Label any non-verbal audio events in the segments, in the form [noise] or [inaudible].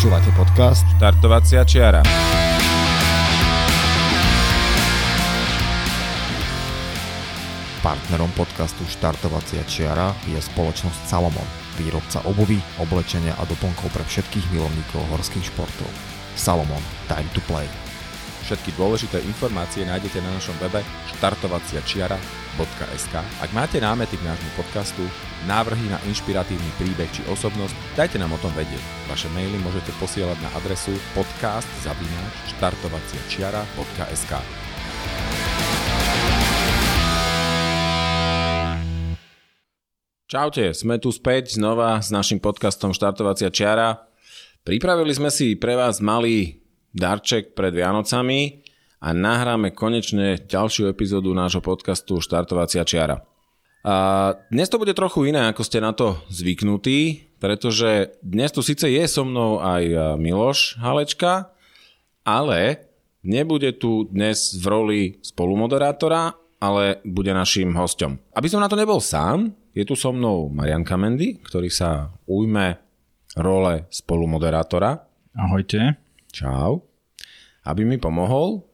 Počúvate podcast Štartovacia čiara. Partnerom podcastu Štartovacia čiara je spoločnosť Salomon, výrobca obovy, oblečenia a doplnkov pre všetkých milovníkov horských športov. Salomon, time to play. Všetky dôležité informácie nájdete na našom webe štartovaciačiara.sk Ak máte námety k nášmu podcastu, návrhy na inšpiratívny príbeh či osobnosť, dajte nám o tom vedieť. Vaše maily môžete posielať na adresu podcast.štartovaciačiara.sk Čaute, sme tu späť znova s našim podcastom Štartovacia čiara. Pripravili sme si pre vás malý darček pred Vianocami a nahráme konečne ďalšiu epizódu nášho podcastu Štartovacia čiara. A dnes to bude trochu iné, ako ste na to zvyknutí, pretože dnes tu síce je so mnou aj Miloš Halečka, ale nebude tu dnes v roli spolumoderátora, ale bude našim hostom. Aby som na to nebol sám, je tu so mnou Marian Kamendy, ktorý sa ujme role spolumoderátora. Ahojte. Čau. Aby mi pomohol.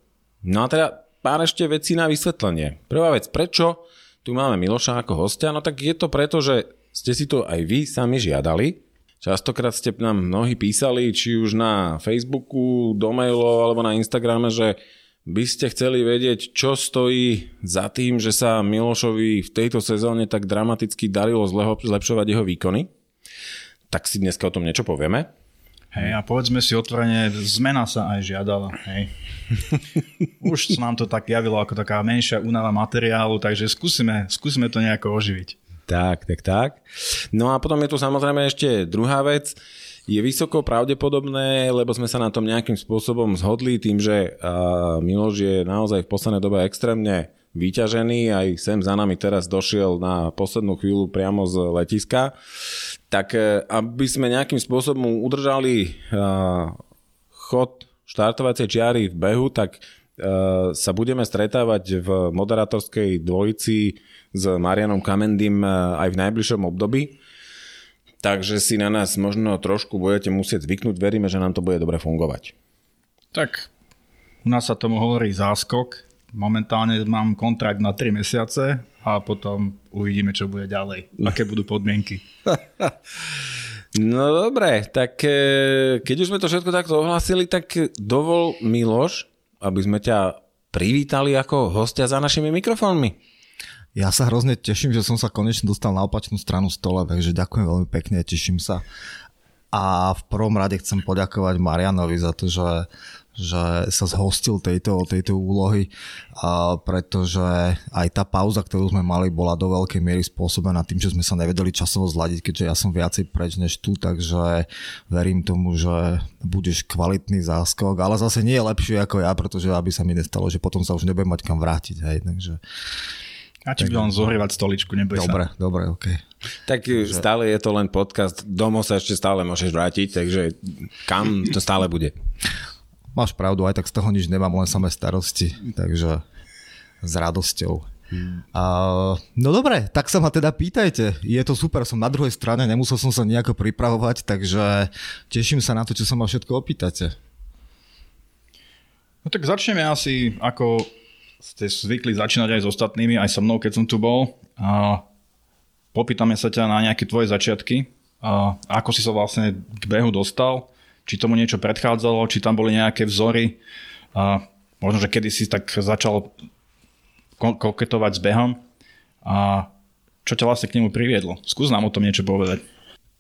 No a teda pár ešte vecí na vysvetlenie. Prvá vec, prečo tu máme Miloša ako hostia? No tak je to preto, že ste si to aj vy sami žiadali. Častokrát ste nám mnohí písali, či už na Facebooku, do mailov alebo na Instagrame, že by ste chceli vedieť, čo stojí za tým, že sa Milošovi v tejto sezóne tak dramaticky darilo zlepšovať jeho výkony, tak si dneska o tom niečo povieme. Hej, a povedzme si otvorene, zmena sa aj žiadala. Hej. [laughs] Už nám to tak javilo ako taká menšia únava materiálu, takže skúsime, skúsime to nejako oživiť. Tak, tak, tak. No a potom je tu samozrejme ešte druhá vec je vysoko pravdepodobné, lebo sme sa na tom nejakým spôsobom zhodli tým, že Miloš je naozaj v poslednej dobe extrémne vyťažený, aj sem za nami teraz došiel na poslednú chvíľu priamo z letiska, tak e, aby sme nejakým spôsobom udržali chod štartovacej čiary v behu, tak e, sa budeme stretávať v moderátorskej dvojici s Marianom Kamendym e, aj v najbližšom období takže si na nás možno trošku budete musieť zvyknúť. Veríme, že nám to bude dobre fungovať. Tak, u nás sa tomu hovorí záskok. Momentálne mám kontrakt na 3 mesiace a potom uvidíme, čo bude ďalej. Aké budú podmienky. [laughs] No dobre, tak e, keď už sme to všetko takto ohlásili, tak dovol Miloš, aby sme ťa privítali ako hostia za našimi mikrofónmi. Ja sa hrozne teším, že som sa konečne dostal na opačnú stranu stola, takže ďakujem veľmi pekne, teším sa. A v prvom rade chcem poďakovať Marianovi za to, že, že sa zhostil tejto, tejto úlohy, a pretože aj tá pauza, ktorú sme mali, bola do veľkej miery spôsobená tým, že sme sa nevedeli časovo zladiť, keďže ja som viacej preč než tu, takže verím tomu, že budeš kvalitný záskok, ale zase nie je lepšie ako ja, pretože aby sa mi nestalo, že potom sa už nebudem mať kam vrátiť. Hej, takže a či by len zohrievať stoličku, neboj dobre, sa. Dobre, dobre, Tak že... stále je to len podcast, domov sa ešte stále môžeš vrátiť, takže kam to stále bude? Máš pravdu, aj tak z toho nič nemám, len samé starosti, takže s radosťou. Hmm. Uh, no dobre, tak sa ma teda pýtajte. Je to super, som na druhej strane, nemusel som sa nejako pripravovať, takže teším sa na to, čo sa ma všetko opýtate. No tak začneme asi ako ste zvykli začínať aj s ostatnými, aj so mnou, keď som tu bol. A popýtame sa ťa na nejaké tvoje začiatky. A ako si sa vlastne k behu dostal? Či tomu niečo predchádzalo? Či tam boli nejaké vzory? A možno, že kedy si tak začal koketovať s behom? A čo ťa vlastne k nemu priviedlo? Skús nám o tom niečo povedať.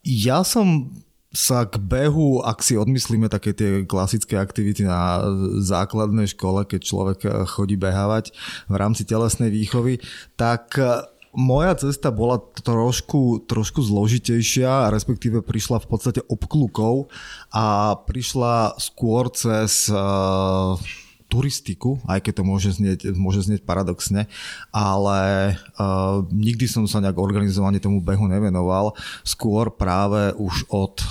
Ja som sa k behu, ak si odmyslíme také tie klasické aktivity na základnej škole, keď človek chodí behávať v rámci telesnej výchovy, tak moja cesta bola trošku, trošku zložitejšia, respektíve prišla v podstate obklukou a prišla skôr cez uh, turistiku, aj keď to môže znieť, môže znieť paradoxne, ale uh, nikdy som sa nejak organizovane tomu behu nevenoval. Skôr práve už od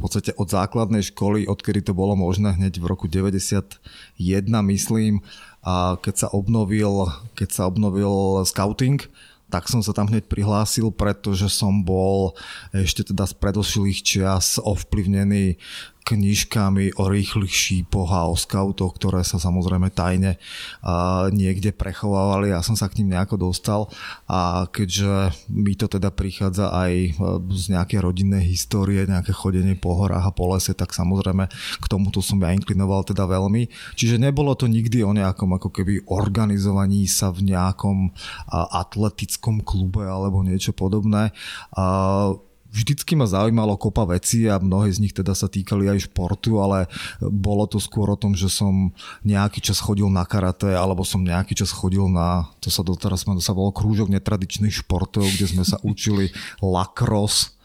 v podstate od základnej školy, odkedy to bolo možné hneď v roku 91, myslím, a keď sa obnovil, keď sa obnovil scouting, tak som sa tam hneď prihlásil, pretože som bol ešte teda z predošlých čias ovplyvnený knižkami o rýchlych šípoch a o skautoch, ktoré sa samozrejme tajne niekde prechovávali. Ja som sa k ním nejako dostal a keďže mi to teda prichádza aj e, z nejaké rodinnej histórie, nejaké chodenie po horách a po lese, tak samozrejme k tomuto som ja inklinoval teda veľmi. Čiže nebolo to nikdy o nejakom ako keby organizovaní sa v nejakom atletickom klube alebo niečo podobné vždycky ma zaujímalo kopa vecí a mnohé z nich teda sa týkali aj športu, ale bolo to skôr o tom, že som nejaký čas chodil na karate, alebo som nejaký čas chodil na, to sa doteraz sa volalo krúžok netradičných športov, kde sme sa [laughs] učili lacrosse,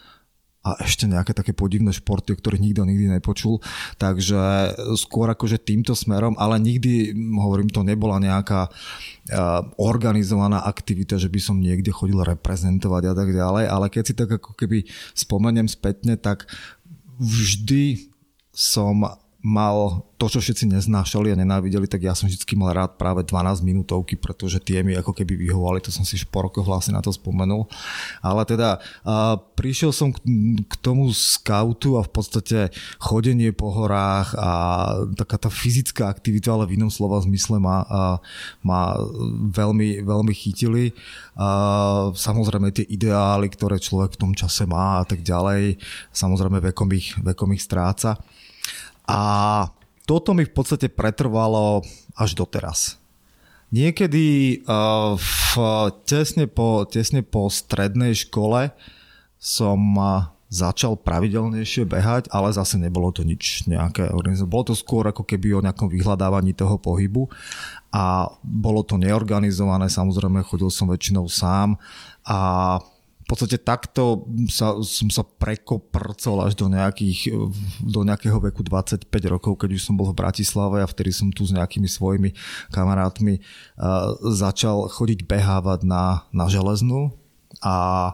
a ešte nejaké také podivné športy, o ktorých nikto nikdy nepočul. Takže skôr akože týmto smerom, ale nikdy, hovorím, to nebola nejaká organizovaná aktivita, že by som niekde chodil reprezentovať a tak ďalej, ale keď si tak ako keby spomeniem spätne, tak vždy som mal to, čo všetci neznášali a nenávideli, tak ja som vždy mal rád práve 12 minútovky, pretože tie mi ako keby vyhovali, to som si šporoko vlastne na to spomenul. Ale teda a prišiel som k, k tomu skautu a v podstate chodenie po horách a taká tá fyzická aktivita, ale v inom slova zmysle ma, a, ma veľmi, veľmi chytili. A samozrejme tie ideály, ktoré človek v tom čase má a tak ďalej, samozrejme vekom ich, vekom ich stráca. A toto mi v podstate pretrvalo až doteraz. Niekedy uh, v, tesne, po, tesne po strednej škole som uh, začal pravidelnejšie behať, ale zase nebolo to nič nejaké organizované. Bolo to skôr ako keby o nejakom vyhľadávaní toho pohybu a bolo to neorganizované, samozrejme chodil som väčšinou sám a v podstate takto sa, som sa prekoprcol až do, nejakých, do nejakého veku 25 rokov, keď už som bol v Bratislave a vtedy som tu s nejakými svojimi kamarátmi uh, začal chodiť behávať na, na železnú a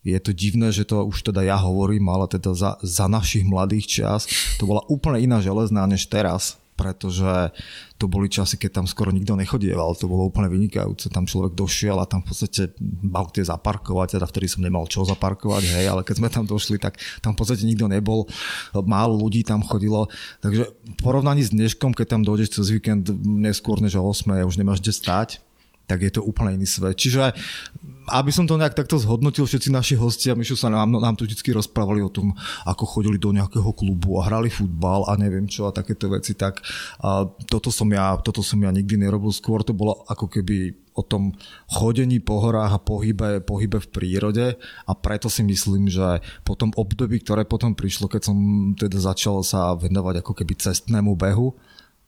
je to divné, že to už teda ja hovorím, ale teda za, za našich mladých čas to bola úplne iná železná než teraz pretože to boli časy, keď tam skoro nikto nechodieval, to bolo úplne vynikajúce, tam človek došiel a tam v podstate mal kde zaparkovať, teda vtedy som nemal čo zaparkovať, hej, ale keď sme tam došli, tak tam v podstate nikto nebol, málo ľudí tam chodilo, takže v porovnaní s dneškom, keď tam dojdeš cez víkend neskôr než o 8, už nemáš kde stať, tak je to úplne iný svet. Čiže aby som to nejak takto zhodnotil, všetci naši hostia, Myšu sa nám, nám tu vždy rozprávali o tom, ako chodili do nejakého klubu a hrali futbal a neviem čo a takéto veci, tak a toto, som ja, toto som ja nikdy nerobil. Skôr to bolo ako keby o tom chodení po horách a pohybe, pohybe v prírode a preto si myslím, že po tom období, ktoré potom prišlo, keď som teda začal sa venovať ako keby cestnému behu,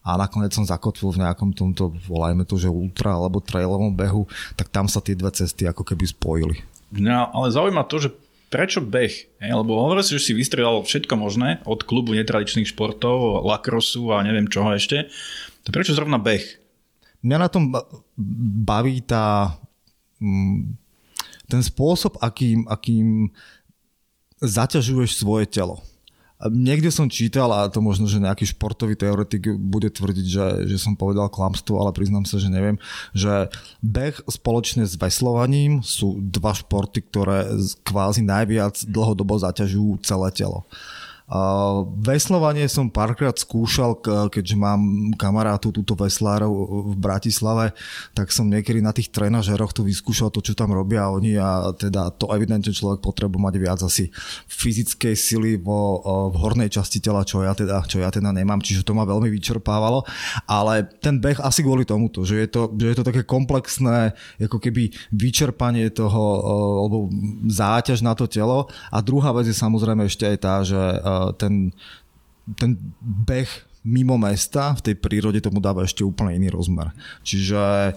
a nakoniec som zakotvil v nejakom tomto, volajme to, že ultra alebo trailovom behu, tak tam sa tie dve cesty ako keby spojili. No, ale zaujíma to, že prečo beh? Hej? Lebo hovorí si, že si vystrelal všetko možné, od klubu netradičných športov, lakrosu a neviem čoho ešte. To prečo zrovna beh? Mňa na tom baví tá, mm, ten spôsob, akým, akým zaťažuješ svoje telo. Niekde som čítal, a to možno, že nejaký športový teoretik bude tvrdiť, že, že som povedal klamstvo, ale priznám sa, že neviem, že beh spoločne s veslovaním sú dva športy, ktoré kvázi najviac dlhodobo zaťažujú celé telo. Veslovanie som párkrát skúšal, keďže mám kamarátu túto veslárov v Bratislave, tak som niekedy na tých trenažeroch tu vyskúšal to, čo tam robia oni a teda to evidentne človek potrebuje mať viac asi fyzickej sily vo, v hornej časti tela, čo ja, teda, čo ja teda nemám, čiže to ma veľmi vyčerpávalo, ale ten beh asi kvôli tomuto, že je to, že je to také komplexné, ako keby vyčerpanie toho, alebo záťaž na to telo. A druhá vec je samozrejme ešte aj tá, že ten, ten beh mimo mesta v tej prírode tomu dáva ešte úplne iný rozmer. Čiže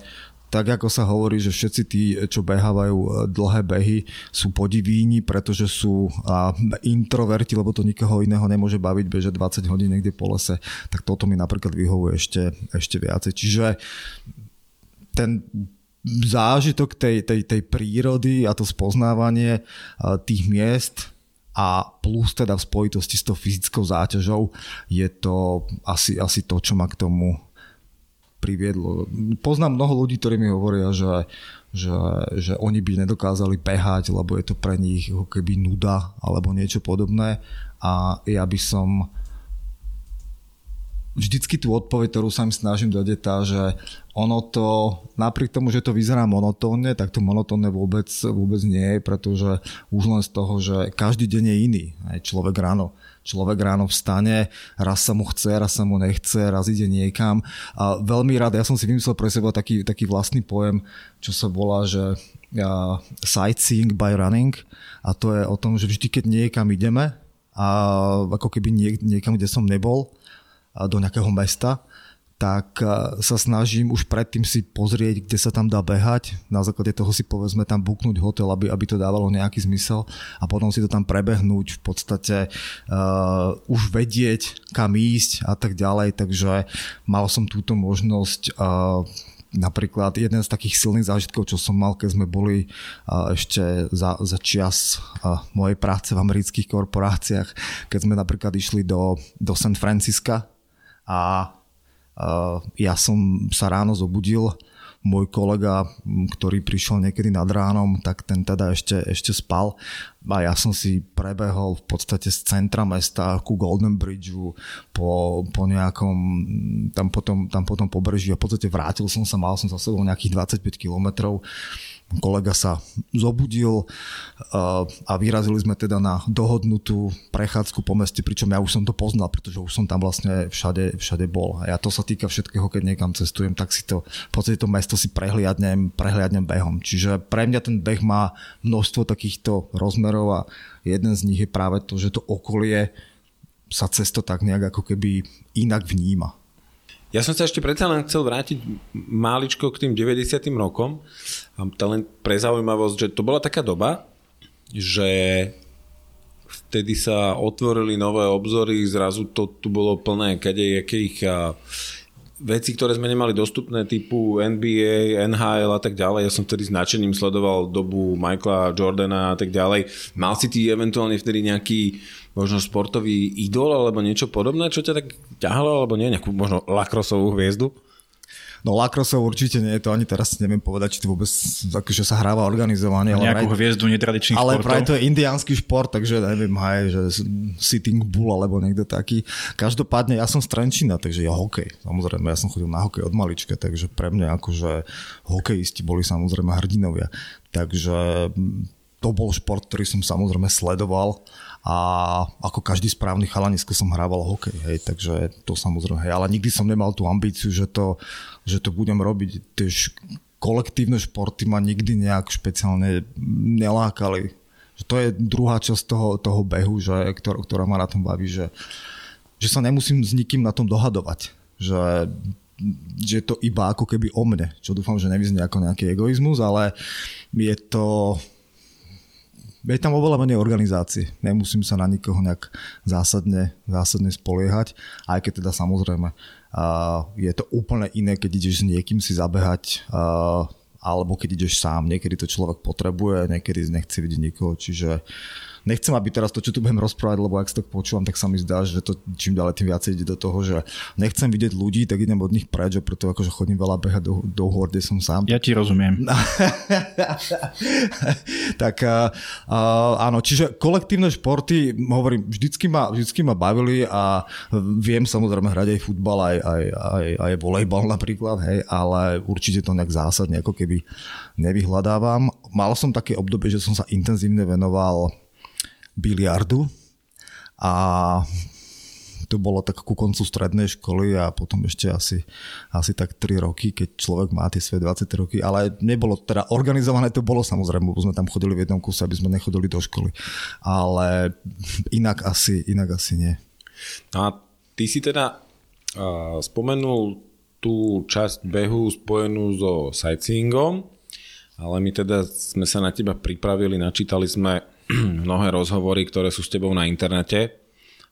tak ako sa hovorí, že všetci tí, čo behávajú e, dlhé behy, sú podivíni, pretože sú introverti, lebo to nikoho iného nemôže baviť bežať 20 hodín niekde po lese, tak toto mi napríklad vyhovuje ešte, ešte viacej. Čiže ten zážitok tej, tej, tej prírody a to spoznávanie tých miest a plus teda v spojitosti s tou fyzickou záťažou je to asi, asi to, čo ma k tomu priviedlo. Poznám mnoho ľudí, ktorí mi hovoria, že, že, že oni by nedokázali behať, lebo je to pre nich ako keby nuda alebo niečo podobné a ja by som vždycky tú odpoveď, ktorú sa im snažím dať je tá, že ono to, napriek tomu, že to vyzerá monotónne, tak to monotónne vôbec, vôbec nie je, pretože už len z toho, že každý deň je iný. Aj človek ráno človek ráno vstane, raz sa mu chce, raz sa mu nechce, raz ide niekam. A veľmi rád, ja som si vymyslel pre seba taký, taký vlastný pojem, čo sa volá, že uh, sightseeing by running a to je o tom, že vždy, keď niekam ideme, a ako keby niek, niekam, kde som nebol, do nejakého mesta, tak sa snažím už predtým si pozrieť, kde sa tam dá behať. Na základe toho si povedzme tam buknúť hotel, aby, aby to dávalo nejaký zmysel a potom si to tam prebehnúť, v podstate uh, už vedieť, kam ísť a tak ďalej. Takže mal som túto možnosť uh, Napríklad jeden z takých silných zážitkov, čo som mal, keď sme boli ešte za, za čas mojej práce v amerických korporáciách, keď sme napríklad išli do, do San Francisca a ja som sa ráno zobudil. Môj kolega, ktorý prišiel niekedy nad ránom, tak ten teda ešte, ešte spal. A ja som si prebehol v podstate z centra mesta ku Golden Bridgeu po, po nejakom tam potom, tam potom pobreží a v podstate vrátil som sa, mal som za sebou nejakých 25 kilometrov kolega sa zobudil uh, a vyrazili sme teda na dohodnutú prechádzku po meste, pričom ja už som to poznal, pretože už som tam vlastne všade, všade bol. A ja to sa týka všetkého, keď niekam cestujem, tak si to, v podstate to mesto si prehliadnem, prehliadnem behom. Čiže pre mňa ten beh má množstvo takýchto rozmerov a jeden z nich je práve to, že to okolie sa cesto tak nejak ako keby inak vníma. Ja som sa ešte predsa len chcel vrátiť máličko k tým 90. rokom. To len pre zaujímavosť, že to bola taká doba, že vtedy sa otvorili nové obzory, zrazu to tu bolo plné kadejakých veci, ktoré sme nemali dostupné, typu NBA, NHL a tak ďalej. Ja som vtedy značením sledoval dobu Michaela Jordana a tak ďalej. Mal si ty eventuálne vtedy nejaký možno športový idol alebo niečo podobné, čo ťa tak ťahalo, alebo nie, nejakú možno lakrosovú hviezdu? No Lakrosov určite nie je to ani teraz neviem povedať, či to vôbec akože sa hráva organizovanie. Ale nejakú vraj, hviezdu netradičných ale športov. Ale to je indiánsky šport, takže neviem, aj, že sitting bull alebo niekto taký. Každopádne ja som z Trenčina, takže ja hokej. Samozrejme, ja som chodil na hokej od malička, takže pre mňa akože hokejisti boli samozrejme hrdinovia. Takže to bol šport, ktorý som samozrejme sledoval a ako každý správny chalanisko som hrával hokej, hej, takže to samozrejme, hej, ale nikdy som nemal tú ambíciu, že to, že to budem robiť, tiež kolektívne športy ma nikdy nejak špeciálne nelákali. Že to je druhá časť toho, toho behu, že, ktor, ktorá ma na tom baví, že, že sa nemusím s nikým na tom dohadovať. Že, že je to iba ako keby o mne, čo dúfam, že nevyznie ako nejaký egoizmus, ale je to je tam oveľa menej organizácií. Nemusím sa na nikoho nejak zásadne, zásadne spoliehať, aj keď teda samozrejme uh, je to úplne iné, keď ideš s niekým si zabehať uh, alebo keď ideš sám. Niekedy to človek potrebuje, niekedy nechce vidieť nikoho, čiže nechcem, aby teraz to, čo tu budem rozprávať, lebo ak to počúvam, tak sa mi zdá, že to čím ďalej tým viacej ide do toho, že nechcem vidieť ľudí, tak idem od nich preč preto akože chodím veľa behať do, do hôr, kde som sám. Ja ti rozumiem. [laughs] tak uh, áno, čiže kolektívne športy, hovorím, vždycky ma, vždycky ma bavili a viem samozrejme hrať aj futbal, aj, aj, aj, aj volejbal napríklad, hej, ale určite to nejak zásadne ako keby nevyhľadávam. Mal som také obdobie, že som sa intenzívne venoval biliardu a to bolo tak ku koncu strednej školy a potom ešte asi, asi tak 3 roky, keď človek má tie svoje 20 roky, ale nebolo teda organizované, to bolo samozrejme, bo sme tam chodili v jednom kuse, aby sme nechodili do školy, ale inak asi, inak asi nie. No a ty si teda uh, spomenul tú časť behu spojenú so sightseeingom, ale my teda sme sa na teba pripravili, načítali sme [clears throat] mnohé rozhovory, ktoré sú s tebou na internete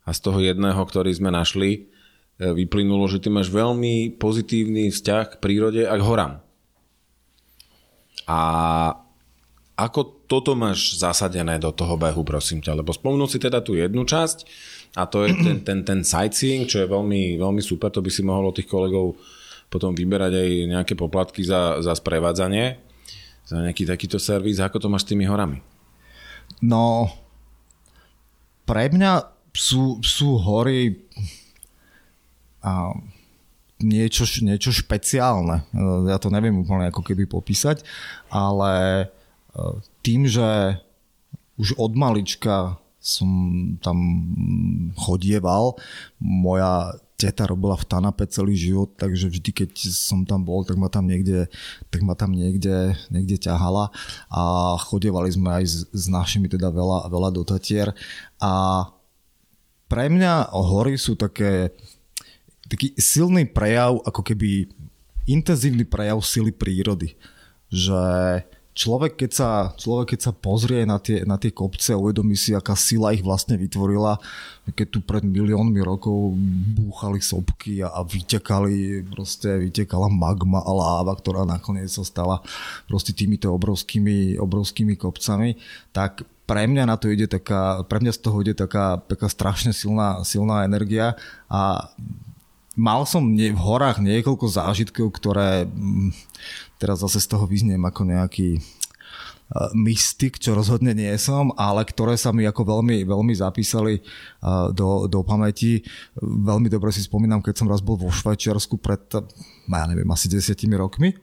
a z toho jedného, ktorý sme našli, e, vyplynulo, že ty máš veľmi pozitívny vzťah k prírode a k horám. A ako toto máš zasadené do toho behu, prosím ťa? Lebo spomenul si teda tú jednu časť a to je ten, ten, ten sightseeing, čo je veľmi, veľmi super, to by si mohol od tých kolegov potom vyberať aj nejaké poplatky za, za sprevádzanie, za nejaký takýto servis. Ako to máš s tými horami? No, pre mňa sú, sú hory a niečo, niečo špeciálne. Ja to neviem úplne ako keby popísať, ale tým, že už od malička som tam chodieval, moja teta robila v Tanape celý život, takže vždy, keď som tam bol, tak ma tam niekde, tak ma tam niekde, niekde ťahala a chodievali sme aj s, s našimi teda veľa, veľa do Tatier a pre mňa hory sú také taký silný prejav, ako keby intenzívny prejav sily prírody. Že človek, keď sa, človek, keď sa pozrie na tie, na tie kopce a uvedomí si, aká sila ich vlastne vytvorila, keď tu pred miliónmi rokov búchali sopky a, a vytekali, proste vytekala magma a láva, ktorá nakoniec sa stala proste týmito obrovskými, obrovskými kopcami, tak pre mňa na to ide taká, pre mňa z toho ide taká, taká strašne silná, silná energia a mal som v horách niekoľko zážitkov, ktoré teraz zase z toho vyzniem ako nejaký e, mystik, čo rozhodne nie som, ale ktoré sa mi ako veľmi, veľmi zapísali e, do, do pamäti. Veľmi dobre si spomínam, keď som raz bol vo Švajčiarsku pred, ja neviem, asi desiatimi rokmi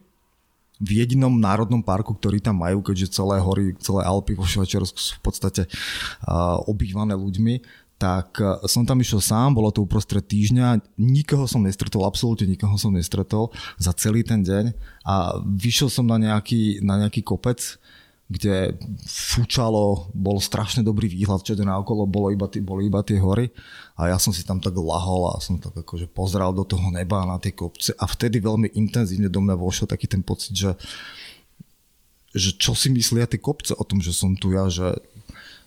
v jedinom národnom parku, ktorý tam majú, keďže celé hory, celé Alpy vo Švajčiarsku sú v podstate obývané ľuďmi, tak e, som tam išiel sám, bolo to uprostred týždňa, nikoho som nestretol, absolútne nikoho som nestretol za celý ten deň a vyšiel som na nejaký, na nejaký kopec, kde fúčalo, bol strašne dobrý výhľad, čo na okolo, bolo iba, boli iba tie hory a ja som si tam tak lahol a som tak akože pozrel do toho neba na tie kopce a vtedy veľmi intenzívne do mňa vošiel taký ten pocit, že že čo si myslia tie kopce o tom, že som tu ja, že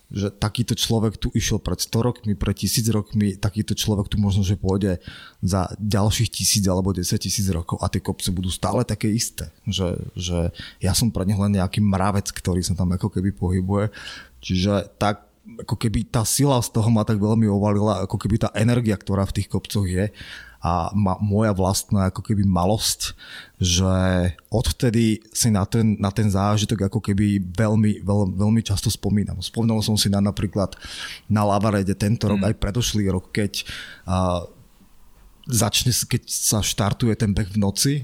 že takýto človek tu išiel pred 100 rokmi, pred tisíc rokmi, takýto človek tu možno, že pôjde za ďalších tisíc alebo 10 tisíc rokov a tie kopce budú stále také isté. Že, že ja som pre nich len nejaký mravec, ktorý sa tam ako keby pohybuje. Čiže tak ako keby tá sila z toho ma tak veľmi ovalila, ako keby tá energia, ktorá v tých kopcoch je a ma, moja vlastná ako keby malosť, že odvtedy si na ten, na ten zážitok ako keby veľmi, veľ, veľmi často spomínam. Spomínal som si na napríklad na Lavarede tento rok, mm. aj predošlý rok, keď uh, začne, keď sa štartuje ten beh v noci,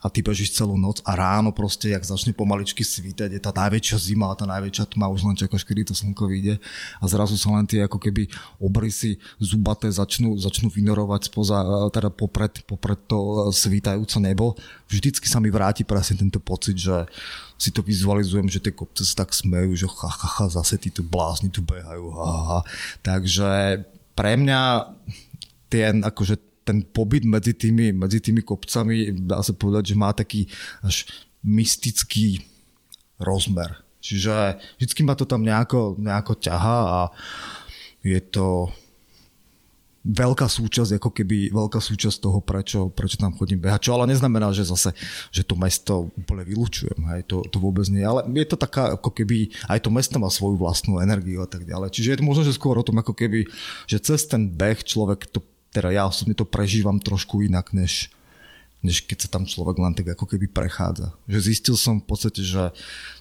a ty bežíš celú noc a ráno proste, jak začne pomaličky svítať, je tá najväčšia zima a tá najväčšia tma, už len čakáš, kedy to slnko vyjde a zrazu sa len tie ako keby obrysy zubaté začnú, začnú vynorovať spoza, teda popred, popred to svítajúce nebo. Vždycky sa mi vráti presne tento pocit, že si to vizualizujem, že tie kopce sa tak smejú, že ha, ha, ha, zase tí tu blázni tu behajú, ha, ha. Takže pre mňa ten, akože ten pobyt medzi tými, medzi tými kopcami, dá sa povedať, že má taký až mystický rozmer. Čiže vždycky ma to tam nejako, nejako ťaha a je to veľká súčasť, ako keby veľká súčasť toho, prečo, prečo tam chodím behať. Čo ale neznamená, že zase, že to mesto úplne vylúčujem. Hej, to, to vôbec nie. Ale je to taká, ako keby aj to mesto má svoju vlastnú energiu a tak ďalej. Čiže je to možno, že skôr o tom, ako keby, že cez ten beh človek to teda ja osobne to prežívam trošku inak, než, než keď sa tam človek len tak ako keby prechádza. Že zistil som v podstate, že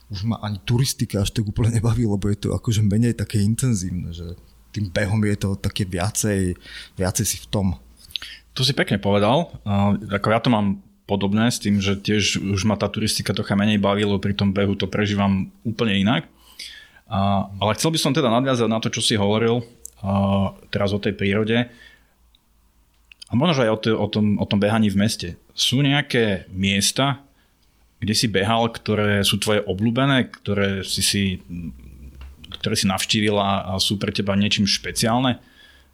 už ma ani turistika až tak úplne nebaví, lebo je to akože menej také intenzívne, že tým behom je to také viacej, viacej si v tom. Tu si pekne povedal, uh, ako ja to mám podobné s tým, že tiež už ma tá turistika trocha menej bavilo, pri tom behu to prežívam úplne inak. Uh, ale chcel by som teda nadviazať na to, čo si hovoril uh, teraz o tej prírode. A možno aj o, to, o, tom, o tom behaní v meste. Sú nejaké miesta, kde si behal, ktoré sú tvoje obľúbené, ktoré si, si, ktoré si navštívila a sú pre teba niečím špeciálne?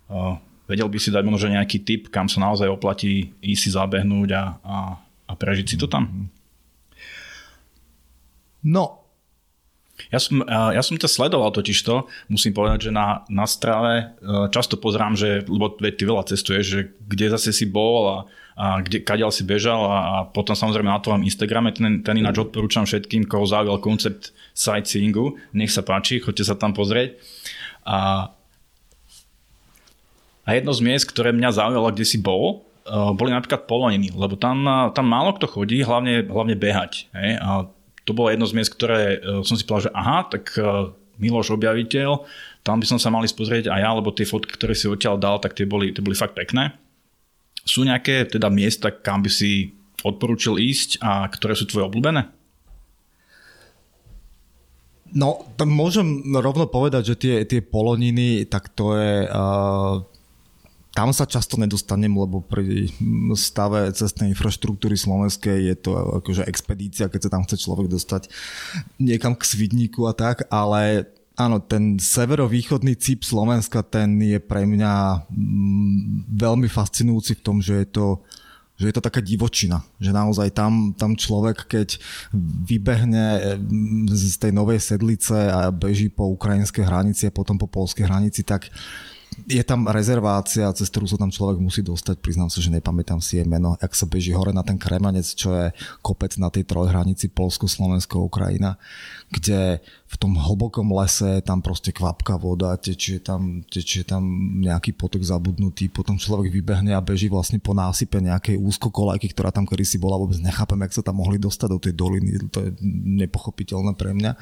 Uh, vedel by si dať možno nejaký tip, kam sa naozaj oplatí ísť si zabehnúť a, a, a prežiť si to tam? No, ja som, ja som to sledoval totižto, musím povedať, že na, na strave e, často pozerám, že, lebo ty veľa cestuješ, že kde zase si bol a, a kde, kadiaľ si bežal a, a potom samozrejme na tvojom Instagrame, ten, ten ináč odporúčam všetkým, koho zaujal koncept sightseeingu, nech sa páči, choďte sa tam pozrieť. A, a jedno z miest, ktoré mňa zaujalo, kde si bol, e, boli napríklad Poloniny, lebo tam, tam málo kto chodí, hlavne, hlavne behať. Hej? A to bolo jedno z miest, ktoré e, som si povedal, že aha, tak e, Miloš objaviteľ, tam by som sa mali spozrieť aj ja, lebo tie fotky, ktoré si odtiaľ dal, tak tie boli, tie boli fakt pekné. Sú nejaké teda miesta, kam by si odporúčil ísť a ktoré sú tvoje obľúbené? No, tam môžem rovno povedať, že tie, tie poloniny, tak to je... Uh, tam sa často nedostanem, lebo pri stave cestnej infraštruktúry slovenskej je to akože expedícia, keď sa tam chce človek dostať niekam k Svidníku a tak, ale Áno, ten severovýchodný cip Slovenska, ten je pre mňa mm, veľmi fascinujúci v tom, že je to že je to taká divočina, že naozaj tam, tam človek, keď vybehne mm, z tej novej sedlice a beží po ukrajinskej hranici a potom po polskej hranici, tak je tam rezervácia, cez ktorú sa tam človek musí dostať. Priznám sa, že nepamätám si jej meno. Ak sa beží hore na ten Kremanec, čo je kopec na tej trojhranici Polsko, Slovensko, Ukrajina, kde v tom hlbokom lese tam proste kvapka voda, tečie tam, tečie tam nejaký potok zabudnutý, potom človek vybehne a beží vlastne po násype nejakej úzkokolajky, ktorá tam kedysi bola, vôbec nechápem, jak sa tam mohli dostať do tej doliny, to je nepochopiteľné pre mňa.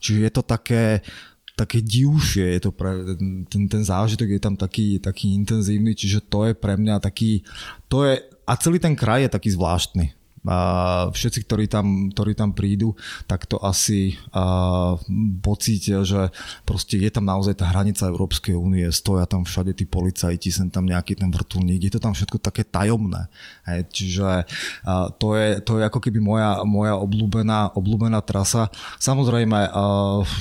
Čiže je to také, také divšie, je to pre, ten, ten zážitok je tam taký, taký intenzívny, čiže to je pre mňa taký, to je, a celý ten kraj je taký zvláštny všetci, ktorí tam, ktorí tam prídu, tak to asi pocítia, že proste je tam naozaj tá hranica Európskej únie, stoja tam všade tí policajti, sem tam nejaký ten vrtulník, je to tam všetko také tajomné. Hej, čiže to, je, to je ako keby moja, moja obľúbená, obľúbená trasa. Samozrejme,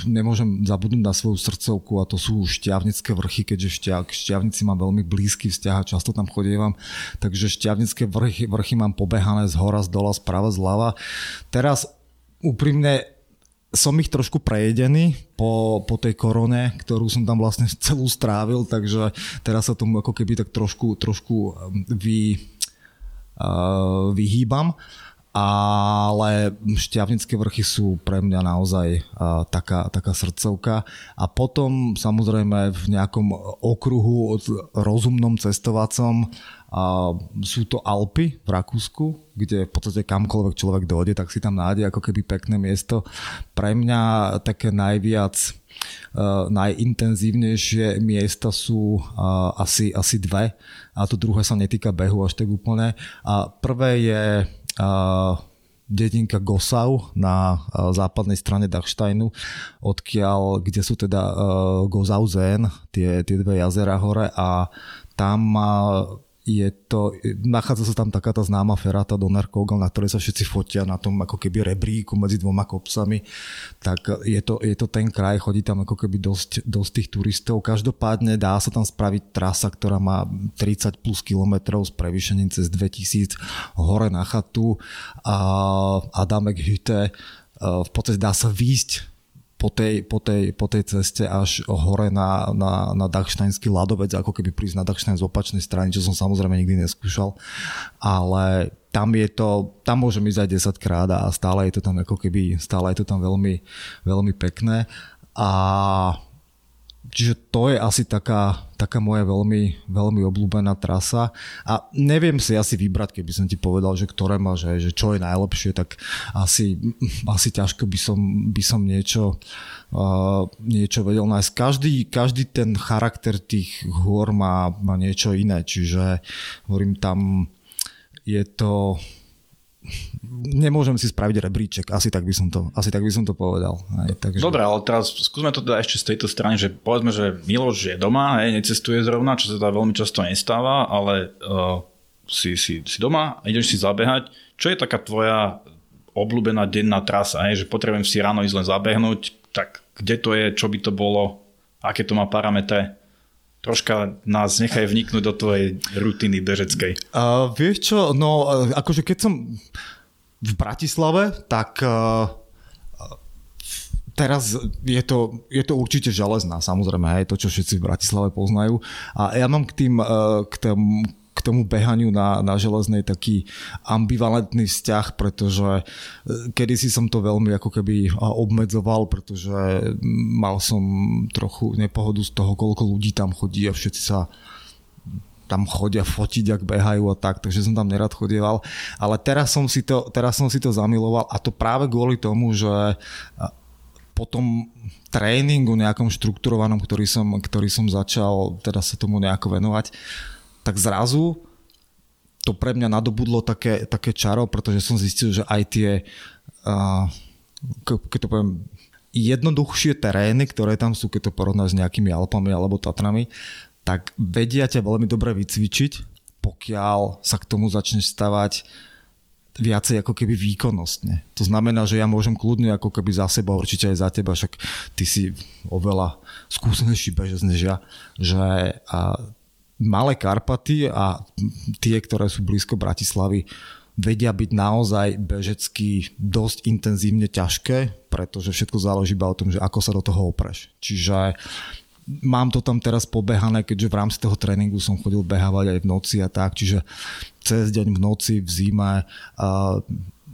nemôžem zabudnúť na svoju srdcovku a to sú šťavnické vrchy, keďže šťav, šťavnici mám veľmi blízky vzťah a často tam chodievam, takže šťavnické vrchy, vrchy mám pobehané z hora, z dola, sprava, zľava. Teraz úprimne som ich trošku prejedený po, po tej korone, ktorú som tam vlastne [laughs] celú strávil, takže teraz sa tomu ako keby tak trošku, trošku um, vy, uh, vyhýbam ale šťavnické vrchy sú pre mňa naozaj uh, taká, taká srdcovka a potom samozrejme v nejakom okruhu rozumnom cestovacom a sú to Alpy v Rakúsku, kde v podstate kamkoľvek človek dojde, tak si tam nájde ako keby pekné miesto. Pre mňa také najviac Uh, najintenzívnejšie miesta sú uh, asi, asi dve a to druhé sa netýka behu až tak úplne. A prvé je uh, dedinka Gosau na západnej strane Dachsteinu, odkiaľ, kde sú teda Zen, tie, tie dve jazera hore a tam je to, nachádza sa tam taká tá známa feráta Donner Kogel, na ktorej sa všetci fotia na tom ako keby rebríku medzi dvoma kopcami, tak je to, je to ten kraj, chodí tam ako keby dosť, dosť tých turistov. Každopádne dá sa tam spraviť trasa, ktorá má 30 plus kilometrov s prevýšením cez 2000 hore na chatu a Adamek Hütte v podstate dá sa výjsť po tej, po tej, po tej ceste až hore na, na, na Dachsteinský ľadovec, ako keby prísť na Dachstein z opačnej strany, čo som samozrejme nikdy neskúšal. Ale tam je to, tam môžem ísť aj 10 krát a stále je to tam ako keby, stále je to tam veľmi, veľmi pekné. A Čiže to je asi taká, taká moja veľmi, veľmi obľúbená trasa a neviem si asi vybrať, keby som ti povedal, že ktoré má, že, že čo je najlepšie, tak asi, asi ťažko by som, by som niečo, uh, niečo vedel nájsť. Každý, každý ten charakter tých hôr má, má niečo iné, čiže hovorím tam je to nemôžem si spraviť rebríček, asi tak by som to, asi tak by som to povedal. Aj, takže... Dobre, ale teraz skúsme to teda ešte z tejto strany, že povedzme, že Miloš je doma, hej, necestuje zrovna, čo sa teda veľmi často nestáva, ale uh, si, si, si doma, ideš si zabehať. Čo je taká tvoja obľúbená denná trasa, hej, že potrebujem si ráno ísť len zabehnúť, tak kde to je, čo by to bolo, aké to má parametre? Troška nás nechaj vniknúť do tvojej rutiny bežeckej. Uh, vieš čo, no akože keď som v Bratislave, tak uh, teraz je to, je to určite železná, samozrejme, aj to, čo všetci v Bratislave poznajú. A ja mám k tým, uh, k tým k tomu behaniu na, na železnej taký ambivalentný vzťah, pretože e, kedysi som to veľmi ako keby obmedzoval, pretože mal som trochu nepohodu z toho, koľko ľudí tam chodí a všetci sa tam chodia fotiť, ak behajú a tak, takže som tam nerad chodieval. Ale teraz som si to, teraz som si to zamiloval a to práve kvôli tomu, že po tom tréningu nejakom štrukturovanom, ktorý som, ktorý som začal teda sa tomu nejako venovať, tak zrazu to pre mňa nadobudlo také, také čaro, pretože som zistil, že aj tie, uh, keď to poviem, jednoduchšie terény, ktoré tam sú, keď to porovnáš s nejakými Alpami alebo Tatrami, tak vedia ťa veľmi dobre vycvičiť, pokiaľ sa k tomu začneš stavať viacej ako keby výkonnostne. To znamená, že ja môžem kľudne ako keby za seba, určite aj za teba, však ty si oveľa skúsenejší bežec než ja, že a malé Karpaty a tie, ktoré sú blízko Bratislavy, vedia byť naozaj bežecky dosť intenzívne ťažké, pretože všetko záleží iba o tom, že ako sa do toho opreš. Čiže mám to tam teraz pobehané, keďže v rámci toho tréningu som chodil behávať aj v noci a tak, čiže cez deň v noci, v zime.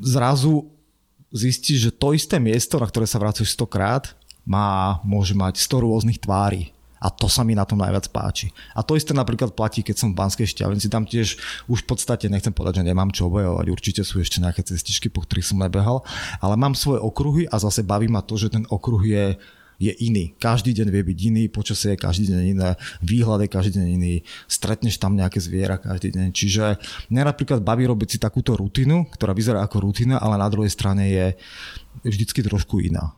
Zrazu zistíš, že to isté miesto, na ktoré sa vracuješ 100 krát, má, môže mať 100 rôznych tvári. A to sa mi na tom najviac páči. A to isté napríklad platí, keď som v Banskej šťavnici. Tam tiež už v podstate nechcem povedať, že nemám čo obojovať. Určite sú ešte nejaké cestičky, po ktorých som nebehal. Ale mám svoje okruhy a zase baví ma to, že ten okruh je je iný. Každý deň vie byť iný, počasie je každý deň iné, výhľad je každý deň iný, stretneš tam nejaké zviera každý deň. Čiže mňa napríklad baví robiť si takúto rutinu, ktorá vyzerá ako rutina, ale na druhej strane je vždycky trošku iná.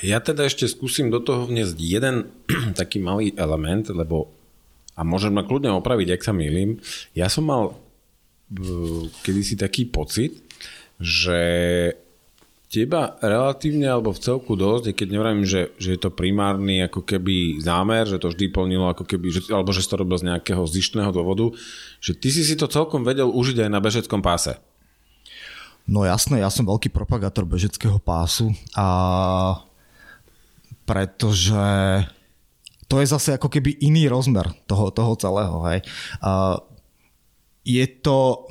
Ja teda ešte skúsim do toho vniesť jeden [clears throat] taký malý element, lebo a môžem ma kľudne opraviť, ak sa milím. Ja som mal kedysi taký pocit, že teba relatívne alebo v celku dosť, keď neviem, že, že je to primárny ako keby zámer, že to vždy plnilo ako keby, že, alebo že si to robil z nejakého zištného dôvodu, že ty si si to celkom vedel užiť aj na bežeckom páse. No jasné, ja som veľký propagátor bežeckého pásu a pretože to je zase ako keby iný rozmer toho, toho celého. Hej. A je to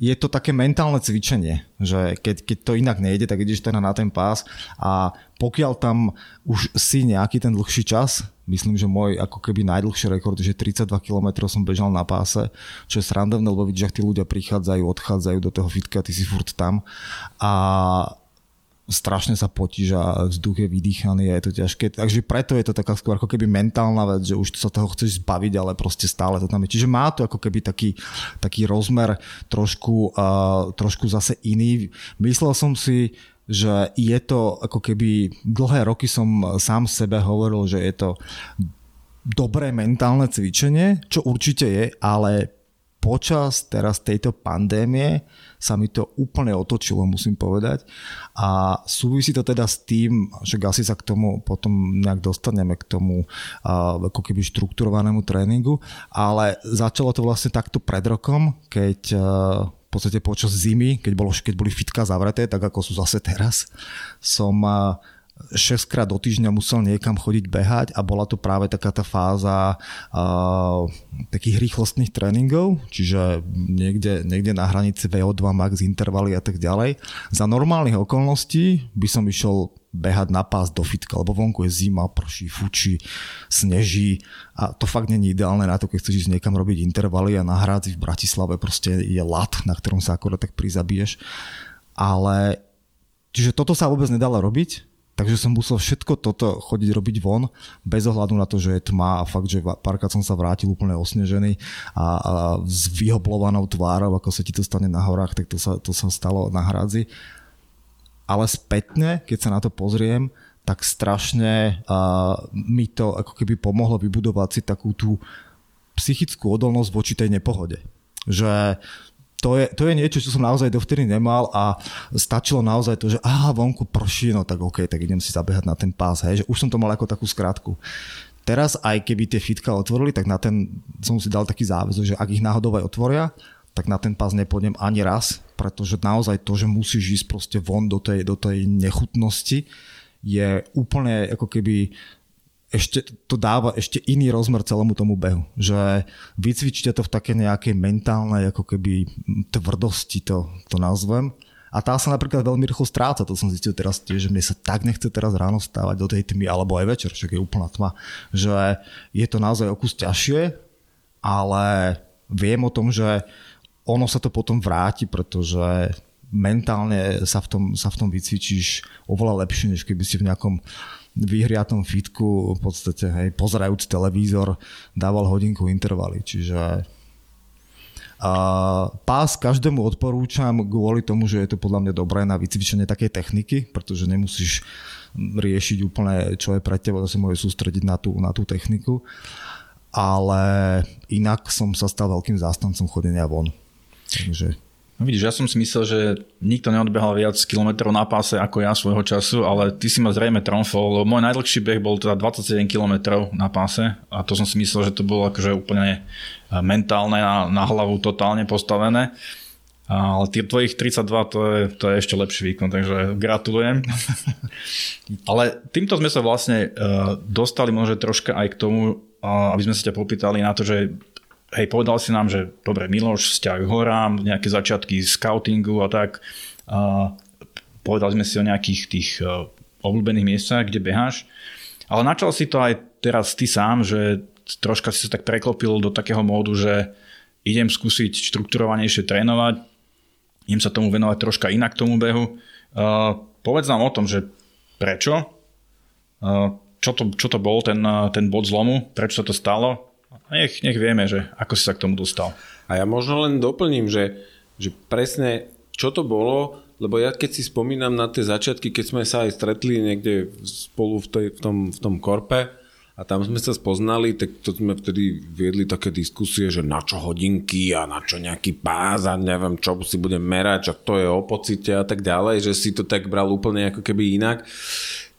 je to také mentálne cvičenie, že keď, keď to inak nejde, tak ideš teda na ten pás a pokiaľ tam už si nejaký ten dlhší čas, myslím, že môj ako keby najdlhší rekord, že 32 km som bežal na páse, čo je srandovné, lebo vidíš, že tí ľudia prichádzajú, odchádzajú do toho fitka, ty si furt tam a strašne sa potíš a vzduch je vydýchaný a je to ťažké. Takže preto je to taká skôr ako keby mentálna vec, že už sa toho chceš zbaviť, ale proste stále to tam je. Čiže má to ako keby taký, taký rozmer trošku, uh, trošku zase iný. Myslel som si, že je to ako keby dlhé roky som sám sebe hovoril, že je to dobré mentálne cvičenie, čo určite je, ale počas teraz tejto pandémie sa mi to úplne otočilo, musím povedať. A súvisí to teda s tým, že asi sa k tomu potom nejak dostaneme k tomu ako keby štrukturovanému tréningu, ale začalo to vlastne takto pred rokom, keď v podstate počas zimy, keď, bolo, keď boli fitka zavreté, tak ako sú zase teraz, som 6 krát do týždňa musel niekam chodiť behať a bola to práve taká tá fáza uh, takých rýchlostných tréningov, čiže niekde, niekde na hranici VO2 max, intervaly a tak ďalej. Za normálnych okolností by som išiel behať na pás do fitka, lebo vonku je zima, prší, fučí, sneží a to fakt není ideálne na to, keď chceš ísť niekam robiť intervaly a na hrádzi v Bratislave proste je lat, na ktorom sa akorát tak prizabiješ. Ale čiže toto sa vôbec nedalo robiť, Takže som musel všetko toto chodiť robiť von, bez ohľadu na to, že je tma a fakt, že párkrát som sa vrátil úplne osnežený a, a s vyhoblovanou tvárou, ako sa ti to stane na horách, tak to sa, to sa stalo na hradzi. Ale spätne, keď sa na to pozriem, tak strašne uh, mi to ako keby pomohlo vybudovať si takú tú psychickú odolnosť voči tej nepohode. Že to je, to je niečo, čo som naozaj dovtedy nemal a stačilo naozaj to, že aha, vonku prší, no tak OK, tak idem si zabehať na ten pás, hej, že už som to mal ako takú skratku. Teraz aj keby tie fitka otvorili, tak na ten som si dal taký záväzok, že ak ich náhodou aj otvoria, tak na ten pás nepôjdem ani raz, pretože naozaj to, že musíš ísť proste von do tej, do tej nechutnosti, je úplne ako keby ešte to dáva ešte iný rozmer celému tomu behu. Že vycvičte to v také nejakej mentálnej ako keby tvrdosti to, to nazvem. A tá sa napríklad veľmi rýchlo stráca, to som zistil teraz tiež, že mne sa tak nechce teraz ráno stávať do tej tmy, alebo aj večer, však je úplná tma, že je to naozaj o kus ťažšie, ale viem o tom, že ono sa to potom vráti, pretože mentálne sa v tom, sa v tom vycvičíš oveľa lepšie, než keby si v nejakom vyhriatom fitku v podstate, hej, pozerajúc televízor, dával hodinku intervaly, čiže pás každému odporúčam kvôli tomu, že je to podľa mňa dobré na vycvičenie takej techniky, pretože nemusíš riešiť úplne, čo je pre teba, sa môže sústrediť na tú, na tú techniku. Ale inak som sa stal veľkým zástancom chodenia von. Takže No vidíš, ja som si myslel, že nikto neodbehal viac kilometrov na páse ako ja svojho času, ale ty si ma zrejme tromfol, lebo môj najdlhší beh bol teda 27 kilometrov na páse a to som si myslel, že to bolo akože úplne e, mentálne a na hlavu totálne postavené. Ale tie tvojich 32 to je, to je ešte lepší výkon, takže gratulujem. [laughs] ale týmto sme sa vlastne uh, dostali možno troška aj k tomu, aby sme sa ťa popýtali na to, že hej, povedal si nám, že dobre, Miloš, vzťah horám, nejaké začiatky scoutingu a tak. A povedali sme si o nejakých tých uh, obľúbených miestach, kde beháš. Ale načal si to aj teraz ty sám, že troška si sa tak preklopil do takého módu, že idem skúsiť štrukturovanejšie trénovať, idem sa tomu venovať troška inak tomu behu. Uh, povedz nám o tom, že prečo, uh, čo, to, čo to bol ten, ten bod zlomu, prečo sa to stalo nech, nech vieme, že ako si sa k tomu dostal. A ja možno len doplním, že, že presne čo to bolo, lebo ja keď si spomínam na tie začiatky, keď sme sa aj stretli niekde spolu v, tej, v, tom, v tom korpe a tam sme sa spoznali, tak to sme vtedy viedli také diskusie, že na čo hodinky a na čo nejaký pás a neviem, čo si budem merať, čo to je o pocite a tak ďalej, že si to tak bral úplne ako keby inak.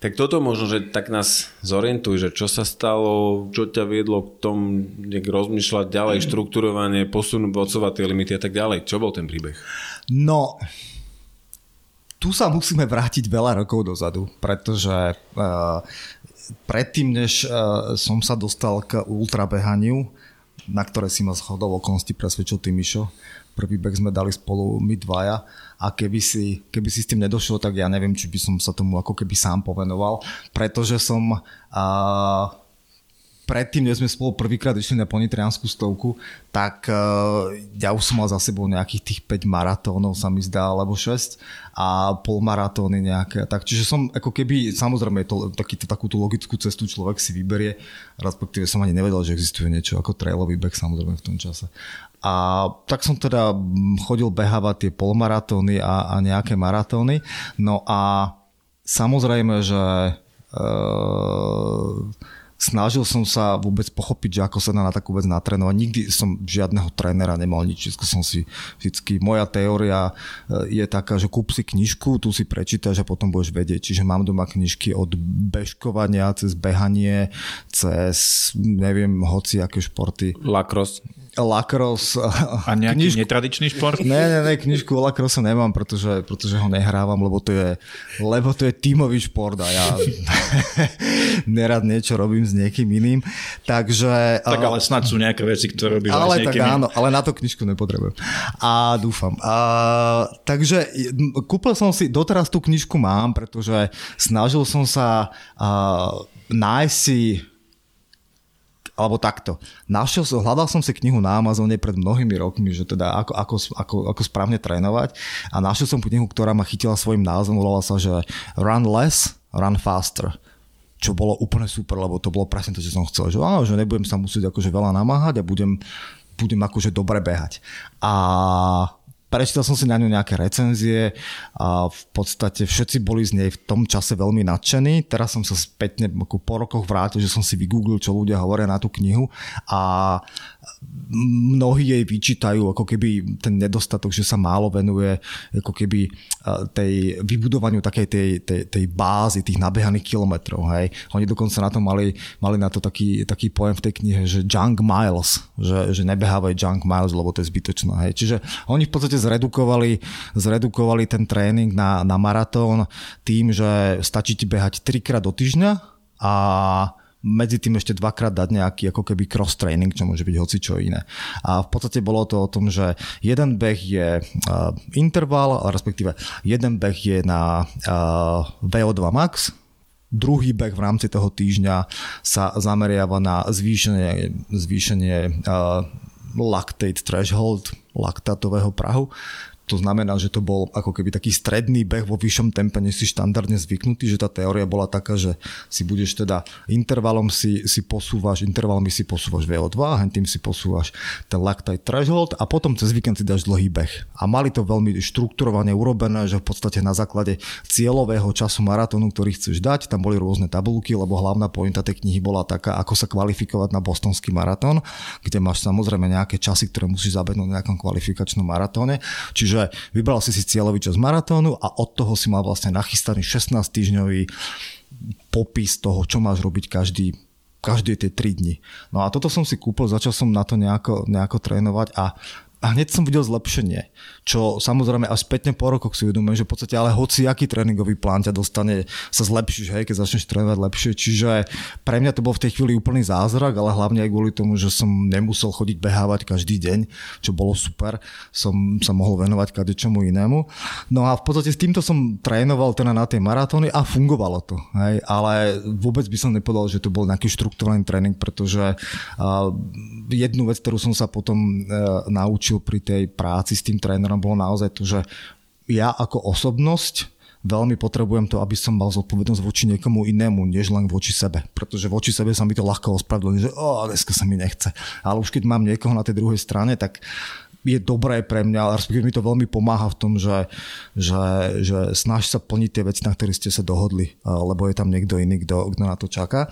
Tak toto možno, že tak nás zorientuj, že čo sa stalo, čo ťa viedlo k tomu nejak rozmýšľať ďalej, mm. štruktúrovanie, posunúť tie limity a tak ďalej. Čo bol ten príbeh? No, tu sa musíme vrátiť veľa rokov dozadu, pretože uh, predtým, než uh, som sa dostal k ultrabehaniu, na ktoré si ma shodol okolnosti presvedčil Tymišo, prvý beh sme dali spolu my dvaja, a keby si, keby si s tým nedošiel, tak ja neviem, či by som sa tomu ako keby sám povenoval, pretože som a, predtým, než sme spolu prvýkrát išli na ponitrianskú stovku, tak uh, ja už som mal za sebou nejakých tých 5 maratónov, sa mi zdá, alebo 6 a polmaratóny nejaké. Tak, čiže som ako keby, samozrejme, to, taký, takúto logickú cestu človek si vyberie, respektíve som ani nevedel, že existuje niečo ako trailový beh samozrejme v tom čase. A tak som teda chodil behávať tie polmaratóny a, a nejaké maratóny. No a samozrejme, že e, snažil som sa vôbec pochopiť, že ako sa dá na takú vec natrénovať. Nikdy som žiadneho trénera nemal nič. Vždy som si vždycky, moja teória e, je taká, že kúp si knižku, tu si prečítaš a potom budeš vedieť. Čiže mám doma knižky od bežkovania cez behanie, cez neviem, hoci aké športy. Lacrosse. Lacrosse. A nejaký knižku... netradičný šport? Ne, ne, ne, knižku o Lacrosse nemám, pretože, pretože ho nehrávam, lebo to je, lebo to je tímový šport a ja [laughs] nerad niečo robím s niekým iným. Takže... Tak ale snad sú nejaké veci, ktoré robíš ale s niekým tak áno, ale na to knižku nepotrebujem. A dúfam. A, takže kúpil som si, doteraz tú knižku mám, pretože snažil som sa a, nájsť si alebo takto. Našiel hľadal som si knihu na Amazone pred mnohými rokmi, že teda ako, ako, ako, ako správne trénovať a našiel som knihu, ktorá ma chytila svojim názvom, volala sa, že Run Less, Run Faster čo bolo úplne super, lebo to bolo presne to, čo som chcel, že, áno, že nebudem sa musieť akože veľa namáhať a budem, budem akože dobre behať. A prečítal som si na ňu nejaké recenzie a v podstate všetci boli z nej v tom čase veľmi nadšení. Teraz som sa spätne po rokoch vrátil, že som si vygooglil, čo ľudia hovoria na tú knihu a mnohí jej vyčítajú ako keby ten nedostatok, že sa málo venuje ako keby tej vybudovaniu takej tej, tej, tej bázy, tých nabehaných kilometrov. Hej. Oni dokonca na to mali, mali na to taký, taký pojem v tej knihe, že junk miles, že, že nebehávajú junk miles, lebo to je zbytočné. Hej. Čiže oni v podstate zredukovali, zredukovali ten tréning na, na maratón tým, že stačí ti behať trikrát do týždňa a medzi tým ešte dvakrát dať nejaký ako keby cross training, čo môže byť hoci čo iné. A v podstate bolo to o tom, že jeden beh je uh, interval, respektíve jeden beh je na uh, VO2 max, druhý beh v rámci toho týždňa sa zameriava na zvýšenie, zvýšenie uh, lactate threshold, laktátového prahu, To znamená, že to bol ako keby taký stredný beh vo vyššom tempe, než si štandardne zvyknutý, že tá teória bola taká, že si budeš teda intervalom si, si posúvaš, intervalmi si posúvaš VO2, a tým si posúvaš ten lactate threshold a potom cez víkend si dáš dlhý beh. A mali to veľmi štrukturovane urobené, že v podstate na základe cieľového času maratónu, ktorý chceš dať, tam boli rôzne tabulky, lebo hlavná pointa tej knihy bola taká, ako sa kvalifikovať na bostonský maratón, kde máš samozrejme nejaké časy, ktoré musíš zabehnúť na nejakom kvalifikačnom maratóne. Čiže vybral si si cieľový čas maratónu a od toho si mal vlastne nachystaný 16 týždňový popis toho, čo máš robiť každý každé tie 3 dni. No a toto som si kúpil, začal som na to nejako, nejako trénovať a a hneď som videl zlepšenie, čo samozrejme až spätne po rokoch si uvedomujem, že v podstate ale hoci aký tréningový plán ťa dostane, sa zlepšíš, hej, keď začneš trénovať lepšie. Čiže pre mňa to bol v tej chvíli úplný zázrak, ale hlavne aj kvôli tomu, že som nemusel chodiť behávať každý deň, čo bolo super, som sa mohol venovať kade čomu inému. No a v podstate s týmto som trénoval teda na tie maratóny a fungovalo to. Hej, ale vôbec by som nepovedal, že to bol nejaký štruktúrny tréning, pretože jednu vec, ktorú som sa potom naučil, naučil pri tej práci s tým trénerom, bolo naozaj to, že ja ako osobnosť veľmi potrebujem to, aby som mal zodpovednosť voči niekomu inému, než len voči sebe. Pretože voči sebe sa mi to ľahko ospravedlní, že o, dneska sa mi nechce. Ale už keď mám niekoho na tej druhej strane, tak je dobré pre mňa, respektíve mi to veľmi pomáha v tom, že, že, že snaž sa plniť tie veci, na ktoré ste sa dohodli, lebo je tam niekto iný, kto, kto na to čaká.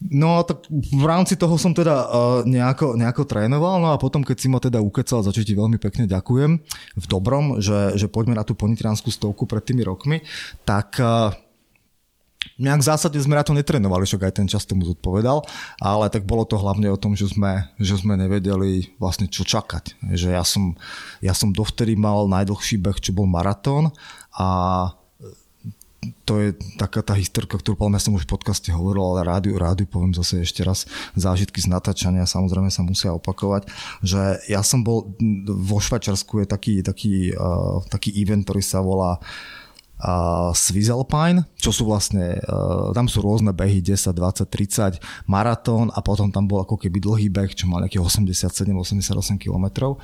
No tak v rámci toho som teda uh, nejako, nejako trénoval, no a potom keď si ma teda ukecal, za čo ti veľmi pekne ďakujem, v dobrom, že, že poďme na tú ponitrianskú stovku pred tými rokmi, tak uh, nejak v zásade sme na to netrénovali, však aj ten čas tomu zodpovedal, ale tak bolo to hlavne o tom, že sme, že sme nevedeli vlastne čo čakať. Že ja som, ja som dovtedy mal najdlhší beh, čo bol maratón a to je taká tá historka, ktorú poviem, ja som už v podcaste hovoril, ale rádiu, rádiu poviem zase ešte raz, zážitky z natáčania samozrejme sa musia opakovať, že ja som bol vo Švačarsku je taký, taký, uh, taký event, ktorý sa volá uh, Swiss čo sú vlastne, uh, tam sú rôzne behy 10, 20, 30, maratón a potom tam bol ako keby dlhý beh, čo mal nejakých 87-88 kilometrov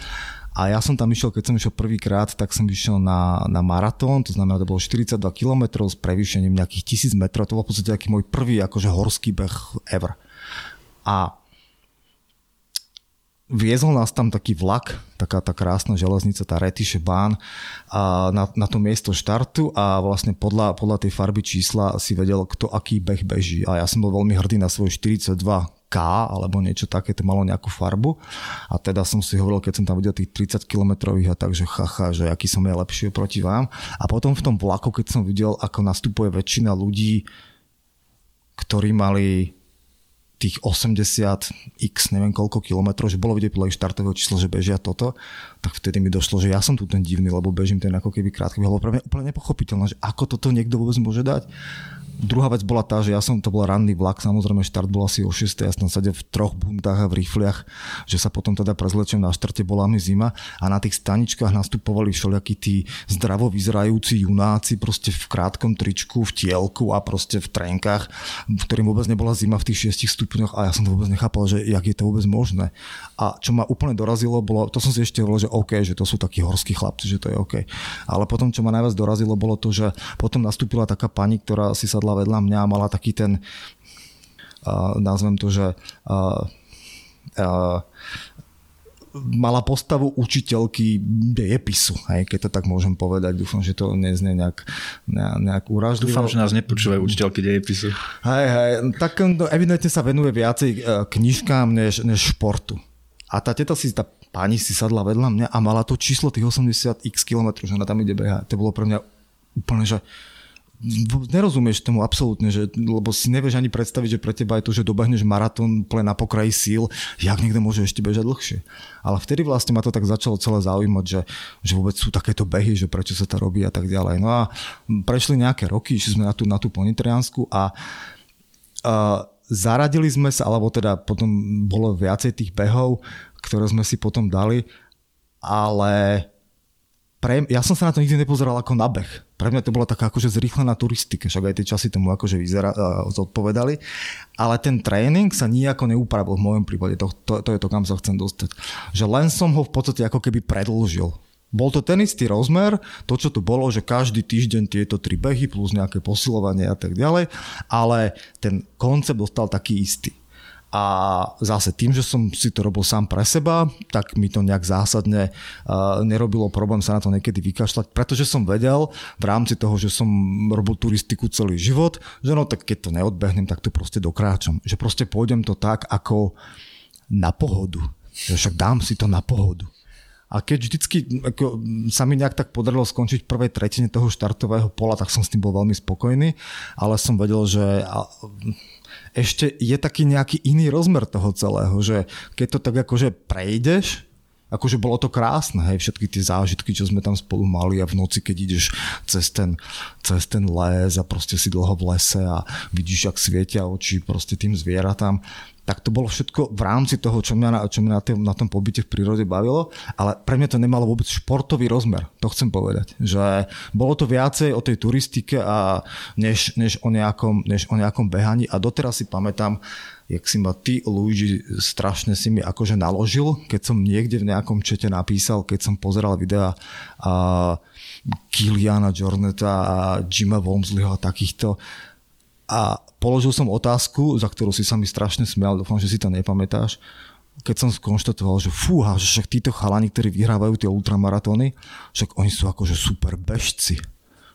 a ja som tam išiel, keď som išiel prvýkrát, tak som išiel na, na maratón, to znamená, to bolo 42 km s prevýšením nejakých 1000 metrov. To bol v podstate taký môj prvý akože horský beh ever. A viezol nás tam taký vlak, taká tá krásna železnica, tá Retische Bahn a na, na to miesto štartu a vlastne podľa, podľa tej farby čísla si vedel, kto aký beh beží. A ja som bol veľmi hrdý na svoj 42 K alebo niečo také, to malo nejakú farbu. A teda som si hovoril, keď som tam videl tých 30 kilometrových a takže chacha, že aký som je lepší proti vám. A potom v tom vlaku, keď som videl, ako nastupuje väčšina ľudí, ktorí mali tých 80 x neviem koľko kilometrov, že bolo vidieť podľa ich štartového čísla, že bežia toto, tak vtedy mi došlo, že ja som tu ten divný, lebo bežím ten ako keby krátky, lebo pre mňa úplne nepochopiteľné, že ako toto niekto vôbec môže dať. Druhá vec bola tá, že ja som, to bol ranný vlak, samozrejme štart bol asi o 6, ja som sedel v troch bundách a v rifliach, že sa potom teda prezlečem na štarte, bola mi zima a na tých staničkách nastupovali všelijakí tí zdravo vyzerajúci junáci proste v krátkom tričku, v tielku a proste v trenkách, v ktorým vôbec nebola zima v tých 6 stupňoch a ja som to vôbec nechápal, že jak je to vôbec možné. A čo ma úplne dorazilo, bolo, to som si ešte hovoril, že OK, že to sú takí horskí chlapci, že to je OK. Ale potom, čo ma najviac dorazilo, bolo to, že potom nastúpila taká pani, ktorá si sa sedla vedľa mňa a mala taký ten, uh, nazvem to, že uh, uh, mala postavu učiteľky dejepisu, hej, keď to tak môžem povedať. Dúfam, že to neznie nejak, nejak úražlivo. Dúfam, že nás nepočúvajú učiteľky dejepisu. Hej, hej, tak no, evidentne sa venuje viacej knižkám než, než športu. A tá teta si, tá pani si sadla vedľa mňa a mala to číslo tých 80 x kilometrov, že ona tam ide behať. To bolo pre mňa úplne, že nerozumieš tomu absolútne, že, lebo si nevieš ani predstaviť, že pre teba je to, že dobehneš maratón úplne na pokraji síl, jak niekto môže ešte bežať dlhšie. Ale vtedy vlastne ma to tak začalo celé zaujímať, že, že vôbec sú takéto behy, že prečo sa to robí a tak ďalej. No a prešli nejaké roky, išli sme na tú, na tú ponitriansku a, a zaradili sme sa, alebo teda potom bolo viacej tých behov, ktoré sme si potom dali, ale pre, ja som sa na to nikdy nepozeral ako na beh. Pre mňa to bola taká akože zrýchlená turistika, však aj tie časy tomu akože vyzera, zodpovedali. Ale ten tréning sa nijako neupravil v mojom prípade, to, to, to je to, kam sa chcem dostať. Že len som ho v podstate ako keby predlžil. Bol to ten istý rozmer, to čo tu bolo, že každý týždeň tieto tri behy plus nejaké posilovanie a tak ďalej, ale ten koncept dostal taký istý. A zase tým, že som si to robil sám pre seba, tak mi to nejak zásadne uh, nerobilo problém sa na to niekedy vykašľať, pretože som vedel v rámci toho, že som robil turistiku celý život, že no tak keď to neodbehnem, tak to proste dokráčam. Že proste pôjdem to tak ako na pohodu. Že však dám si to na pohodu. A keď vždycky ako, sa mi nejak tak podarilo skončiť v prvej tretine toho štartového pola, tak som s tým bol veľmi spokojný, ale som vedel, že ešte je taký nejaký iný rozmer toho celého, že keď to tak akože prejdeš, akože bolo to krásne, hej, všetky tie zážitky, čo sme tam spolu mali a v noci, keď ideš cez ten, cez ten les a proste si dlho v lese a vidíš, ak svietia oči proste tým zvieratám, tak to bolo všetko v rámci toho, čo mňa na, čo mňa na, tým, na tom pobyte v prírode bavilo, ale pre mňa to nemalo vôbec športový rozmer, to chcem povedať. Že bolo to viacej o tej turistike a než, než, o nejakom, než o nejakom behaní a doteraz si pamätám, jak si ma ty, Luigi, strašne si mi akože naložil, keď som niekde v nejakom čete napísal, keď som pozeral videa a Kiliana Jorneta a Jima Womsleyho a takýchto a položil som otázku, za ktorú si sa mi strašne smial, dúfam, že si to nepamätáš, keď som skonštatoval, že fúha, že však títo chalani, ktorí vyhrávajú tie ultramaratóny, však oni sú akože super bežci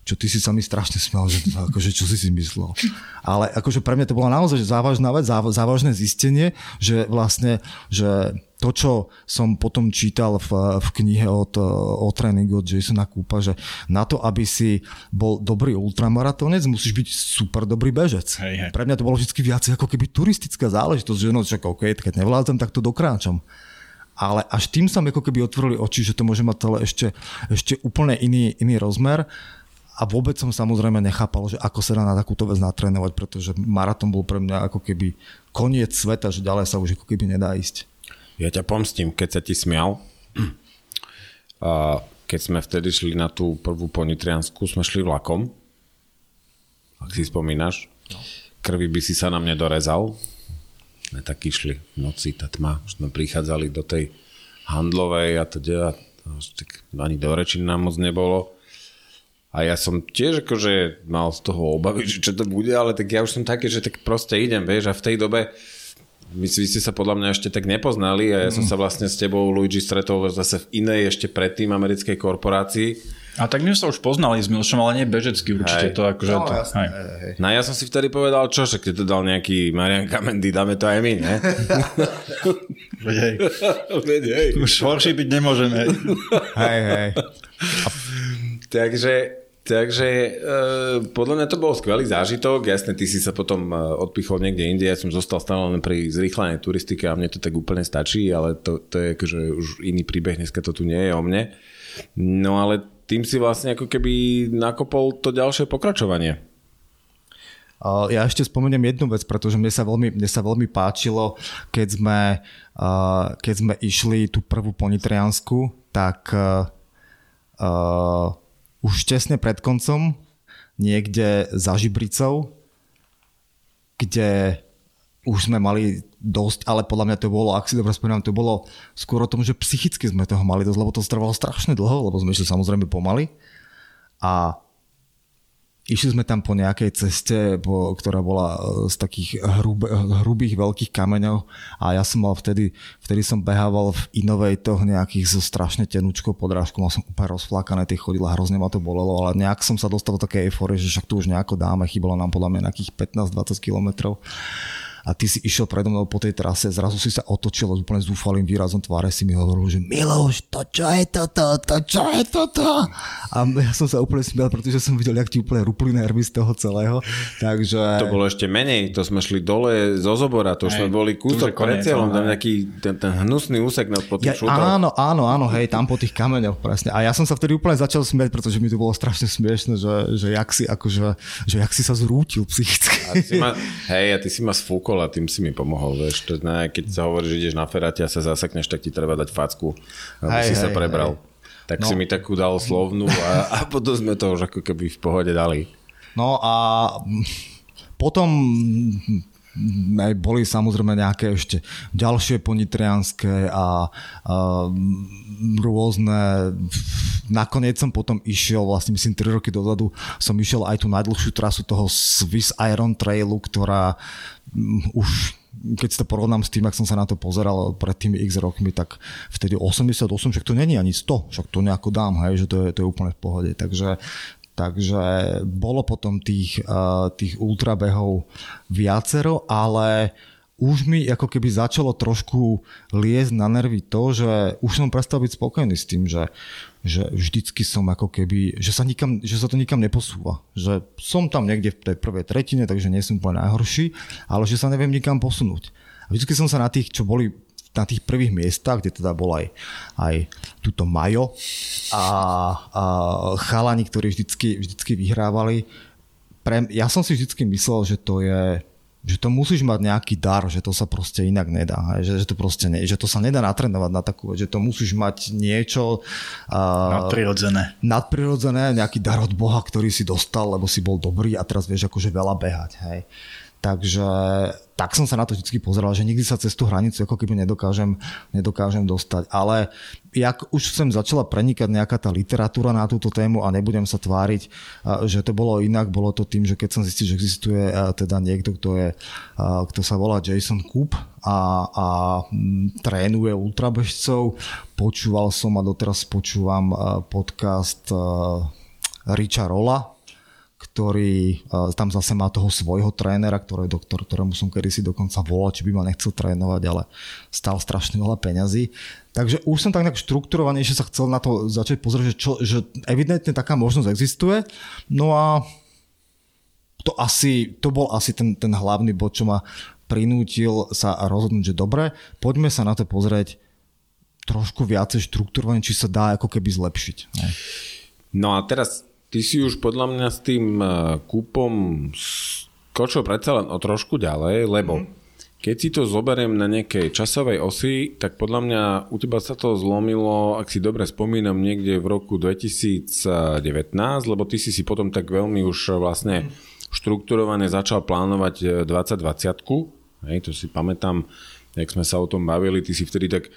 čo ty si sa mi strašne smial, že akože čo si si myslel. Ale akože pre mňa to bola naozaj závažná vec, závažné zistenie, že vlastne, že to, čo som potom čítal v, v knihe od, o tréningu od Jasona Kúpa, že na to, aby si bol dobrý ultramaratónec, musíš byť super dobrý bežec. Hej, hej. Pre mňa to bolo vždy viac ako keby turistická záležitosť, že no čak, OK, keď nevládzem, tak to dokráčam. Ale až tým sa mi ako keby otvorili oči, že to môže mať celé ešte, ešte úplne iný, iný rozmer a vôbec som samozrejme nechápal, že ako sa dá na takúto vec natrénovať, pretože maratón bol pre mňa ako keby koniec sveta, že ďalej sa už ako keby nedá ísť. Ja ťa pomstím, keď sa ti smial. [clears throat] A keď sme vtedy šli na tú prvú ponitriansku, sme šli vlakom. Ak si spomínaš. No. Krvi by si sa na mne dorezal. Sme tak išli v noci, tá tma. Už sme prichádzali do tej handlovej a to teda, ani do reči nám moc nebolo. A ja som tiež akože mal z toho obavy, že čo to bude, ale tak ja už som taký, že tak proste idem, vieš, a v tej dobe vy, vy ste sa podľa mňa ešte tak nepoznali a ja som sa vlastne s tebou, Luigi, stretol zase v inej ešte predtým americkej korporácii. A tak my sa už poznali s Milšom, ale nie bežecky určite hej. to akože... No, to, hej. Hej. no ja som si vtedy povedal, čo, že keď to dal nejaký Marian Kamendy, dáme to aj my, ne? [laughs] Veď hej. [laughs] Už horší byť nemôžeme. [laughs] hej, hej. Takže Takže e, podľa mňa to bol skvelý zážitok. Jasne, ty si sa potom e, odpichol niekde inde. Ja som zostal stále len pri zrýchlenej turistike a mne to tak úplne stačí, ale to, to je akože už iný príbeh. Dneska to tu nie je o mne. No ale tým si vlastne ako keby nakopol to ďalšie pokračovanie. Ja ešte spomeniem jednu vec, pretože mne sa veľmi, mne sa veľmi páčilo, keď sme, keď sme išli tú prvú ponitriansku, tak uh, už tesne pred koncom, niekde za Žibricou, kde už sme mali dosť, ale podľa mňa to bolo, ak si dobre spomínam, to bolo skôr o tom, že psychicky sme toho mali dosť, lebo to trvalo strašne dlho, lebo sme išli samozrejme pomaly. A Išli sme tam po nejakej ceste, po, ktorá bola e, z takých hrub, hrubých veľkých kameňov a ja som mal vtedy, vtedy som behával v inovej toho nejakých so strašne tenúčkou podrážkou, mal som úplne rozflákané tie chodidla, hrozne ma to bolelo, ale nejak som sa dostal do také eufórie, že však tu už nejako dáme, chýbalo nám podľa mňa nejakých 15-20 kilometrov a ty si išiel predo mnou po tej trase, zrazu si sa otočil s úplne zúfalým výrazom tváre si mi hovoril, že Miloš, to čo je toto, to čo je toto? A ja som sa úplne smiel, pretože som videl, jak ti úplne rupli nervy z toho celého. Takže... To bolo ešte menej, to sme šli dole zo zobora, to už sme boli kúsok pred cieľom, tam nejaký ten, ten hnusný úsek nad pod ja, Áno, áno, áno, hej, tam po tých kameňoch, presne. A ja som sa vtedy úplne začal smieť, pretože mi to bolo strašne smiešne, že, že jak si, akože, že jak si sa zrútil psychicky. A ty si ma, hej, a ty si ma sfúkol a tým si mi pomohol, vieš. To, ne, keď sa hovorí, že ideš na feráte a sa zasekneš, tak ti treba dať facku, aby hej, si hej, sa prebral. Hej. Tak no. si mi takú dal slovnú a, a potom sme to už ako keby v pohode dali. No a potom aj boli samozrejme nejaké ešte ďalšie ponitrianské a, a rôzne nakoniec som potom išiel vlastne myslím 3 roky dozadu som išiel aj tú najdlhšiu trasu toho Swiss Iron Trailu, ktorá už keď si to porovnám s tým, ak som sa na to pozeral pred tými x rokmi, tak vtedy 88, však to není ani 100, však to nejako dám, hej, že to je, to je úplne v pohode. Takže, takže bolo potom tých, uh, tých ultrabehov viacero, ale už mi ako keby začalo trošku liesť na nervy to, že už som prestal byť spokojný s tým, že, že vždycky som ako keby, že sa, nikam, že sa to nikam neposúva. Že som tam niekde v tej prvej tretine, takže nie som úplne najhorší, ale že sa neviem nikam posunúť. A vždycky som sa na tých, čo boli na tých prvých miestach, kde teda bol aj, aj túto Majo a, a chalani, ktorí vždycky, vždycky vyhrávali. Pre, ja som si vždycky myslel, že to je že to musíš mať nejaký dar, že to sa proste inak nedá, že, že to proste ne, že to sa nedá natrenovať na takú, že to musíš mať niečo uh, nadprirodzené. nadprirodzené, nejaký dar od Boha, ktorý si dostal, lebo si bol dobrý a teraz vieš akože veľa behať, hej. Takže tak som sa na to vždy pozeral, že nikdy sa cez tú hranicu ako keby nedokážem, nedokážem dostať. Ale jak už sem začala prenikať nejaká tá literatúra na túto tému a nebudem sa tváriť, že to bolo inak, bolo to tým, že keď som zistil, že existuje teda niekto, kto, je, kto sa volá Jason Coop a, a trénuje ultrabežcov, počúval som a doteraz počúvam podcast Richa Rolla, ktorý tam zase má toho svojho trénera, ktorý je doktor, ktorému som kedysi dokonca volal, či by ma nechcel trénovať, ale stal strašne veľa peňazí. Takže už som tak nejak štrukturovanejšie sa chcel na to začať pozrieť, že, čo, že evidentne taká možnosť existuje. No a to asi, to bol asi ten, ten hlavný bod, čo ma prinútil sa rozhodnúť, že dobre, poďme sa na to pozrieť trošku viacej štrukturovane, či sa dá ako keby zlepšiť. No a teraz Ty si už podľa mňa s tým eh, kúpom skočil predsa len o trošku ďalej, lebo mm. keď si to zoberiem na nejakej časovej osi, tak podľa mňa u teba sa to zlomilo, ak si dobre spomínam, niekde v roku 2019, lebo ty si si potom tak veľmi už vlastne štrukturovane začal plánovať 2020. Eh, Hej, to si pamätám, jak sme sa o tom bavili, ty si vtedy tak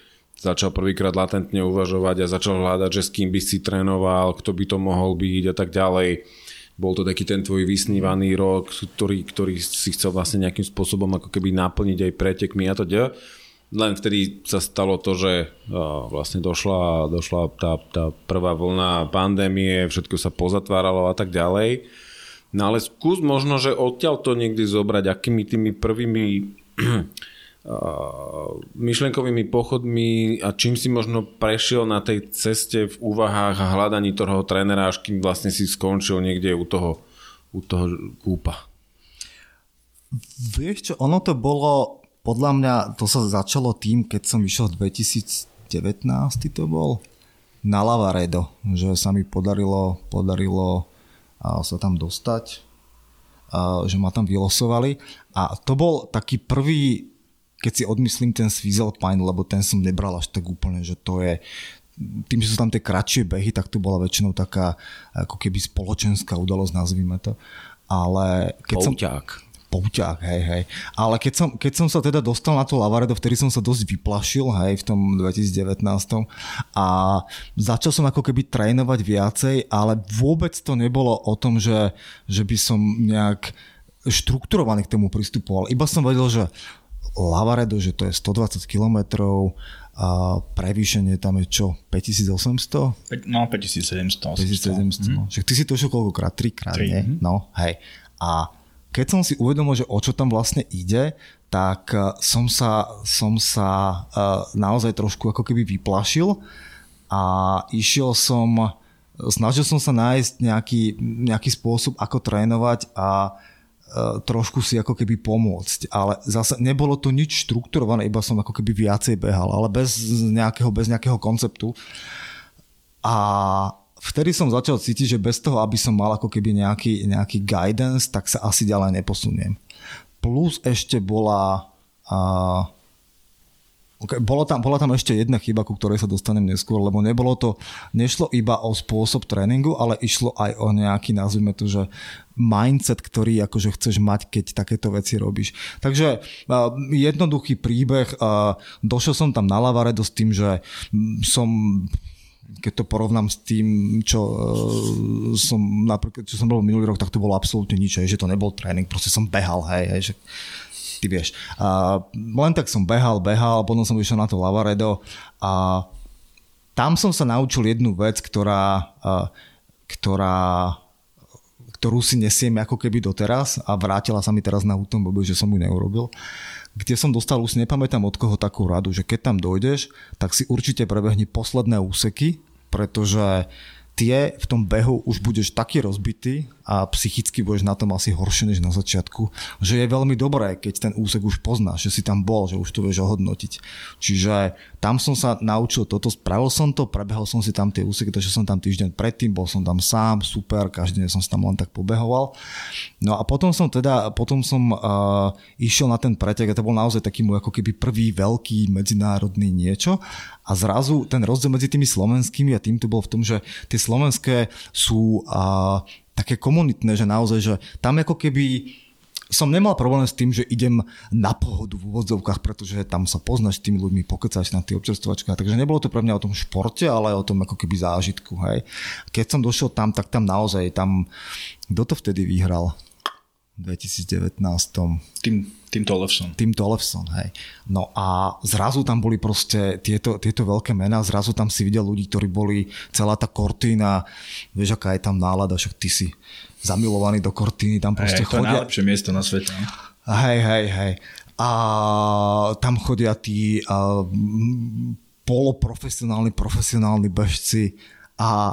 začal prvýkrát latentne uvažovať a začal hľadať, že s kým by si trénoval, kto by to mohol byť a tak ďalej. Bol to taký ten tvoj vysnívaný rok, ktorý, ktorý si chcel vlastne nejakým spôsobom ako keby naplniť aj pretekmi a to ďa. Len vtedy sa stalo to, že vlastne došla, došla tá, tá prvá vlna pandémie, všetko sa pozatváralo a tak ďalej. No ale skús možno, že odtiaľ to niekde zobrať, akými tými prvými [clears throat] myšlenkovými pochodmi a čím si možno prešiel na tej ceste v úvahách a hľadaní toho trénera, až kým vlastne si skončil niekde u toho, u toho kúpa? Vieš čo, ono to bolo, podľa mňa to sa začalo tým, keď som išiel 2019 to bol, na Lavaredo, že sa mi podarilo, podarilo sa tam dostať, že ma tam vylosovali a to bol taký prvý keď si odmyslím ten Swizzle Pine, lebo ten som nebral až tak úplne, že to je tým, že sú tam tie kratšie behy, tak to bola väčšinou taká ako keby spoločenská udalosť, nazvime to. Ale keď Pouťák. som... Pouťák, hej, hej. Ale keď som, keď som sa teda dostal na to Lavaredo, vtedy som sa dosť vyplašil, hej, v tom 2019. A začal som ako keby trénovať viacej, ale vôbec to nebolo o tom, že, že by som nejak štrukturovaný k tomu pristupoval. Iba som vedel, že Lavaredo, že to je 120 km a prevýšenie tam je čo, 5800? No, 5700. 5700, no. Však ty si to šiel koľkokrát? Trikrát, Tri. nie? Mm-hmm. No, hej. A keď som si uvedomil, že o čo tam vlastne ide, tak e, som sa, som sa uh, naozaj trošku ako keby vyplašil a išiel som, snažil som sa nájsť nejaký, nejaký spôsob, ako trénovať a E, trošku si ako keby pomôcť. Ale zase nebolo to nič štrukturované, iba som ako keby viacej behal, ale bez nejakého, bez nejakého konceptu. A vtedy som začal cítiť, že bez toho, aby som mal ako keby nejaký, nejaký guidance, tak sa asi ďalej neposuniem. Plus ešte bola a, Okay, bolo tam, bola tam ešte jedna chyba, ku ktorej sa dostanem neskôr, lebo nebolo to, nešlo iba o spôsob tréningu, ale išlo aj o nejaký, nazvime to, že mindset, ktorý akože chceš mať, keď takéto veci robíš. Takže jednoduchý príbeh, došiel som tam na Lavaredo s tým, že som keď to porovnám s tým, čo uh, som napríklad, čo som bol minulý rok, tak to bolo absolútne nič, že to nebol tréning, proste som behal, hej, hej že ty vieš. A len tak som behal, behal, potom som išiel na to Lavaredo a tam som sa naučil jednu vec, ktorá, ktorá ktorú si nesiem ako keby doteraz a vrátila sa mi teraz na útom, že som ju neurobil kde som dostal, už nepamätám od koho takú radu, že keď tam dojdeš, tak si určite prebehni posledné úseky, pretože tie v tom behu už budeš taký rozbitý a psychicky budeš na tom asi horšie než na začiatku, že je veľmi dobré, keď ten úsek už poznáš, že si tam bol, že už to vieš ohodnotiť. Čiže tam som sa naučil toto, spravil som to, prebehol som si tam tie úseky, takže som tam týždeň predtým, bol som tam sám, super, každý deň som si tam len tak pobehoval. No a potom som teda, potom som uh, išiel na ten pretek a to bol naozaj taký môj ako keby prvý veľký medzinárodný niečo a zrazu ten rozdiel medzi tými slovenskými a týmto bol v tom, že tie slovenské sú uh, také komunitné, že naozaj, že tam ako keby som nemal problém s tým, že idem na pohodu v úvodzovkách, pretože tam sa poznáš s tými ľuďmi, pokecať na tie občerstvovačkách. Takže nebolo to pre mňa o tom športe, ale o tom ako keby zážitku. Hej. Keď som došiel tam, tak tam naozaj, tam, kto to vtedy vyhral? 2019. Tým, tým Tollefson. Tým Tollefson, hej. No a zrazu tam boli proste tieto, tieto veľké mená, zrazu tam si videl ľudí, ktorí boli, celá tá Cortina, vieš, aká je tam nálada, však ty si zamilovaný do Cortiny, tam proste hey, chodia. To je najlepšie miesto na svete. No? Hej, hej, hej. A tam chodia tí a, poloprofesionálni, profesionálni bežci a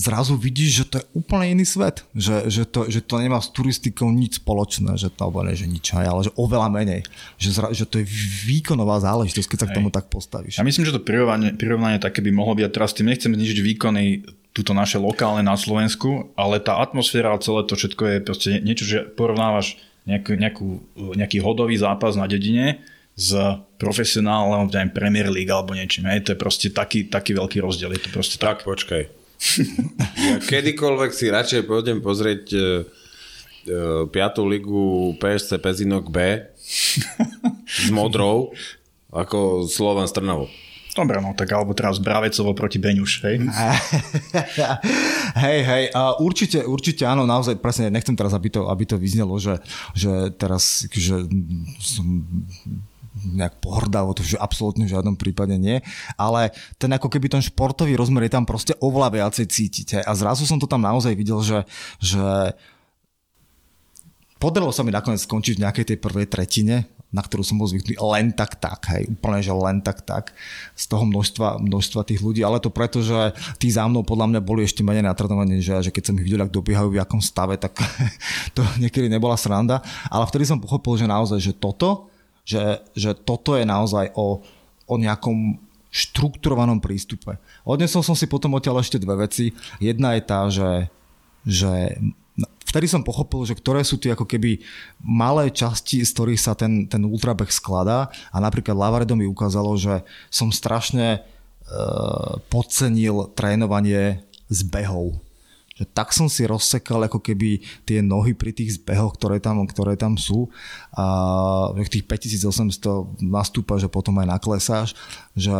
zrazu vidíš, že to je úplne iný svet. Že, že, to, že to nemá s turistikou nič spoločné, že to nie, že nič, ale že oveľa menej. Že, zra, že to je výkonová záležitosť, keď sa k tomu tak postavíš. Ja myslím, že to prirovnanie, prirovnanie také by mohlo byť, a teraz tým nechcem znižiť výkony túto naše lokálne na Slovensku, ale tá atmosféra a celé to všetko je proste niečo, že porovnávaš nejakú, nejakú, nejaký hodový zápas na dedine s profesionálom, neviem, Premier League alebo niečím. Hej, to je proste taký, taký veľký rozdiel. Je to proste tak. tak. počkaj ja kedykoľvek si radšej pôjdem pozrieť uh, uh, 5. ligu PSC Pezinok B s modrou ako Slovan Strnavo. Dobre, no tak alebo teraz Bravecovo proti Beňuš, hej? hej, hej, uh, určite, určite áno, naozaj, presne, nechcem teraz, aby to, aby to vyznelo, že, že teraz, že som nejak pohrdavo, to že absolútne v žiadnom prípade nie, ale ten ako keby ten športový rozmer je tam proste oveľa viacej cítiť. A zrazu som to tam naozaj videl, že, že podarilo sa mi nakoniec skončiť v nejakej tej prvej tretine, na ktorú som bol zvyknutý len tak tak, hej, úplne, že len tak tak z toho množstva, množstva tých ľudí, ale to preto, že tí za mnou podľa mňa boli ešte menej natrenovaní, že, že keď som ich videl, ak dobiehajú v akom stave, tak [laughs] to niekedy nebola sranda, ale vtedy som pochopil, že naozaj, že toto že, že toto je naozaj o, o nejakom štrukturovanom prístupe. Odnesol som si potom odtiaľ ešte dve veci. Jedna je tá, že, že vtedy som pochopil, že ktoré sú tie ako keby malé časti, z ktorých sa ten, ten ultrabeh skladá a napríklad Lavaredo mi ukázalo, že som strašne e, podcenil trénovanie z behov že tak som si rozsekal ako keby tie nohy pri tých zbehoch, ktoré tam, ktoré tam sú a tých 5800 nastúpa, že potom aj naklesáš, že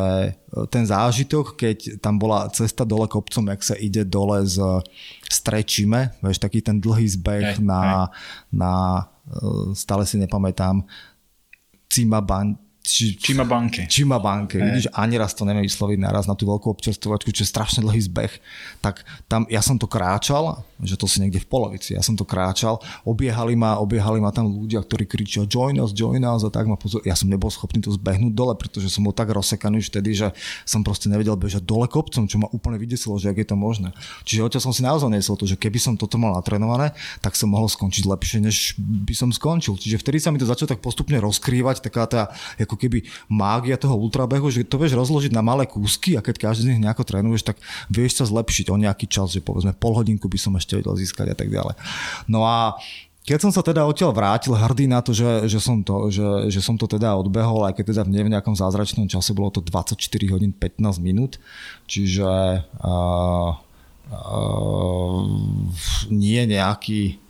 ten zážitok, keď tam bola cesta dole kopcom, jak sa ide dole z Strečime, vieš, taký ten dlhý zbeh hey, na, hey. na, e, stále si nepamätám, Cimaban, či, Čima banke. Čima banke. Hey. Vidíš, ani raz to neviem vysloviť naraz na tú veľkú občerstvovačku, čo je strašne dlhý zbeh. Tak tam ja som to kráčal, že to si niekde v polovici, ja som to kráčal, obiehali ma, obiehali ma tam ľudia, ktorí kričia join us, join us a tak ma pozor. Ja som nebol schopný to zbehnúť dole, pretože som bol tak rozsekaný už vtedy, že som proste nevedel bežať dole kopcom, čo ma úplne vydesilo, že ak je to možné. Čiže odtiaľ som si naozaj nesol to, že keby som toto mal natrenované, tak som mohol skončiť lepšie, než by som skončil. Čiže vtedy sa mi to začalo tak postupne rozkrývať, taká tá ako keby mágia toho ultrabehu, že to vieš rozložiť na malé kúsky a keď každý z nich nejako trénuješ, tak vieš sa zlepšiť o nejaký čas, že povedzme pol hodinku by som ešte vedel získať a tak ďalej. No a keď som sa teda odtiaľ vrátil hrdý na to, že, že, som, to, že, že som to teda odbehol, aj keď teda v nejakom zázračnom čase bolo to 24 hodín 15 minút, čiže uh, uh, nie nejaký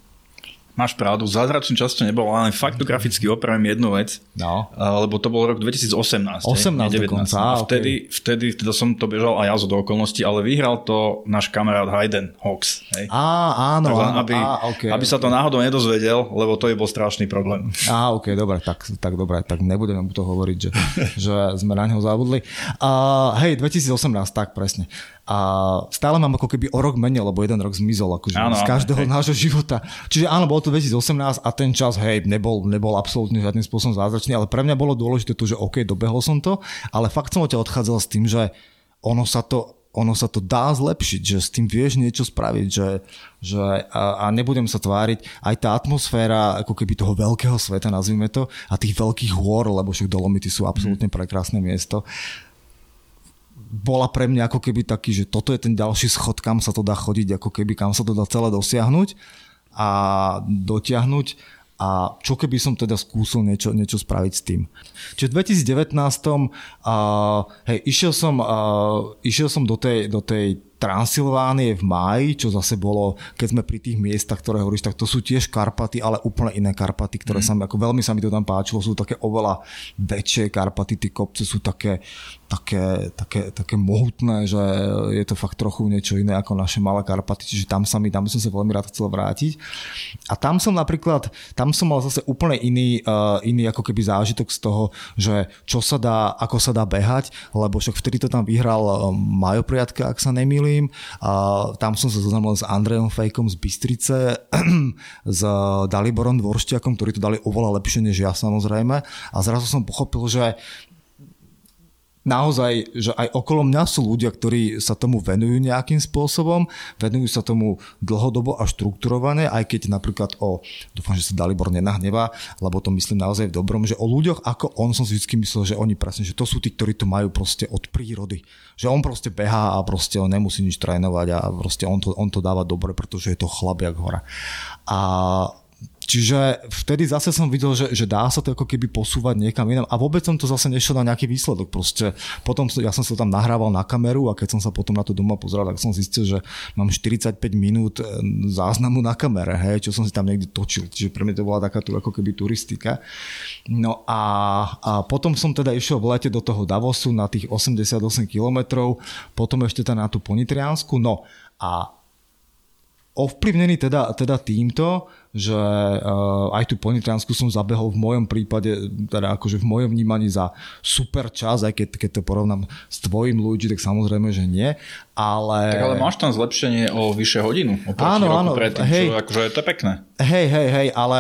Máš pravdu, zázračný čas to nebolo, ale fakt tu graficky opravím jednu vec, no. lebo to bol rok 2018, 18 nie 19. Dokonca, a vtedy, okay. vtedy teda som to bežal aj ja zo do okolností, ale vyhral to náš kamarát Hayden Hawks. Hej. Á, áno, tak, áno aby, á, okay, aby sa to náhodou nedozvedel, lebo to je bol strašný problém. Á, ok, dobre, tak, tak dobre, tak nebudeme mu to hovoriť, že, [laughs] že sme na neho zabudli. Uh, hej, 2018, tak presne a stále mám ako keby o rok menej, lebo jeden rok zmizol akože áno, z každého hej. nášho života. Čiže áno, bolo to 2018 a ten čas, hej, nebol, nebol absolútne žiadnym spôsobom zázračný, ale pre mňa bolo dôležité to, že OK, dobehol som to, ale fakt som odtiaľ odchádzal s tým, že ono sa to ono sa to dá zlepšiť, že s tým vieš niečo spraviť, že, že a, a nebudem sa tváriť, aj tá atmosféra ako keby toho veľkého sveta, nazvime to, a tých veľkých hôr, lebo však Dolomity sú absolútne prekrásne miesto, bola pre mňa ako keby taký, že toto je ten ďalší schod, kam sa to dá chodiť, ako keby kam sa to dá celé dosiahnuť a dotiahnuť a čo keby som teda skúsil niečo, niečo spraviť s tým. Čiže v 2019 uh, hej, išiel som, uh, išiel som do tej, do tej Transylvánie v máji, čo zase bolo, keď sme pri tých miestach, ktoré hovoríš, tak to sú tiež Karpaty, ale úplne iné Karpaty, ktoré mm. sa mi, ako veľmi sa mi to tam páčilo, sú také oveľa väčšie Karpaty, tie kopce sú také, také, také, také mohutné, že je to fakt trochu niečo iné ako naše malé Karpaty, čiže tam sa mi, tam som sa veľmi rád chcel vrátiť. A tam som napríklad, tam som mal zase úplne iný, uh, iný ako keby zážitok z toho, že čo sa dá, ako sa dá behať, lebo však vtedy to tam vyhral uh, Majo Priatka, ak sa nemýlim, nemýlim. A tam som sa zoznamil s Andrejom Fejkom z Bystrice, [clears throat] s Daliborom Dvorštiakom, ktorí to dali oveľa lepšie než ja samozrejme. A zrazu som pochopil, že naozaj, že aj okolo mňa sú ľudia, ktorí sa tomu venujú nejakým spôsobom, venujú sa tomu dlhodobo a štrukturovane, aj keď napríklad o, dúfam, že sa Dalibor nenahnevá, lebo to myslím naozaj v dobrom, že o ľuďoch ako on som si vždy myslel, že oni presne, že to sú tí, ktorí to majú proste od prírody. Že on proste behá a proste on nemusí nič trénovať a proste on to, on to dáva dobre, pretože je to chlap jak hora. A Čiže vtedy zase som videl, že, že dá sa to ako keby posúvať niekam inam a vôbec som to zase nešiel na nejaký výsledok. Proste potom ja som sa tam nahrával na kameru a keď som sa potom na to doma pozeral, tak som zistil, že mám 45 minút e, záznamu na kamere, hej, čo som si tam niekde točil. Čiže pre mňa to bola taká tu ako keby turistika. No a, a potom som teda išiel v lete do toho Davosu na tých 88 kilometrov, potom ešte teda na tú Ponitriansku, no a ovplyvnený teda, teda týmto, že uh, aj tú Ponitransku som zabehol v mojom prípade, teda akože v mojom vnímaní za super čas, aj keď, keď to porovnám s tvojim ľudí, tak samozrejme, že nie, ale... Tak ale máš tam zlepšenie o vyššie hodinu oproti áno, roku áno, predtým, hej, čo akože to je pekné. Hej, hej, hej, ale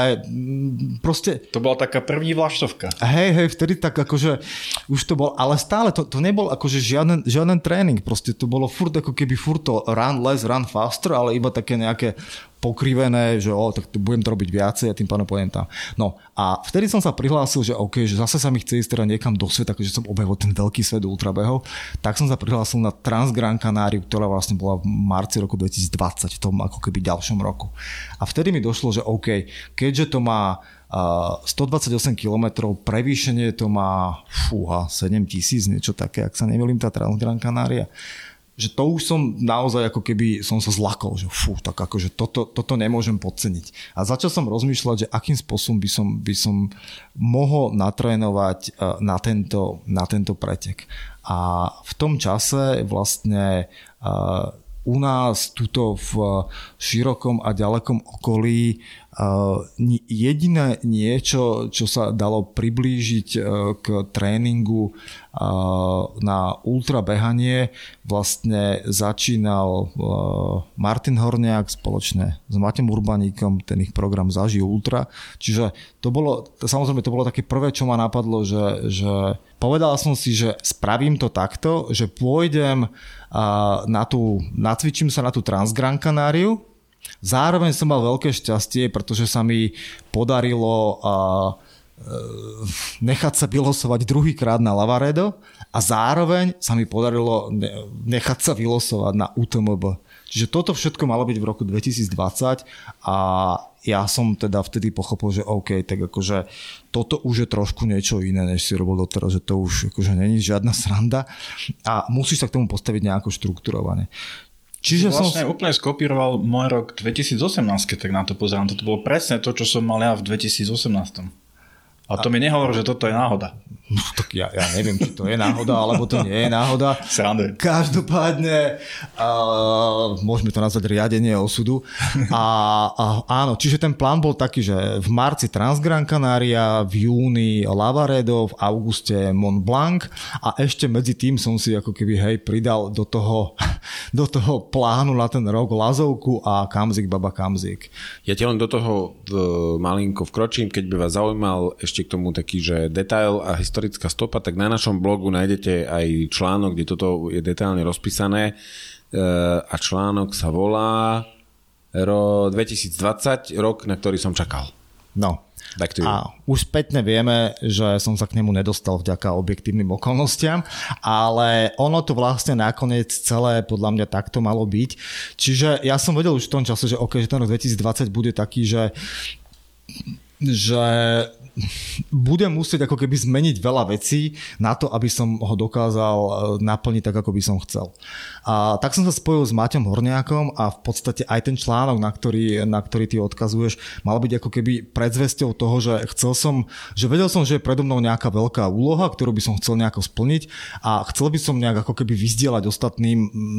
proste... To bola taká první vlaštovka. Hej, hej, vtedy tak akože už to bol, ale stále to, to nebol akože žiaden, žiaden tréning, proste to bolo furt ako keby furt to run less, run faster, ale iba také nejaké pokrivené, že o, tak budem to robiť viacej a tým pádom pôjdem tam. No a vtedy som sa prihlásil, že OK, že zase sa mi chce ísť teda niekam do sveta, keďže som objavil ten veľký svet ultrabehov, tak som sa prihlásil na Transgran Canáriu, ktorá vlastne bola v marci roku 2020, v tom ako keby ďalšom roku. A vtedy mi došlo, že OK, keďže to má 128 km, prevýšenie to má fúha, 7 tisíc, niečo také, ak sa nemýlim, tá Transgran Canária že to už som naozaj ako keby som sa zlakol, že fú, tak akože toto, toto nemôžem podceniť. A začal som rozmýšľať, že akým spôsobom by som, by som mohol natrénovať e, na tento, na tento pretek. A v tom čase vlastne e, u nás tuto v širokom a ďalekom okolí jediné niečo, čo sa dalo priblížiť e, k tréningu na ultrabehanie, vlastne začínal Martin Horniak spoločne s Matem Urbaníkom, ten ich program Zaži Ultra. Čiže to bolo, samozrejme to bolo také prvé, čo ma napadlo, že, že povedal som si, že spravím to takto, že pôjdem na tú, nacvičím sa na tú Transgran Canáriu, Zároveň som mal veľké šťastie, pretože sa mi podarilo uh, nechať sa vylosovať druhýkrát na Lavaredo a zároveň sa mi podarilo nechať sa vylosovať na UTMB. Čiže toto všetko malo byť v roku 2020 a ja som teda vtedy pochopil, že OK, tak akože toto už je trošku niečo iné, než si robil doteraz, že to už akože není žiadna sranda a musíš sa k tomu postaviť nejako štrukturovane. Čiže vlastne som... úplne skopíroval môj rok 2018, tak na to pozerám. Toto bolo presne to, čo som mal ja v 2018. A to a... mi nehovorí, že toto je náhoda. No, tak ja, ja neviem, či to je náhoda, alebo to nie je náhoda. Srandujem. Každopádne uh, môžeme to nazvať riadenie osudu. A, a áno, čiže ten plán bol taký, že v marci Transgran Canaria, v júni Lavaredo, v auguste Mont Blanc a ešte medzi tým som si ako keby hej pridal do toho, do toho plánu na ten rok Lazovku a Kamzik Baba Kamzik. Ja ti len do toho v, malinko vkročím, keď by vás zaujímal ešte k tomu taký, že detail a história historická stopa, tak na našom blogu nájdete aj článok, kde toto je detailne rozpísané e, a článok sa volá ro 2020, rok, na ktorý som čakal. No, a už spätne vieme, že som sa k nemu nedostal vďaka objektívnym okolnostiam, ale ono to vlastne nakoniec celé podľa mňa takto malo byť. Čiže ja som vedel už v tom čase, že OK, že ten rok 2020 bude taký, že že budem musieť ako keby zmeniť veľa vecí na to, aby som ho dokázal e, naplniť tak, ako by som chcel. A tak som sa spojil s Maťom Horniakom a v podstate aj ten článok, na ktorý, na ktorý ty odkazuješ, mal byť ako keby predzvesťou toho, že chcel som, že vedel som, že je predo mnou nejaká veľká úloha, ktorú by som chcel nejako splniť a chcel by som nejak ako keby vyzdielať ostatným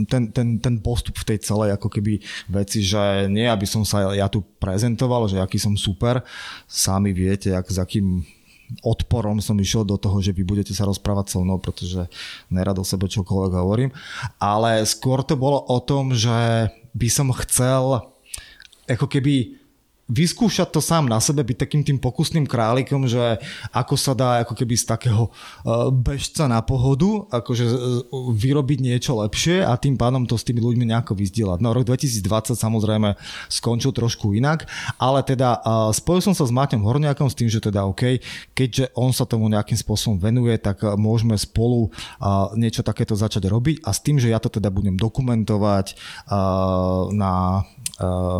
ten, ten, ten postup v tej celej ako keby veci, že nie, aby som sa ja tu prezentoval, že aký som super, sami viete, ak, za akým odporom som išiel do toho, že vy budete sa rozprávať so mnou, pretože nerad o sebe čokoľvek hovorím. Ale skôr to bolo o tom, že by som chcel ako keby vyskúšať to sám na sebe, byť takým tým pokusným králikom, že ako sa dá ako keby z takého e, bežca na pohodu, akože e, vyrobiť niečo lepšie a tým pádom to s tými ľuďmi nejako vyzdielať. No rok 2020 samozrejme skončil trošku inak, ale teda e, spojil som sa s Maťom Horniakom s tým, že teda OK, keďže on sa tomu nejakým spôsobom venuje, tak môžeme spolu niečo takéto začať robiť a s tým, že ja to teda budem dokumentovať na,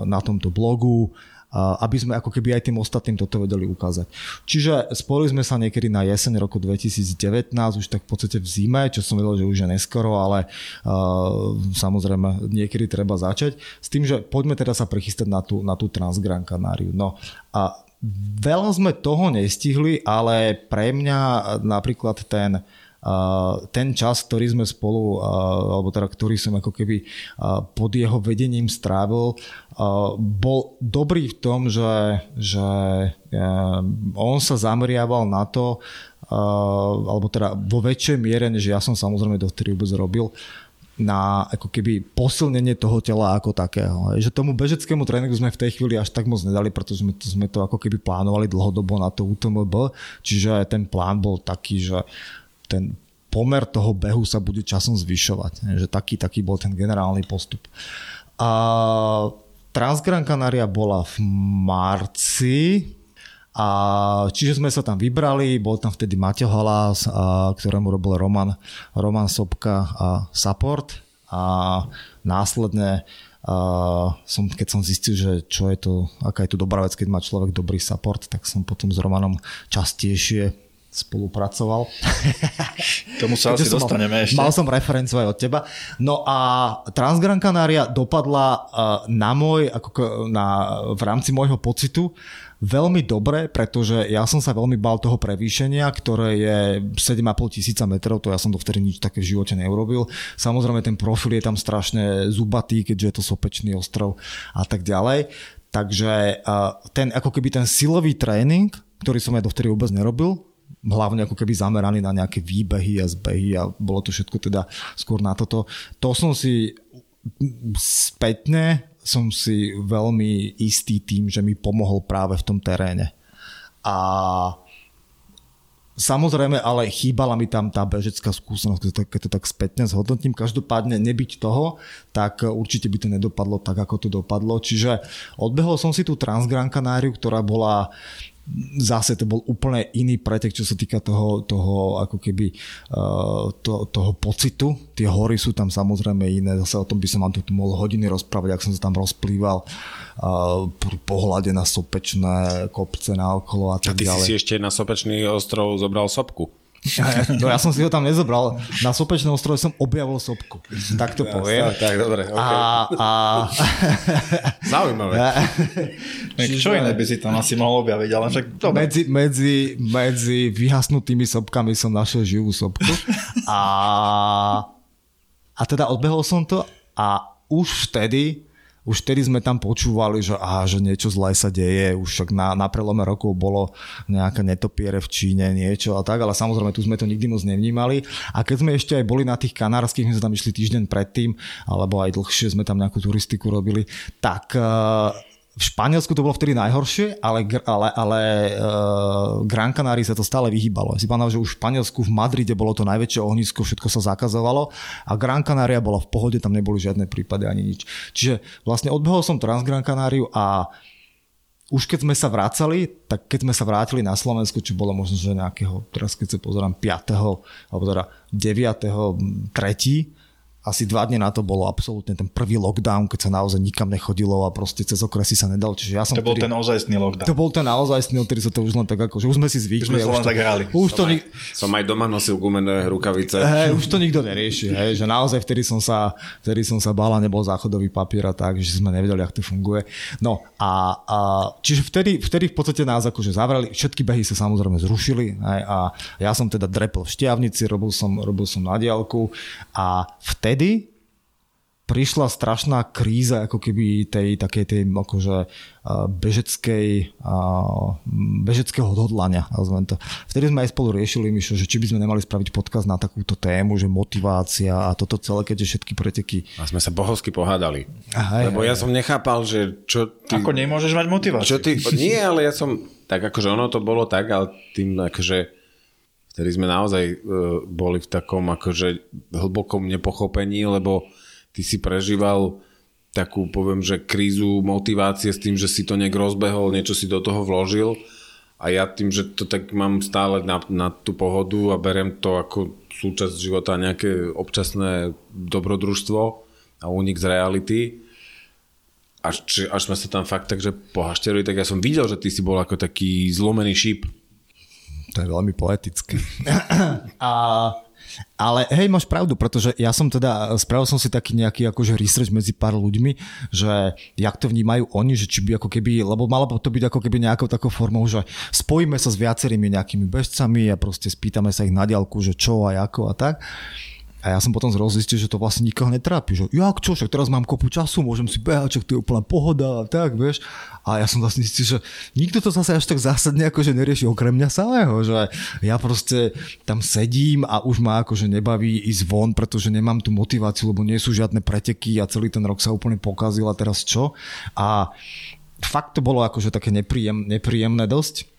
na tomto blogu, aby sme ako keby aj tým ostatným toto vedeli ukázať. Čiže spojili sme sa niekedy na jeseň roku 2019, už tak v podstate v zime, čo som vedel, že už je neskoro, ale uh, samozrejme niekedy treba začať. S tým, že poďme teda sa prichystať na tú, na tú Transgran Canáriu. No a veľa sme toho nestihli, ale pre mňa napríklad ten ten čas, ktorý sme spolu, alebo teda ktorý som ako keby pod jeho vedením strávil, bol dobrý v tom, že, že on sa zameriaval na to, alebo teda vo väčšej miere, než ja som samozrejme dovtedy vôbec robil, na ako keby posilnenie toho tela ako takého. Že tomu bežeckému tréningu sme v tej chvíli až tak moc nedali, pretože sme to, sme to ako keby plánovali dlhodobo na to UTMB, čiže ten plán bol taký, že ten pomer toho behu sa bude časom zvyšovať. Že taký, taký bol ten generálny postup. A Transgran Canaria bola v marci, a čiže sme sa tam vybrali, bol tam vtedy Maťo Halás, a, ktorému robil Roman, Roman Sobka a Support a následne a som, keď som zistil, že čo je to, aká je to dobrá vec, keď má človek dobrý support, tak som potom s Romanom častejšie spolupracoval. [laughs] Tomu sa asi dostaneme mal, ešte. Mal som referenciu aj od teba. No a Transgran Canaria dopadla uh, na môj, ako na, v rámci môjho pocitu veľmi dobre, pretože ja som sa veľmi bál toho prevýšenia, ktoré je 7,5 tisíca metrov, to ja som to vtedy nič také v živote neurobil. Samozrejme ten profil je tam strašne zubatý, keďže je to sopečný ostrov a tak ďalej. Takže uh, ten, ako keby ten silový tréning, ktorý som ja dovtedy vôbec nerobil, hlavne ako keby zameraný na nejaké výbehy a zbehy a bolo to všetko teda skôr na toto. To som si spätne som si veľmi istý tým, že mi pomohol práve v tom teréne. A Samozrejme, ale chýbala mi tam tá bežecká skúsenosť, keď to tak spätne zhodnotím. Každopádne nebyť toho, tak určite by to nedopadlo tak, ako to dopadlo. Čiže odbehol som si tú Transgran Canáriu, ktorá bola zase to bol úplne iný pretek, čo sa týka toho, toho ako keby uh, to, toho pocitu. Tie hory sú tam samozrejme iné, zase o tom by som vám tu mohol hodiny rozprávať, ak som sa tam rozplýval uh, pri pohľade na sopečné kopce na okolo a tak. A ty ďalej. si ešte na sopečný ostrov zobral sopku. Ja, no ja som si ho tam nezobral. Na sopečnom ostrove som objavil sopku. Tak to poviem. Tak, tak dobre. Okay. A, a... Zaujímavé. [laughs] Čiže... Čo iné by si tam asi mohol objaviť, ale však dobre. Medzi, medzi, medzi vyhasnutými sopkami som našiel živú sopku. A, a teda odbehol som to a už vtedy už vtedy sme tam počúvali, že, á, že niečo zlé sa deje, už však na, na prelome rokov bolo nejaké netopiere v Číne, niečo a tak, ale samozrejme tu sme to nikdy moc nevnímali. A keď sme ešte aj boli na tých kanárskych, my sme tam išli týždeň predtým, alebo aj dlhšie sme tam nejakú turistiku robili, tak uh, v Španielsku to bolo vtedy najhoršie, ale, ale, ale uh, Gran Canaria sa to stále vyhýbalo. Si pamätám, že už v Španielsku, v Madride bolo to najväčšie ohnisko, všetko sa zakazovalo a Gran Canaria bola v pohode, tam neboli žiadne prípady ani nič. Čiže vlastne odbehol som Trans Gran Canariu a už keď sme sa vracali, tak keď sme sa vrátili na Slovensku, čo bolo možno, že nejakého, teraz keď sa pozerám, 5. alebo teda 9. 3 asi dva dne na to bolo absolútne ten prvý lockdown, keď sa naozaj nikam nechodilo a proste cez okresy sa nedal. Čiže ja som to bol ten ozajstný lockdown. To bol ten naozajstný, ktorý sa to už len tak ako, že už sme si zvykli. Už sme sa len tak hrali. Už som, to aj, nik- som aj doma nosil gumené rukavice. Hej, už to nikto nerieši, hej, že naozaj vtedy som sa, vtedy som sa bála, nebol záchodový papier a tak, že sme nevedeli, ako to funguje. No a, a čiže vtedy, vtedy v podstate nás akože zavreli, všetky behy sa samozrejme zrušili hej, a ja som teda drepol v šťavnici, robil som, robil som na diálku a vtedy prišla strašná kríza ako keby tej takej tej akože bežeckej, bežeckého odhodlania. To. Vtedy sme aj spolu riešili, Mišo, že či by sme nemali spraviť podkaz na takúto tému, že motivácia a toto celé, keďže všetky preteky. A sme sa bohovsky pohádali. Aha, Lebo ja som nechápal, že čo ty... Ako nemôžeš mať motiváciu. Čo ty... Nie, ale ja som... Tak akože ono to bolo tak, ale tým akože vtedy sme naozaj uh, boli v takom akože hlbokom nepochopení, lebo ty si prežíval takú, poviem, že krízu motivácie s tým, že si to nejak rozbehol, niečo si do toho vložil a ja tým, že to tak mám stále na, na tú pohodu a berem to ako súčasť života nejaké občasné dobrodružstvo a únik z reality, až, či, až sme sa tam fakt takže pohašterili, tak ja som videl, že ty si bol ako taký zlomený šíp. To je veľmi poetické. a ale hej, máš pravdu, pretože ja som teda, spravil som si taký nejaký akože research medzi pár ľuďmi, že jak to vnímajú oni, že či by ako keby, lebo malo by to byť ako keby nejakou takou formou, že spojíme sa s viacerými nejakými bežcami a proste spýtame sa ich na diálku, že čo a ako a tak. A ja som potom zrazu zistil, že to vlastne nikoho netrápi. Že jak čo, však teraz mám kopu času, môžem si behať, však to je úplná pohoda a tak, vieš. A ja som vlastne zistil, že nikto to zase až tak zásadne akože nerieši okrem mňa samého, že ja proste tam sedím a už ma akože nebaví ísť von, pretože nemám tú motiváciu, lebo nie sú žiadne preteky a celý ten rok sa úplne pokazil a teraz čo. A fakt to bolo akože také nepríjem, nepríjemné dosť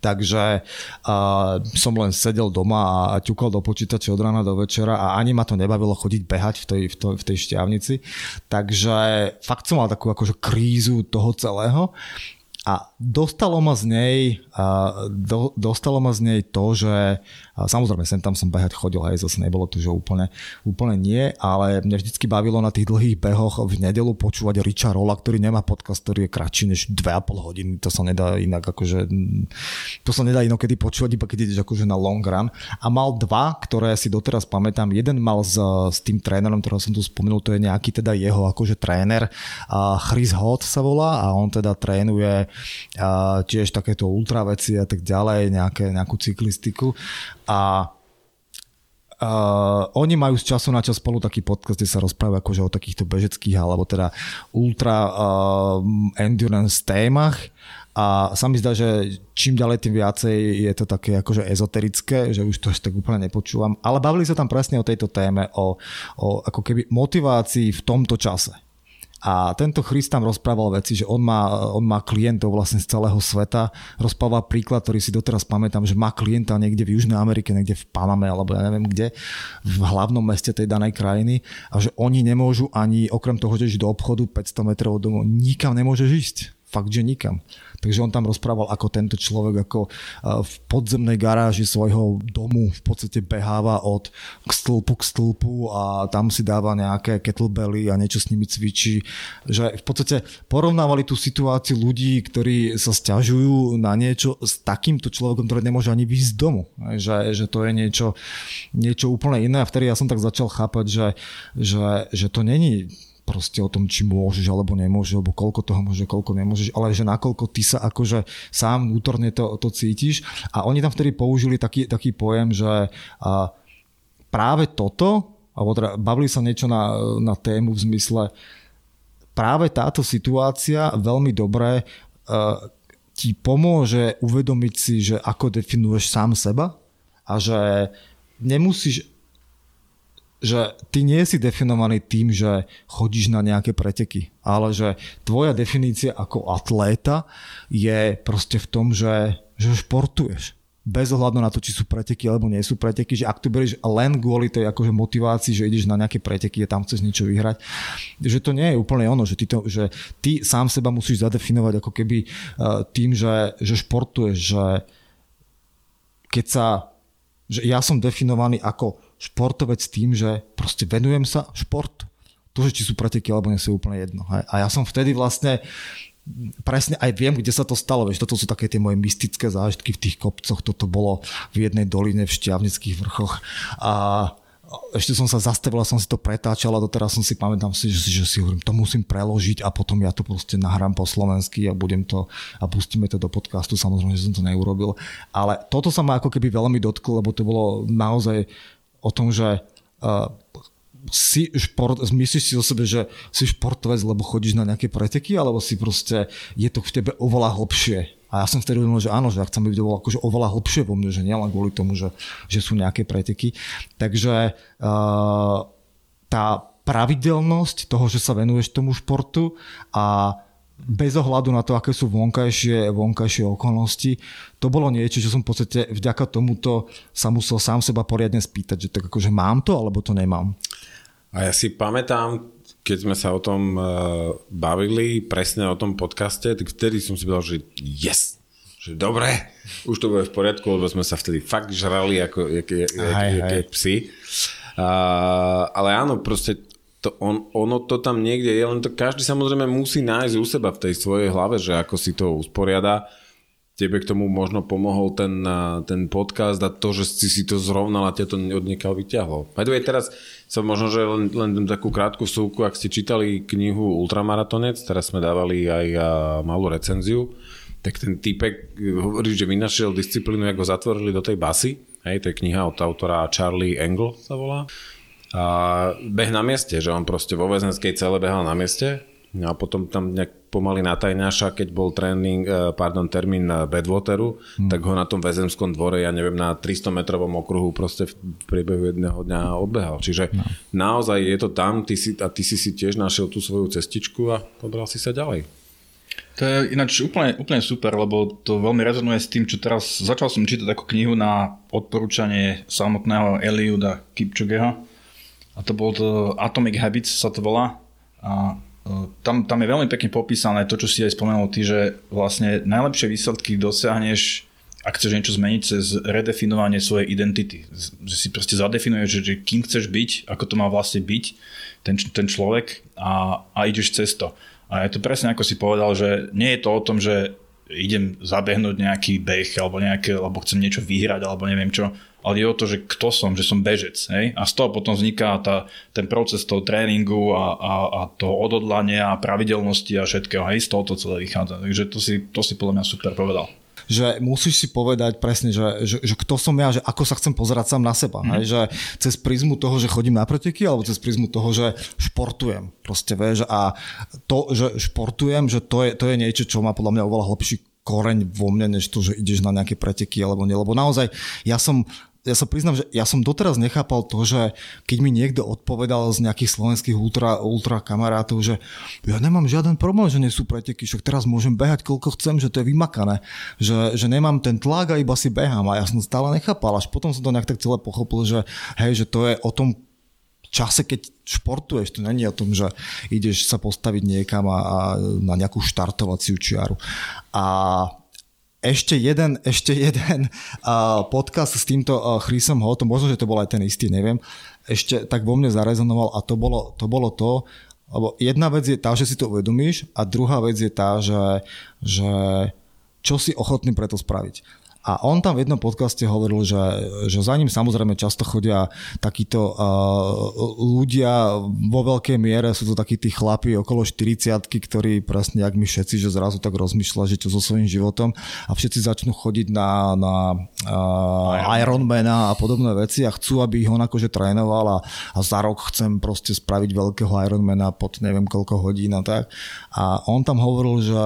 takže uh, som len sedel doma a ťukol do počítača od rána do večera a ani ma to nebavilo chodiť behať v tej, v, to, v tej šťavnici. Takže fakt som mal takú akože krízu toho celého a dostalo ma z nej, do, dostalo ma z nej to, že samozrejme sem tam som behať chodil, aj zase nebolo to, že úplne, úplne nie, ale mňa vždycky bavilo na tých dlhých behoch v nedelu počúvať Richa Rolla, ktorý nemá podcast, ktorý je kratší než 2,5 hodiny, to sa nedá inak akože, to sa nedá inokedy počúvať, iba keď ideš akože na long run. A mal dva, ktoré si doteraz pamätám, jeden mal s, s tým trénerom, ktorého som tu spomenul, to je nejaký teda jeho akože tréner, Chris Hot sa volá a on teda trénuje tiež takéto ultra veci a tak ďalej, nejaké, nejakú cyklistiku a Uh, oni majú z času na čas spolu taký podcast, kde sa rozprávajú akože o takýchto bežeckých alebo teda ultra uh, endurance témach a sa mi zdá, že čím ďalej tým viacej je to také akože ezoterické, že už to až tak úplne nepočúvam, ale bavili sa tam presne o tejto téme, o, o ako keby motivácii v tomto čase. A tento Christ tam rozprával veci, že on má, on má klientov vlastne z celého sveta. Rozprával príklad, ktorý si doteraz pamätám, že má klienta niekde v Južnej Amerike, niekde v Paname alebo ja neviem kde, v hlavnom meste tej danej krajiny a že oni nemôžu ani, okrem toho, že do obchodu 500 metrov od domu, nikam nemôžeš ísť fakt, že nikam. Takže on tam rozprával, ako tento človek ako v podzemnej garáži svojho domu v podstate beháva od k stĺpu k stĺpu a tam si dáva nejaké kettlebelly a niečo s nimi cvičí. Že v podstate porovnávali tú situáciu ľudí, ktorí sa stiažujú na niečo s takýmto človekom, ktorý nemôže ani výjsť z domu. Že, že to je niečo, niečo úplne iné a vtedy ja som tak začal chápať, že, že, že to není proste o tom, či môžeš alebo nemôžeš, alebo koľko toho môže, koľko nemôžeš, ale že nakoľko ty sa akože sám vnútorne to, to cítiš. A oni tam vtedy použili taký, taký pojem, že a práve toto, alebo teda bavili sa niečo na, na tému v zmysle, práve táto situácia veľmi dobre uh, ti pomôže uvedomiť si, že ako definuješ sám seba a že nemusíš že ty nie si definovaný tým, že chodíš na nejaké preteky, ale že tvoja definícia ako atléta je proste v tom, že, že športuješ. Bez ohľadu na to, či sú preteky alebo nie sú preteky, že ak tu berieš len kvôli tej akože motivácii, že ideš na nejaké preteky a tam chceš niečo vyhrať, že to nie je úplne ono, že ty, to, že ty sám seba musíš zadefinovať ako keby uh, tým, že, že športuješ, že keď sa že ja som definovaný ako športovec tým, že proste venujem sa šport. To, že či sú preteky alebo nie sú úplne jedno. Hej. A ja som vtedy vlastne presne aj viem, kde sa to stalo. Vieš, toto sú také tie moje mystické zážitky v tých kopcoch. Toto bolo v jednej doline v Šťavnických vrchoch. A ešte som sa zastavil a som si to pretáčal a doteraz som si pamätám si, že, že si hovorím, to musím preložiť a potom ja to proste nahrám po slovensky a budem to a pustíme to do podcastu, samozrejme, že som to neurobil. Ale toto sa ma ako keby veľmi dotklo, lebo to bolo naozaj o tom, že uh, si šport, myslíš si o sebe, že si športovec, lebo chodíš na nejaké preteky, alebo si proste, je to v tebe oveľa hlbšie. A ja som vtedy uvedomil, že áno, že ja chcem byť oveľa, akože oveľa hlbšie vo mne, že nielen kvôli tomu, že, že sú nejaké preteky. Takže uh, tá pravidelnosť toho, že sa venuješ tomu športu a bez ohľadu na to, aké sú vonkajšie, vonkajšie okolnosti, to bolo niečo, čo som v podstate vďaka tomuto sa musel sám seba poriadne spýtať, že tak akože mám to, alebo to nemám. A ja si pamätám, keď sme sa o tom uh, bavili, presne o tom podcaste, tak vtedy som si povedal, že yes, že dobre, už to bude v poriadku, lebo sme sa vtedy fakt žrali ako jak, jak, jak, jak, jak psi. Uh, ale áno, proste to on, ono to tam niekde je, len to každý samozrejme musí nájsť u seba v tej svojej hlave, že ako si to usporiada. Tebe k tomu možno pomohol ten, ten podcast a to, že si si to zrovnal a ťa to od niekaľ vyťahlo. By teraz som možno, že len, len takú krátku súku, ak ste čítali knihu Ultramaratonec, teraz sme dávali aj malú recenziu, tak ten týpek hovorí, že vynašiel disciplínu, ako zatvorili do tej basy. Hej, to je kniha od autora Charlie Engel sa volá a beh na mieste, že on proste vo väzenskej cele behal na mieste a potom tam nejak pomaly natajňaša, keď bol tréning, e, pardon, termín Badwateru, hmm. tak ho na tom väzenskom dvore, ja neviem, na 300 metrovom okruhu proste v priebehu jedného dňa odbehal. Čiže no. naozaj je to tam ty si, a ty si si tiež našiel tú svoju cestičku a pobral si sa ďalej. To je ináč úplne, úplne super, lebo to veľmi rezonuje s tým, čo teraz začal som čítať ako knihu na odporúčanie samotného Eliuda Kipčogeho a to bol to Atomic Habits sa to volá a e, tam, tam je veľmi pekne popísané to, čo si aj spomenul ty, že vlastne najlepšie výsledky dosiahneš ak chceš niečo zmeniť cez redefinovanie svojej identity. Že si proste zadefinuješ, že, že kým chceš byť, ako to má vlastne byť ten, ten človek a, a ideš cez to. A je to presne ako si povedal, že nie je to o tom, že idem zabehnúť nejaký beh alebo nejaké, alebo chcem niečo vyhrať alebo neviem čo, ale je o to, že kto som, že som bežec. Hej? A z toho potom vzniká tá, ten proces toho tréningu a, a, a toho odhodlania a pravidelnosti a všetkého. Hej? Z toho to celé vychádza. Takže to si, to si podľa mňa super povedal že musíš si povedať presne, že, že, že kto som ja, že ako sa chcem pozerať sám na seba. Mm. Hej, že cez prízmu toho, že chodím na preteky, alebo cez prízmu toho, že športujem. Proste, vieš, a to, že športujem, že to je, to je niečo, čo má podľa mňa oveľa hlbší koreň vo mne, než to, že ideš na nejaké preteky alebo nie. Lebo naozaj ja som ja sa priznám, že ja som doteraz nechápal to, že keď mi niekto odpovedal z nejakých slovenských ultra, ultra kamarátov, že ja nemám žiaden problém, že nie sú preteky, však teraz môžem behať koľko chcem, že to je vymakané, že, že nemám ten tlak a iba si behám. A ja som stále nechápal, až potom som to nejak tak celé pochopil, že hej, že to je o tom čase, keď športuješ, to není o tom, že ideš sa postaviť niekam a, a na nejakú štartovaciu čiaru. A ešte jeden, ešte jeden [laughs] podcast s týmto uh, Chrisom Hotom, možno, že to bol aj ten istý, neviem, ešte tak vo mne zarezonoval a to bolo to, bolo to lebo jedna vec je tá, že si to uvedomíš a druhá vec je tá, že, že čo si ochotný preto spraviť. A on tam v jednom podcaste hovoril, že, že za ním samozrejme často chodia takíto uh, ľudia vo veľkej miere, sú to takí tí chlapi okolo 40 ktorí presne, jak my všetci, že zrazu tak rozmýšľa, že čo so svojím životom. A všetci začnú chodiť na, na uh, Ironmana a podobné veci a chcú, aby ich on akože trénoval. A, a za rok chcem proste spraviť veľkého Ironmana pod neviem koľko hodín a tak. A on tam hovoril, že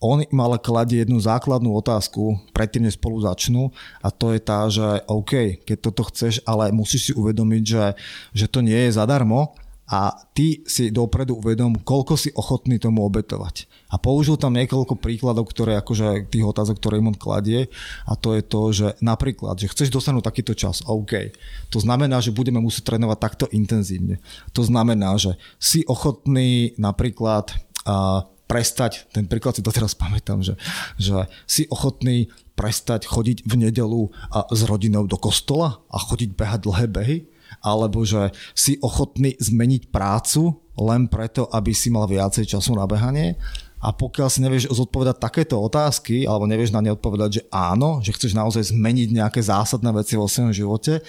on im ale kladie jednu základnú otázku, predtým než spolu začnú a to je tá, že OK, keď toto chceš, ale musíš si uvedomiť, že, že to nie je zadarmo a ty si dopredu uvedom, koľko si ochotný tomu obetovať. A použil tam niekoľko príkladov, ktoré akože tých otázok, ktoré im on kladie a to je to, že napríklad, že chceš dosiahnuť takýto čas, OK. To znamená, že budeme musieť trénovať takto intenzívne. To znamená, že si ochotný napríklad uh, prestať, ten príklad si doteraz pamätám, že, že si ochotný prestať chodiť v nedelu a s rodinou do kostola a chodiť behať dlhé behy, alebo že si ochotný zmeniť prácu len preto, aby si mal viacej času na behanie. A pokiaľ si nevieš zodpovedať takéto otázky, alebo nevieš na ne odpovedať, že áno, že chceš naozaj zmeniť nejaké zásadné veci vo svojom živote,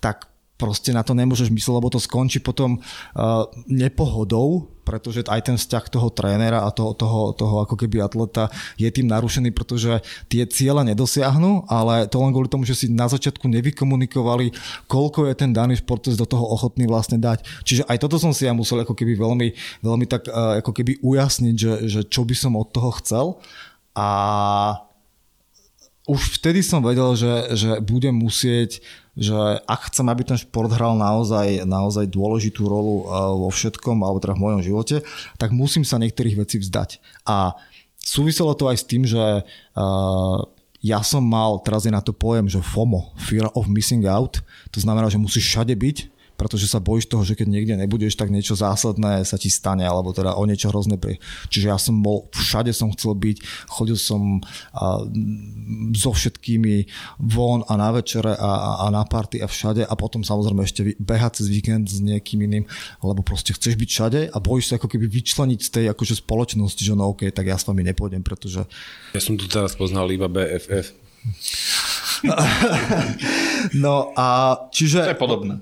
tak proste na to nemôžeš myslieť, lebo to skončí potom uh, nepohodou, pretože aj ten vzťah toho trénera a toho, toho, toho ako keby atleta je tým narušený, pretože tie ciele nedosiahnu, ale to len kvôli tomu, že si na začiatku nevykomunikovali, koľko je ten daný športovec do toho ochotný vlastne dať. Čiže aj toto som si ja musel ako keby veľmi, veľmi tak uh, ako keby ujasniť, že, že čo by som od toho chcel a už vtedy som vedel, že, že budem musieť že ak chcem, aby ten šport hral naozaj, naozaj dôležitú rolu uh, vo všetkom, alebo teda v mojom živote, tak musím sa niektorých vecí vzdať. A súviselo to aj s tým, že uh, ja som mal, teraz je na to pojem, že FOMO, Fear of Missing Out, to znamená, že musíš všade byť, pretože sa bojíš toho, že keď niekde nebudeš, tak niečo zásadné sa ti stane, alebo teda o niečo hrozné pri. Čiže ja som bol, všade som chcel byť, chodil som a, so všetkými von a na večere a, a, a na party a všade a potom samozrejme ešte behať cez víkend s niekým iným, lebo proste chceš byť všade a bojíš sa ako keby vyčleniť z tej akože spoločnosti, že no OK, tak ja s vami nepôjdem, pretože... Ja som tu teraz poznal iba BFF. [laughs] no a čiže... To je podobné.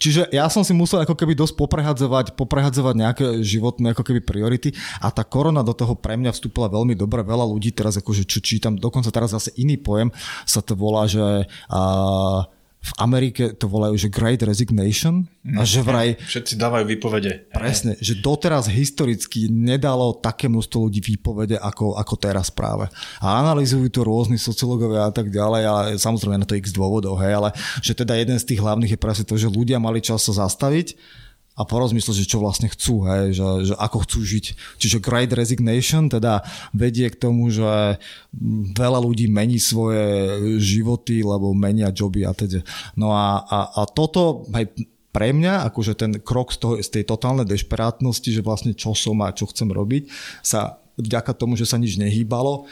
Čiže ja som si musel ako keby dosť poprehadzovať, poprehadzovať nejaké životné ako keby priority a tá korona do toho pre mňa vstúpila veľmi dobre. Veľa ľudí teraz akože čo čítam, dokonca teraz zase iný pojem sa to volá, že uh, v Amerike to volajú, že Great Resignation a že vraj... Všetci dávajú výpovede. Presne, že doteraz historicky nedalo také množstvo ľudí výpovede ako, ako teraz práve. A analýzujú to rôzni sociológovia a tak ďalej, ale samozrejme na to x dôvodov, hej, ale že teda jeden z tých hlavných je presne to, že ľudia mali čas sa zastaviť a porozmyslieť, že čo vlastne chcú, hej, že, že ako chcú žiť. Čiže Great Resignation teda vedie k tomu, že veľa ľudí mení svoje životy, lebo menia joby a teda. No a, a, a toto aj pre mňa, akože ten krok z, toho, z tej totálnej dešperátnosti, že vlastne čo som a čo chcem robiť, sa vďaka tomu, že sa nič nehýbalo,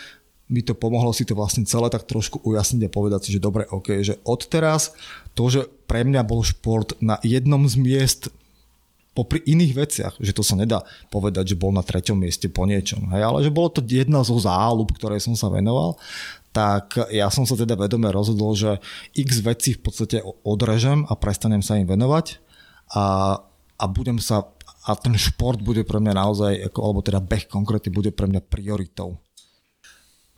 mi to pomohlo si to vlastne celé tak trošku ujasniť a povedať si, že dobre, ok, že odteraz to, že pre mňa bol šport na jednom z miest popri iných veciach, že to sa nedá povedať, že bol na treťom mieste po niečom, hej, ale že bolo to jedna zo záľub, ktorej som sa venoval, tak ja som sa teda vedome rozhodol, že x vecí v podstate odrežem a prestanem sa im venovať a, a budem sa a ten šport bude pre mňa naozaj, ako, alebo teda beh konkrétne bude pre mňa prioritou.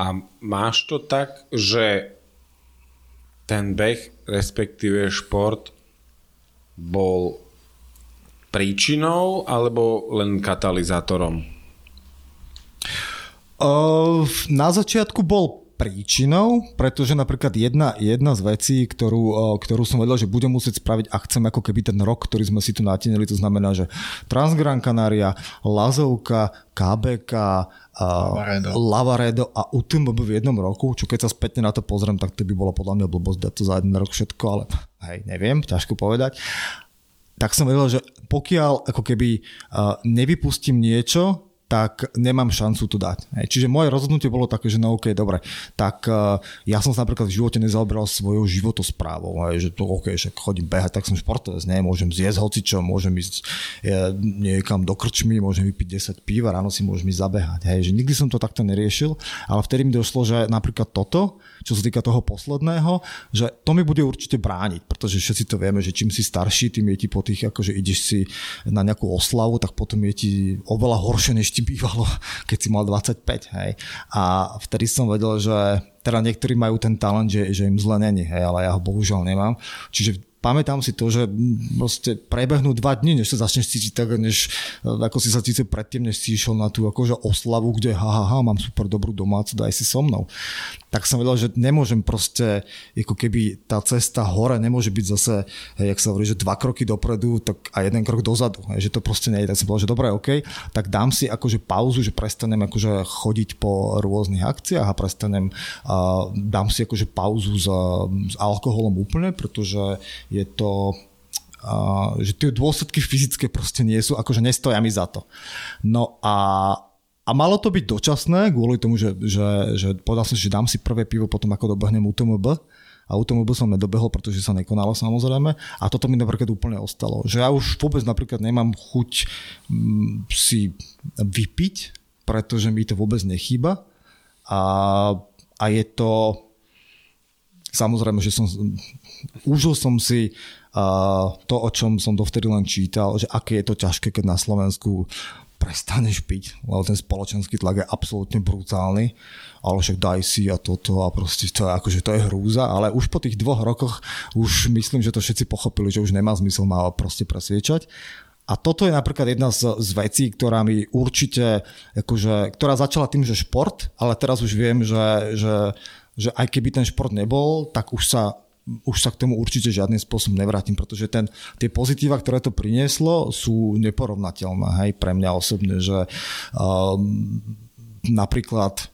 A máš to tak, že ten beh, respektíve šport, bol príčinou alebo len katalizátorom? Na začiatku bol príčinou, pretože napríklad jedna, jedna z vecí, ktorú, ktorú som vedel, že budem musieť spraviť a chcem ako keby ten rok, ktorý sme si tu natinili, to znamená, že Transgran Canaria, Lazovka, KBK, Lavaredo. Lavaredo a UTMB v jednom roku, čo keď sa spätne na to pozriem, tak to by bolo podľa mňa blbosť dať to za jeden rok všetko, ale hej, neviem, ťažko povedať tak som vedel, že pokiaľ ako keby uh, nevypustím niečo, tak nemám šancu to dať. Hej. Čiže moje rozhodnutie bolo také, že no OK, dobre, tak uh, ja som sa napríklad v živote nezaoberal svojou životosprávou, hej, že to OK, že chodím behať, tak som športovec, ne, môžem zjesť hocičo, môžem ísť ja, niekam do krčmy, môžem vypiť 10 pív a ráno si môžem ísť zabehať. Hej, že nikdy som to takto neriešil, ale vtedy mi došlo, že napríklad toto, čo sa týka toho posledného, že to mi bude určite brániť, pretože všetci to vieme, že čím si starší, tým je ti po tých, akože ideš si na nejakú oslavu, tak potom je ti oveľa horšie, než ti bývalo, [laughs] keď si mal 25, hej. A vtedy som vedel, že teda niektorí majú ten talent, že, že im zle není, hej, ale ja ho bohužiaľ nemám. Čiže pamätám si to, že proste prebehnú dva dní, než sa začneš cítiť tak, než ako si sa cítil predtým, než si išiel na tú akože oslavu, kde ha, ha, ha, mám super dobrú domácu, daj si so mnou tak som vedel, že nemôžem proste, ako keby tá cesta hore nemôže byť zase, jak sa hovorí, že dva kroky dopredu tak a jeden krok dozadu, že to proste nie je. Tak som povedal, že dobre, OK, tak dám si akože pauzu, že prestanem akože chodiť po rôznych akciách a prestanem, uh, dám si akože pauzu s, s alkoholom úplne, pretože je to Uh, že tie dôsledky fyzické proste nie sú, akože nestoja mi za to. No a a malo to byť dočasné, kvôli tomu, že, že, že povedal som, že dám si prvé pivo potom, ako dobehnem UTMB. A UTMB som nedobehol, pretože sa nekonalo samozrejme. A toto mi napríklad úplne ostalo. Že ja už vôbec napríklad nemám chuť mm, si vypiť, pretože mi to vôbec nechýba. A, a je to... Samozrejme, že som... Užil som si uh, to, o čom som dovtedy len čítal, že aké je to ťažké, keď na Slovensku prestaneš piť, lebo ten spoločenský tlak je absolútne brutálny, ale však daj si a toto a proste to je, akože to je hrúza, ale už po tých dvoch rokoch už myslím, že to všetci pochopili, že už nemá zmysel ma proste presviečať. A toto je napríklad jedna z, z vecí, ktorá mi určite, akože, ktorá začala tým, že šport, ale teraz už viem, že, že, že aj keby ten šport nebol, tak už sa už sa k tomu určite žiadnym spôsobom nevrátim, pretože ten, tie pozitíva, ktoré to prinieslo, sú neporovnateľné hej, pre mňa osobne, že um, napríklad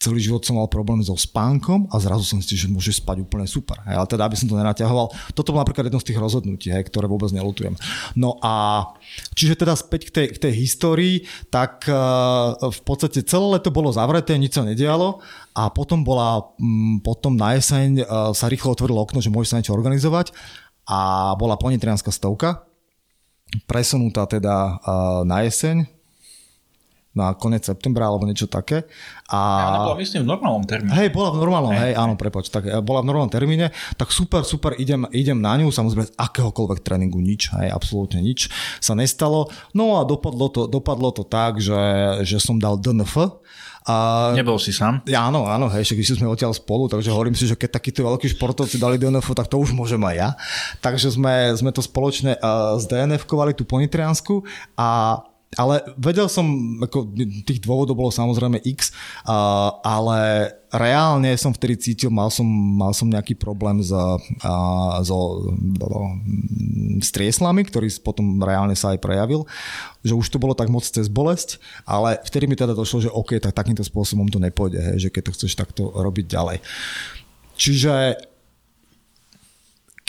celý život som mal problém so spánkom a zrazu som si, že môže spať úplne super. Hej, ale teda, aby som to nenaťahoval, toto bol napríklad jedno z tých rozhodnutí, hej, ktoré vôbec nelutujem. No a čiže teda späť k tej, k tej histórii, tak uh, v podstate celé leto bolo zavreté, nič sa nedialo a potom bola, um, potom na jeseň uh, sa rýchlo otvorilo okno, že môže sa niečo organizovať a bola planitrianská stovka, presunutá teda uh, na jeseň, na koniec septembra alebo niečo také. A... Ja, bola myslím v normálnom termíne. Hej, bola v normálnom, hej, hej áno, prepoč, tak eh, bola v normálnom termíne, tak super, super, idem, idem na ňu, samozrejme z akéhokoľvek tréningu nič, hej, absolútne nič sa nestalo. No a dopadlo to, dopadlo to tak, že, že som dal DNF, a, Nebol si sám? Ja, áno, áno, hej, však sme odtiaľ spolu, takže hovorím si, že keď takíto veľkí športovci dali DNF, tak to už môžem aj ja. Takže sme, sme to spoločne uh, z DNF-kovali tú ponitriansku a ale vedel som, ako tých dôvodov bolo samozrejme x, uh, ale reálne som vtedy cítil, mal som, mal som nejaký problém s, uh, so, uh, s trieslami, ktorý potom reálne sa aj prejavil, že už to bolo tak moc cez bolesť, ale vtedy mi teda došlo, že OK, tak takýmto spôsobom to nepôjde, hej, že keď to chceš takto robiť ďalej. Čiže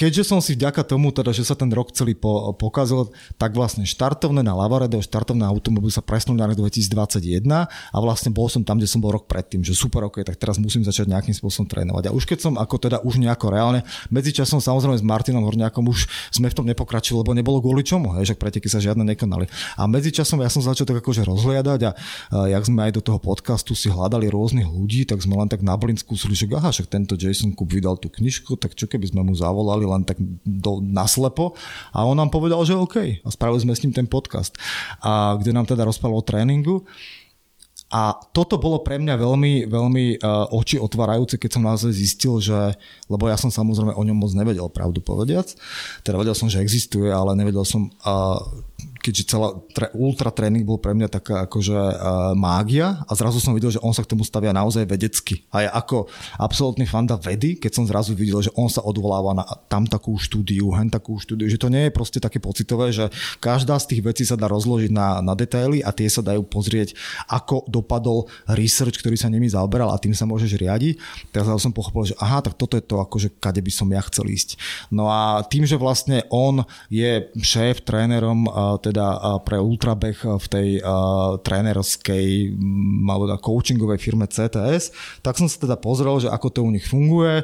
keďže som si vďaka tomu, teda, že sa ten rok celý po, pokazil, tak vlastne štartovné na Lavaredo, štartovné automobil sa presnul na rok 2021 a vlastne bol som tam, kde som bol rok predtým, že super, ok, tak teraz musím začať nejakým spôsobom trénovať. A už keď som ako teda už nejako reálne, medzičasom samozrejme s Martinom Horňákom už sme v tom nepokračili, lebo nebolo kvôli čomu, hej, že preteky sa žiadne nekonali. A medzičasom ja som začal tak akože rozhliadať a, a jak sme aj do toho podcastu si hľadali rôznych ľudí, tak sme len tak na blin skúsili, že aha, však tento Jason Cook vydal tú knižku, tak čo keby sme mu zavolali len tak do, naslepo a on nám povedal, že OK. A spravili sme s ním ten podcast, a kde nám teda rozprával o tréningu. A toto bolo pre mňa veľmi, veľmi uh, oči otvárajúce, keď som naozaj zistil, že, lebo ja som samozrejme o ňom moc nevedel, pravdu povediac. Teda vedel som, že existuje, ale nevedel som, uh, keďže celá tre, ultra tréning bol pre mňa taká akože uh, mágia a zrazu som videl, že on sa k tomu stavia naozaj vedecky. A ja ako absolútny fanda vedy, keď som zrazu videl, že on sa odvoláva na tam takú štúdiu, hen takú štúdiu, že to nie je proste také pocitové, že každá z tých vecí sa dá rozložiť na, na detaily a tie sa dajú pozrieť, ako dopadol research, ktorý sa nimi zaoberal a tým sa môžeš riadiť. Teraz som pochopil, že aha, tak toto je to, akože kade by som ja chcel ísť. No a tým, že vlastne on je šéf, trénerom teda pre ultrabeh v tej trénerskej alebo teda coachingovej firme CTS, tak som sa teda pozrel, že ako to u nich funguje,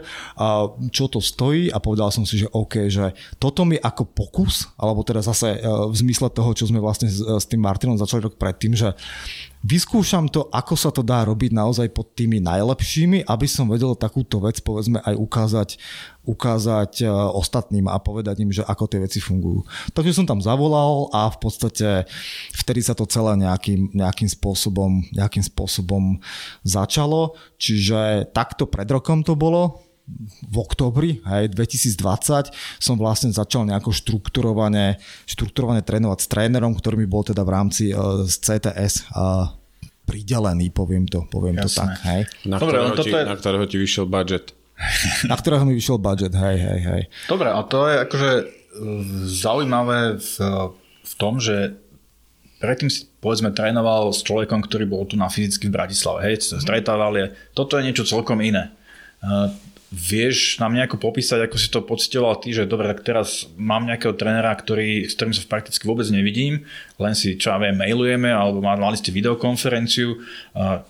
čo to stojí a povedal som si, že OK, že toto mi ako pokus, alebo teda zase v zmysle toho, čo sme vlastne s tým Martinom začali rok predtým, že vyskúšam to, ako sa to dá robiť naozaj pod tými najlepšími, aby som vedel takúto vec povedzme aj ukázať, ukázať e, ostatným a povedať im, že ako tie veci fungujú. Takže som tam zavolal a v podstate vtedy sa to celé nejakým, nejakým, spôsobom, nejakým spôsobom začalo. Čiže takto pred rokom to bolo, v oktobri hej, 2020 som vlastne začal nejako štrukturovane, štrukturovane trénovať s trénerom, ktorý mi bol teda v rámci uh, z CTS uh, pridelený, poviem to, poviem Jasné. to tak. Hej. Na, Dobre, ktorého ti, je... na ktorého ti vyšiel budget. Na ktorého mi vyšiel budget, hej, hej, hej. Dobre, a to je akože e, zaujímavé v, v tom, že predtým si povedzme trénoval s človekom, ktorý bol tu na fyzicky v Bratislave, hej, stretával je, toto je niečo celkom iné. Vieš nám nejako popísať, ako si to pocitoval ty, že dobre, tak teraz mám nejakého trénera, ktorý, s ktorým sa prakticky vôbec nevidím, len si, čo ja viem, mailujeme, alebo mali ste videokonferenciu.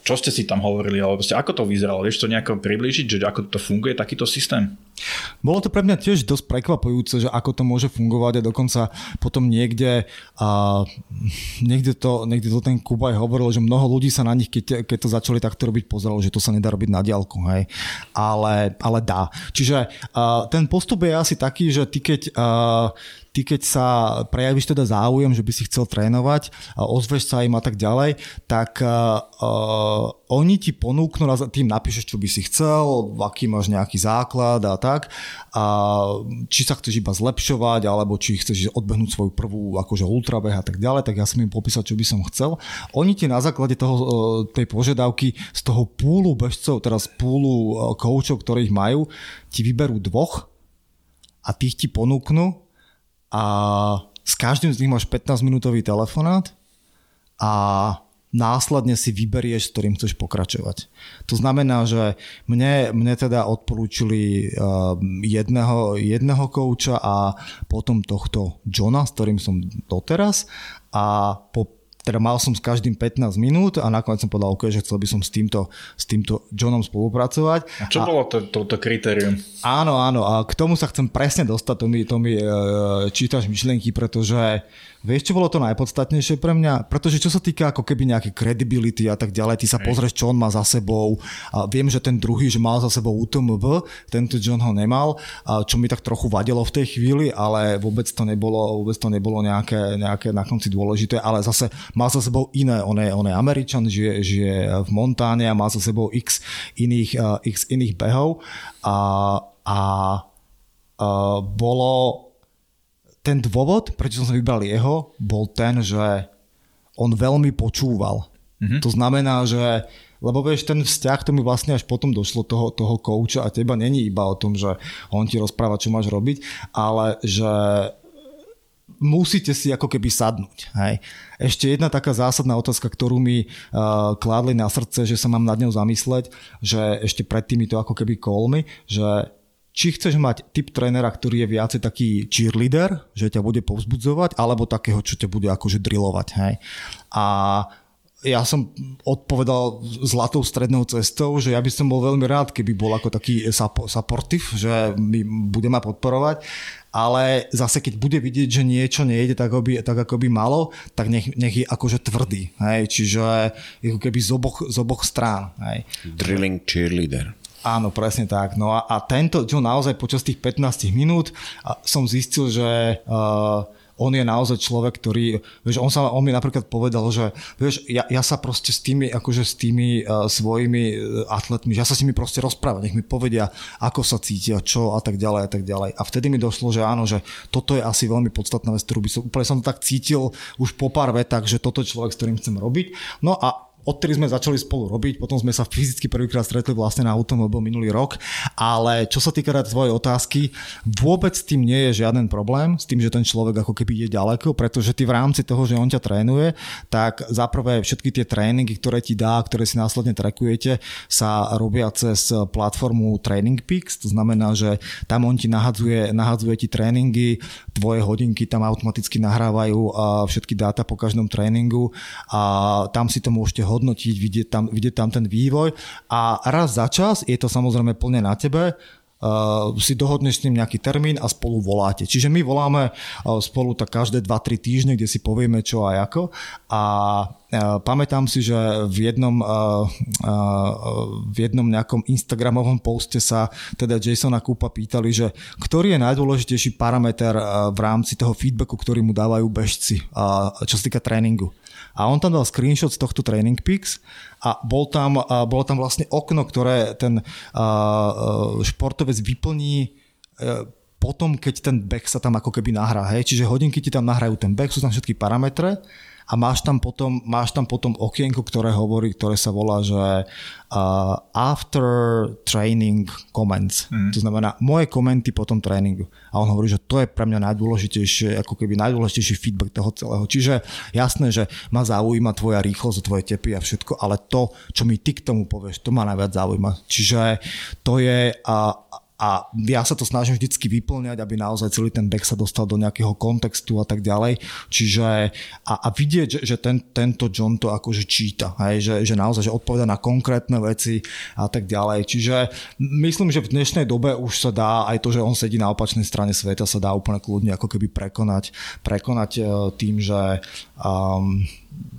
Čo ste si tam hovorili, alebo ste, ako to vyzeralo? Vieš to nejako priblížiť, že ako to funguje, takýto systém? Bolo to pre mňa tiež dosť prekvapujúce, že ako to môže fungovať a dokonca potom niekde, a, niekde, to, niekde to ten Kubaj hovoril, že mnoho ľudí sa na nich, keď, keď to začali takto robiť, pozeralo, že to sa nedá robiť na diálku, hej. Ale, ale dá. Čiže a, ten postup je asi taký, že ty keď a, ty keď sa prejavíš teda záujem, že by si chcel trénovať, ozveš sa im a tak ďalej, tak uh, oni ti ponúknú, tým napíšeš, čo by si chcel, aký máš nejaký základ a tak, a či sa chceš iba zlepšovať, alebo či chceš odbehnúť svoju prvú akože ultrabeh a tak ďalej, tak ja som im popísal, čo by som chcel. Oni ti na základe toho, tej požiadavky z toho púlu bežcov, teraz púlu koučov, ktorých majú, ti vyberú dvoch a tých ti ponúknú a s každým z nich máš 15 minútový telefonát a následne si vyberieš, s ktorým chceš pokračovať. To znamená, že mne, mne teda odporúčili uh, jedného, jedného kouča a potom tohto Johna, s ktorým som doteraz a po teda mal som s každým 15 minút a nakoniec som povedal, OK, že chcel by som s týmto, s týmto Johnom spolupracovať. A čo a, bolo to, to, to kritérium? Áno, áno, a k tomu sa chcem presne dostať, to mi, to mi e, čítaš myšlienky, pretože Vieš, čo bolo to najpodstatnejšie pre mňa? Pretože čo sa týka ako keby nejaké credibility a tak ďalej, ty sa pozrieš, čo on má za sebou. A viem, že ten druhý, že mal za sebou UTMB, tento John ho nemal, a čo mi tak trochu vadilo v tej chvíli, ale vôbec to nebolo, vôbec to nebolo nejaké, nejaké na konci dôležité, ale zase mal za sebou iné. On je, on je Američan, žije, žije v Montáne a má za sebou x iných, uh, x iných behov a, a uh, bolo ten dôvod, prečo som vybral jeho, bol ten, že on veľmi počúval. Mm-hmm. To znamená, že lebo vieš, ten vzťah, to mi vlastne až potom došlo toho, toho kouča a teba není iba o tom, že on ti rozpráva, čo máš robiť, ale že musíte si ako keby sadnúť. Hej. Ešte jedna taká zásadná otázka, ktorú mi uh, kládli na srdce, že sa mám nad ňou zamysleť, že ešte pred týmito ako keby kolmi, že či chceš mať typ trénera, ktorý je viacej taký cheerleader, že ťa bude povzbudzovať, alebo takého, čo ťa bude akože drillovať. Hej. A ja som odpovedal zlatou strednou cestou, že ja by som bol veľmi rád, keby bol ako taký supportive, že mi bude ma podporovať, ale zase keď bude vidieť, že niečo nejde tak, aby, tak ako by malo, tak nech, nech je akože tvrdý. Hej? Čiže ako keby z oboch, z oboch strán. Hej? Drilling cheerleader. Áno, presne tak. No a, a tento, čo naozaj počas tých 15 minút som zistil, že uh, on je naozaj človek, ktorý, vieš, on, sa, on mi napríklad povedal, že vieš, ja, ja sa proste s tými, akože s tými uh, svojimi uh, atletmi, že ja sa s nimi proste rozprávam, nech mi povedia, ako sa cítia, čo a tak ďalej a tak ďalej. A vtedy mi došlo, že áno, že toto je asi veľmi podstatná vec, ktorú by som, úplne som to tak cítil už po pár vetách, že toto je človek, s ktorým chcem robiť. No a odtedy sme začali spolu robiť, potom sme sa fyzicky prvýkrát stretli vlastne na automobil minulý rok, ale čo sa týka tvojej otázky, vôbec s tým nie je žiaden problém, s tým, že ten človek ako keby ide ďaleko, pretože ty v rámci toho, že on ťa trénuje, tak zaprvé všetky tie tréningy, ktoré ti dá, ktoré si následne trekujete, sa robia cez platformu Training Peaks, to znamená, že tam on ti nahadzuje, nahadzuje ti tréningy, tvoje hodinky tam automaticky nahrávajú všetky dáta po každom tréningu a tam si to môžete hodnotiť, vidieť tam, vidieť tam ten vývoj a raz za čas je to samozrejme plne na tebe, Uh, si dohodneš s ním nejaký termín a spolu voláte. Čiže my voláme uh, spolu tak každé 2-3 týždne, kde si povieme čo a ako. A uh, pamätám si, že v jednom, v jednom nejakom Instagramovom poste sa teda Jasona Kúpa pýtali, že ktorý je najdôležitejší parameter v rámci toho feedbacku, ktorý mu dávajú bežci, čo sa týka tréningu a on tam dal screenshot z tohto Training Peaks a bol tam, bolo tam vlastne okno, ktoré ten športovec vyplní e, potom, keď ten back sa tam ako keby nahrá. Hej? Čiže hodinky ti tam nahrajú ten back, sú tam všetky parametre a máš tam potom, máš tam potom okienko, ktoré hovorí, ktoré sa volá, že uh, after training comments. Mm. To znamená moje komenty po tom tréningu. A on hovorí, že to je pre mňa najdôležitejšie, ako keby najdôležitejší feedback toho celého. Čiže jasné, že ma zaujíma tvoja rýchlosť, tvoje tepy a všetko, ale to, čo mi ty k tomu povieš, to ma najviac zaujíma. Čiže to je... Uh, a ja sa to snažím vždycky vyplňať, aby naozaj celý ten back sa dostal do nejakého kontextu a tak ďalej. Čiže a, a vidieť, že, že ten, tento John to akože číta, hej, že, že naozaj že odpoveda na konkrétne veci a tak ďalej. Čiže myslím, že v dnešnej dobe už sa dá aj to, že on sedí na opačnej strane sveta, sa dá úplne kľudne ako keby prekonať, prekonať e, tým, že um,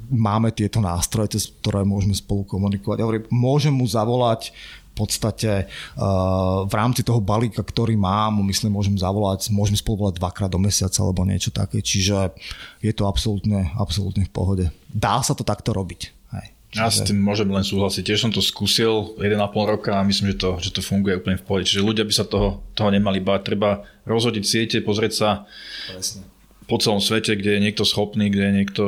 máme tieto nástroje, cez ktoré môžeme spolu komunikovať. Ja hovorím, môžem mu zavolať podstate uh, v rámci toho balíka, ktorý mám, myslím, môžem zavolať, môžeme spolu volať dvakrát do mesiaca alebo niečo také, čiže je to absolútne, absolútne v pohode. Dá sa to takto robiť. Čiže... Ja s tým môžem len súhlasiť. Tiež som to skúsil 1,5 roka a myslím, že to, že to funguje úplne v pohode. Čiže ľudia by sa toho, toho nemali báť. Treba rozhodiť siete, pozrieť sa Presne. po celom svete, kde je niekto schopný, kde je niekto,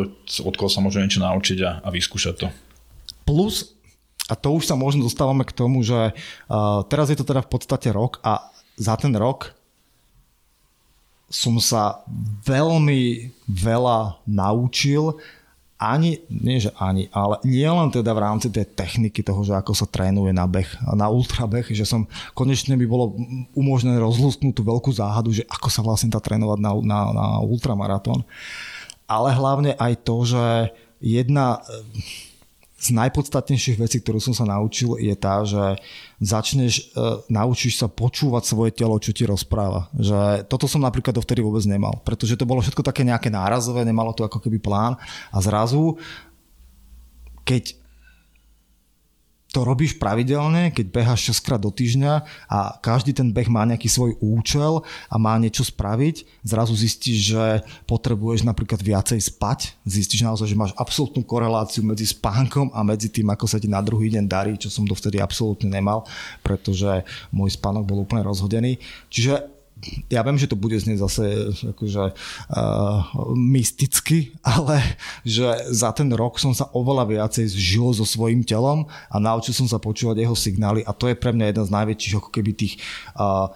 od koho sa môže niečo naučiť a, a vyskúšať to. Plus a to už sa možno dostávame k tomu, že uh, teraz je to teda v podstate rok a za ten rok som sa veľmi veľa naučil ani, nie že ani, ale nie len teda v rámci tej techniky toho, že ako sa trénuje na beh, na ultrabeh, že som konečne by bolo umožnené rozlúsknúť tú veľkú záhadu, že ako sa vlastne dá trénovať na, na, na ultramaratón. Ale hlavne aj to, že jedna z najpodstatnejších vecí, ktorú som sa naučil, je tá, že začneš, e, naučíš sa počúvať svoje telo, čo ti rozpráva. Že toto som napríklad dovtedy vôbec nemal, pretože to bolo všetko také nejaké nárazové, nemalo to ako keby plán a zrazu, keď to robíš pravidelne, keď beháš 6 krát do týždňa a každý ten beh má nejaký svoj účel a má niečo spraviť, zrazu zistíš, že potrebuješ napríklad viacej spať, zistíš naozaj, že máš absolútnu koreláciu medzi spánkom a medzi tým, ako sa ti na druhý deň darí, čo som dovtedy absolútne nemal, pretože môj spánok bol úplne rozhodený. Čiže ja viem, že to bude znieť zase akože, uh, mysticky, ale že za ten rok som sa oveľa viacej zžil so svojím telom a naučil som sa počúvať jeho signály a to je pre mňa jeden z najväčších ako keby tých uh,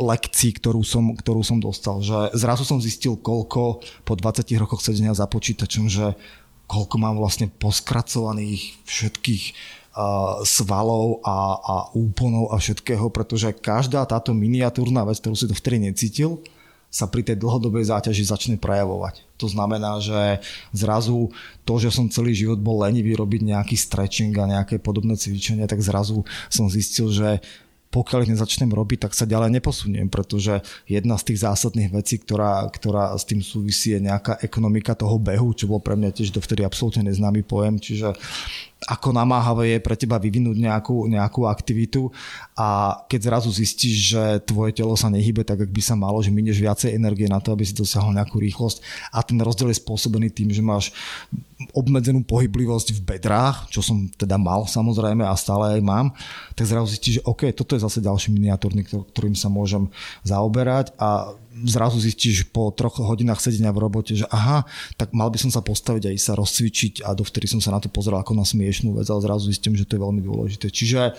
lekcií, ktorú som, ktorú som dostal. Že zrazu som zistil, koľko po 20 rokoch sedenia za počítačom, že koľko mám vlastne poskracovaných všetkých svalov a, a úponov a všetkého, pretože každá táto miniatúrna vec, ktorú si to vtedy necítil, sa pri tej dlhodobej záťaži začne prejavovať. To znamená, že zrazu to, že som celý život bol lenivý robiť nejaký stretching a nejaké podobné cvičenia, tak zrazu som zistil, že pokiaľ ich nezačnem robiť, tak sa ďalej neposuniem, pretože jedna z tých zásadných vecí, ktorá, ktorá s tým súvisí, je nejaká ekonomika toho behu, čo bol pre mňa tiež dovtedy absolútne neznámy pojem, čiže ako namáhavé je pre teba vyvinúť nejakú, nejakú aktivitu a keď zrazu zistíš, že tvoje telo sa nehybe tak, ak by sa malo, že minieš viacej energie na to, aby si dosiahol nejakú rýchlosť a ten rozdiel je spôsobený tým, že máš obmedzenú pohyblivosť v bedrách, čo som teda mal samozrejme a stále aj mám, tak zrazu zistíš, že OK, toto je zase ďalší miniatúrny, ktorým sa môžem zaoberať a zrazu zistíš po troch hodinách sedenia v robote, že aha, tak mal by som sa postaviť a ísť sa rozcvičiť a dovtedy som sa na to pozeral ako na smiešnú vec, ale zrazu zistím, že to je veľmi dôležité. Čiže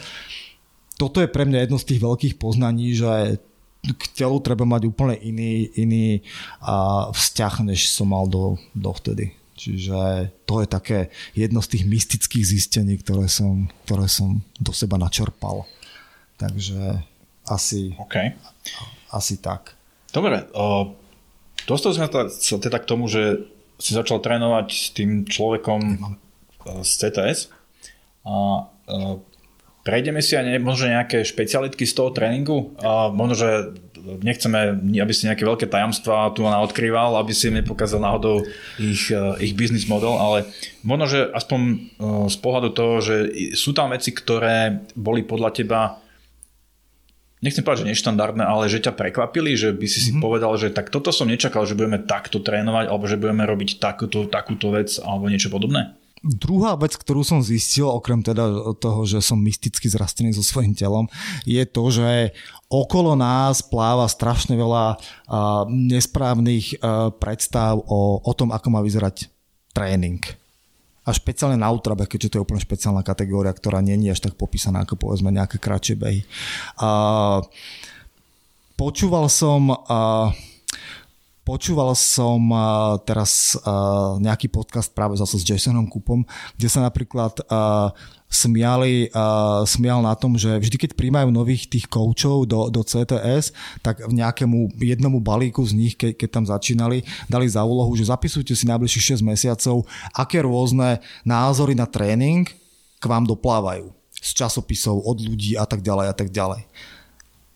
toto je pre mňa jedno z tých veľkých poznaní, že k telu treba mať úplne iný, iný a, vzťah, než som mal do, dovtedy. Čiže to je také jedno z tých mystických zistení, ktoré som, ktoré som do seba načerpal. Takže asi, okay. asi tak. Dobre, o, dostali sme sa teda k tomu, že si začal trénovať s tým človekom e, z CTS. A, a e, prejdeme si aj možno nejaké špecialitky z toho tréningu. A možno, že nechceme, aby si nejaké veľké tajomstvá tu ona odkrýval, aby si im nepokázal náhodou ich, e, ich business model, ale možno, že aspoň z pohľadu toho, že sú tam veci, ktoré boli podľa teba nechcem povedať, že neštandardné, ale že ťa prekvapili, že by si si mm-hmm. povedal, že tak toto som nečakal, že budeme takto trénovať, alebo že budeme robiť takúto, takúto vec, alebo niečo podobné? Druhá vec, ktorú som zistil, okrem teda toho, že som mysticky zrastený so svojím telom, je to, že okolo nás pláva strašne veľa nesprávnych predstav o, o tom, ako má vyzerať tréning a špeciálne na ultrabe, keďže to je úplne špeciálna kategória, ktorá nie je až tak popísaná ako povedzme nejaké kratšie behy. A počúval som a Počúval som teraz nejaký podcast práve zase s Jasonom Kupom, kde sa napríklad smiali, uh, smial na tom, že vždy, keď príjmajú nových tých koučov do, do CTS, tak v nejakému jednomu balíku z nich, ke, keď tam začínali, dali za úlohu, že zapisujte si najbližších 6 mesiacov, aké rôzne názory na tréning k vám doplávajú z časopisov, od ľudí a tak ďalej a tak ďalej.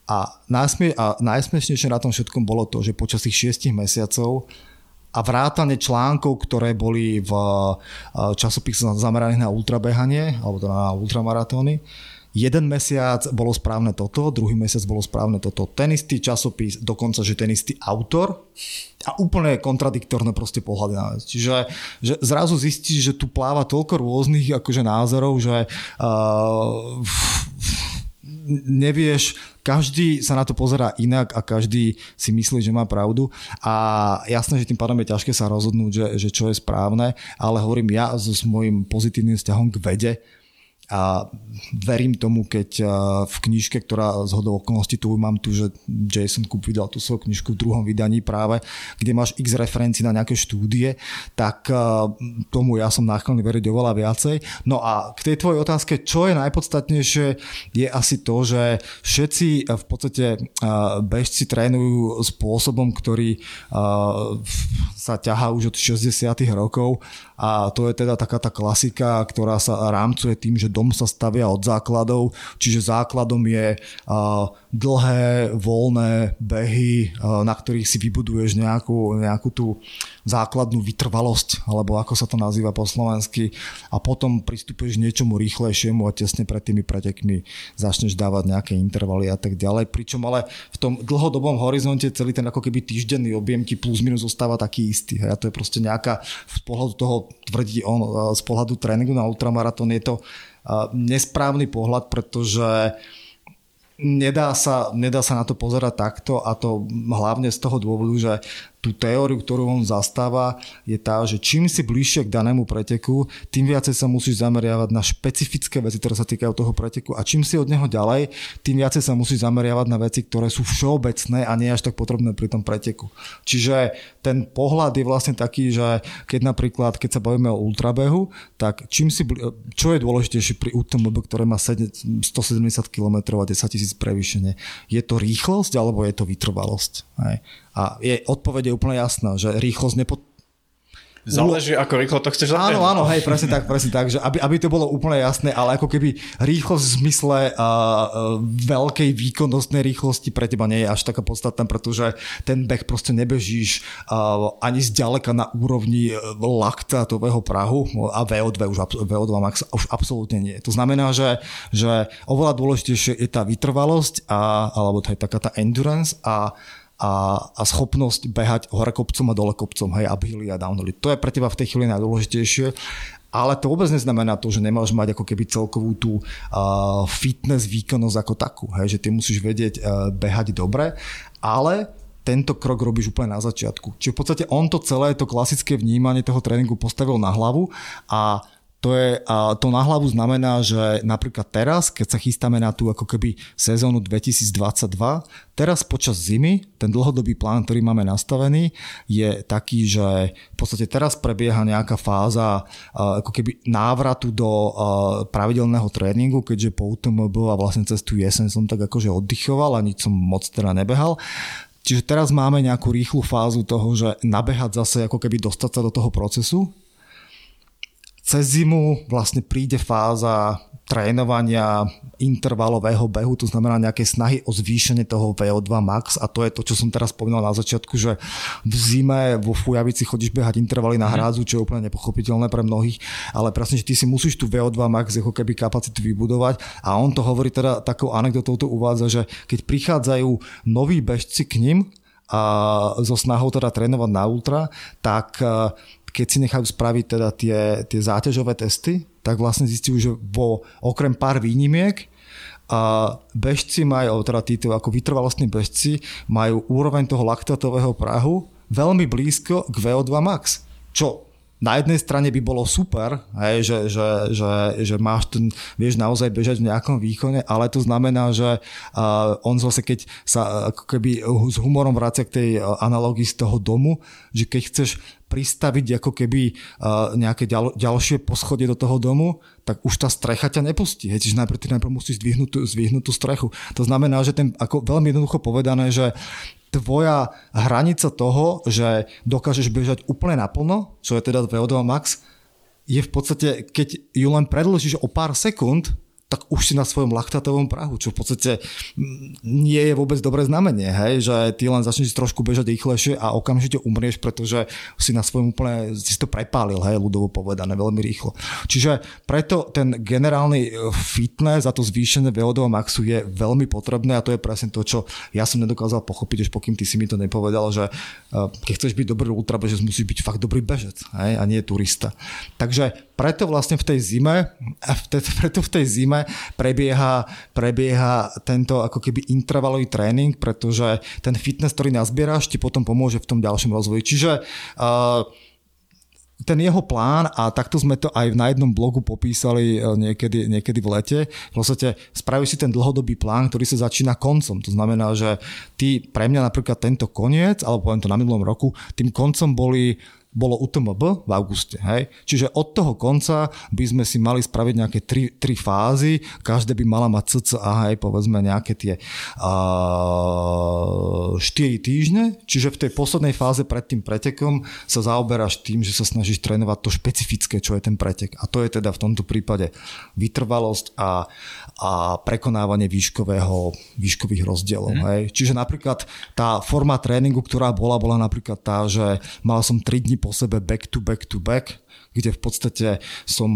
A, najsmie, a najsmiešnejšie na tom všetkom bolo to, že počas tých 6 mesiacov a vrátane článkov, ktoré boli v eh, časopise zameraných na ultrabehanie alebo teda na ultramaratóny. Jeden mesiac bolo správne toto, druhý mesiac bolo správne toto. Ten istý časopis, dokonca, že ten istý autor a úplne kontradiktorné proste pohľady na vec. Čiže že zrazu zistíš, že tu pláva toľko rôznych akože názorov, že uh, nevieš, každý sa na to pozerá inak a každý si myslí, že má pravdu. A jasné, že tým pádom je ťažké sa rozhodnúť, že, že čo je správne, ale hovorím ja so svojím pozitívnym vzťahom k vede, a verím tomu, keď v knižke, ktorá z hodou okolností tu mám tu, že Jason Coop vydal tú svoju knižku v druhom vydaní práve, kde máš x referencií na nejaké štúdie, tak tomu ja som náchylný veriť oveľa viacej. No a k tej tvojej otázke, čo je najpodstatnejšie, je asi to, že všetci v podstate bežci trénujú spôsobom, ktorý sa ťahá už od 60 rokov a to je teda taká tá klasika, ktorá sa rámcuje tým, že dom sa stavia od základov, čiže základom je dlhé, voľné behy, na ktorých si vybuduješ nejakú, nejakú tú základnú vytrvalosť, alebo ako sa to nazýva po slovensky a potom pristupuješ niečomu rýchlejšiemu a tesne pred tými pretekmi začneš dávať nejaké intervaly a tak ďalej. Pričom ale v tom dlhodobom horizonte celý ten ako keby týždenný objem ti plus minus zostáva taký istý. A to je proste nejaká, z pohľadu toho tvrdí on, z pohľadu tréningu na ultramaratón je to nesprávny pohľad, pretože nedá sa, nedá sa na to pozerať takto a to hlavne z toho dôvodu, že tú teóriu, ktorú on zastáva, je tá, že čím si bližšie k danému preteku, tým viacej sa musíš zameriavať na špecifické veci, ktoré sa týkajú toho preteku a čím si od neho ďalej, tým viacej sa musíš zameriavať na veci, ktoré sú všeobecné a nie až tak potrebné pri tom preteku. Čiže ten pohľad je vlastne taký, že keď napríklad, keď sa bavíme o ultrabehu, tak čím si, čo je dôležitejšie pri UTMB, ktoré má 170 km a 10 tisíc prevýšenie? Je to rýchlosť alebo je to vytrvalosť? Hej. A je, odpoveď je úplne jasná, že rýchlosť nepo, Záleží, ako rýchlo to chceš zabehnúť. Áno, áno, hej, presne tak, presne tak, že aby, aby to bolo úplne jasné, ale ako keby rýchlosť v zmysle uh, veľkej výkonnostnej rýchlosti pre teba nie je až taká podstatná, pretože ten beh proste nebežíš uh, ani zďaleka na úrovni laktátového prahu a VO2 už VO2 max už absolútne nie. To znamená, že, že oveľa dôležitejšie je tá vytrvalosť a, alebo je taká tá endurance a a, a schopnosť behať hore kopcom a dole kopcom, hej, uphilly a downhilly. To je pre teba v tej chvíli najdôležitejšie. Ale to vôbec neznamená to, že nemáš mať ako keby celkovú tú uh, fitness výkonnosť ako takú. Hej, že ty musíš vedieť uh, behať dobre, ale tento krok robíš úplne na začiatku. Čiže v podstate on to celé, to klasické vnímanie toho tréningu postavil na hlavu a to, je, to na hlavu znamená, že napríklad teraz, keď sa chystáme na tú ako keby sezónu 2022, teraz počas zimy, ten dlhodobý plán, ktorý máme nastavený, je taký, že v podstate teraz prebieha nejaká fáza ako keby návratu do pravidelného tréningu, keďže po UTMB a vlastne cez tú jeseň som tak akože oddychoval a nič som moc teda nebehal. Čiže teraz máme nejakú rýchlu fázu toho, že nabehať zase ako keby dostať sa do toho procesu, cez zimu vlastne príde fáza trénovania intervalového behu, to znamená nejaké snahy o zvýšenie toho VO2 max. A to je to, čo som teraz spomínal na začiatku, že v zime vo Fujavici chodíš behať intervaly na mhm. hrádzu, čo je úplne nepochopiteľné pre mnohých, ale presne, že ty si musíš tu VO2 max ako keby kapacitu vybudovať. A on to hovorí teda takou anekdotou to uvádza, že keď prichádzajú noví bežci k ním, a so snahou teda trénovať na ultra, tak keď si nechajú spraviť teda tie, tie záťažové testy, tak vlastne zistiu, že vo, okrem pár výnimiek a bežci majú, teda títo ako vytrvalostní bežci, majú úroveň toho laktátového prahu veľmi blízko k VO2 max. Čo na jednej strane by bolo super, hej, že, že, že, že máš ten, vieš naozaj bežať v nejakom výkone, ale to znamená, že uh, on zase keď sa ako keby s humorom vracia k tej analógii z toho domu, že keď chceš pristaviť ako keby uh, nejaké ďal, ďalšie poschodie do toho domu, tak už tá strecha ťa nepustí. Hej, čiže najprv ty najprv musíš zdvihnúť zdvihnúť tú strechu. To znamená, že ten, ako veľmi jednoducho povedané, že tvoja hranica toho, že dokážeš bežať úplne naplno, čo je teda VO2 max, je v podstate, keď ju len predlžíš o pár sekúnd, tak už si na svojom laktátovom prahu, čo v podstate nie je vôbec dobré znamenie, hej? že ty len začneš trošku bežať rýchlejšie a okamžite umrieš, pretože si na svojom úplne, si to prepálil, hej, ľudovo povedané, veľmi rýchlo. Čiže preto ten generálny e, fitness a to zvýšené VO2 maxu je veľmi potrebné a to je presne to, čo ja som nedokázal pochopiť, až pokým ty si mi to nepovedal, že e, keď chceš byť dobrý ultrabežec, musíš byť fakt dobrý bežec hej? a nie turista. Takže preto vlastne v tej zime, preto v tej zime prebieha, prebieha tento ako keby intervalový tréning, pretože ten fitness, ktorý nazbieraš, ti potom pomôže v tom ďalšom rozvoji. Čiže uh, ten jeho plán, a takto sme to aj na jednom blogu popísali niekedy, niekedy v lete, v podstate spravíš si ten dlhodobý plán, ktorý sa začína koncom. To znamená, že ty pre mňa napríklad tento koniec, alebo poviem to na minulom roku, tým koncom boli bolo UTMB v auguste. Hej? Čiže od toho konca by sme si mali spraviť nejaké tri, tri fázy, každé by mala mať cca, hej, povedzme nejaké tie uh, 4 týždne, čiže v tej poslednej fáze pred tým pretekom sa zaoberáš tým, že sa snažíš trénovať to špecifické, čo je ten pretek. A to je teda v tomto prípade vytrvalosť a, a prekonávanie výškového, výškových rozdielov. Mm. Hej? Čiže napríklad tá forma tréningu, ktorá bola, bola napríklad tá, že mal som 3 dní po sebe back to back to back, kde v podstate som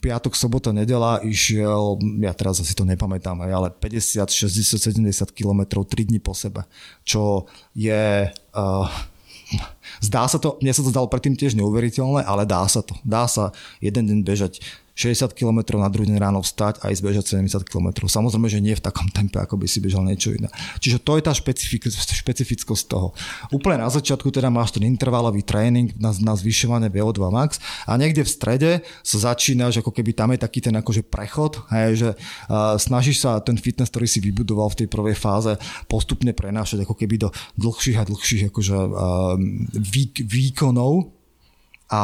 piatok, sobota, nedela išiel, ja teraz asi to nepamätám, ale 50, 60, 70 km 3 dní po sebe, čo je... Uh, zdá sa to, mne sa to zdalo predtým tiež neuveriteľné, ale dá sa to. Dá sa jeden deň bežať 60 km na druhý deň ráno vstať a ísť bežať 70 km. Samozrejme, že nie v takom tempe, ako by si bežal niečo iné. Čiže to je tá špecifik- špecifickosť toho. Úplne na začiatku teda máš ten intervalový tréning na, na zvyšovanie VO2 max a niekde v strede sa začínaš, ako keby tam je taký ten akože prechod, hej, že uh, snažíš sa ten fitness, ktorý si vybudoval v tej prvej fáze postupne prenášať ako keby do dlhších a dlhších akože, uh, výk- výkonov a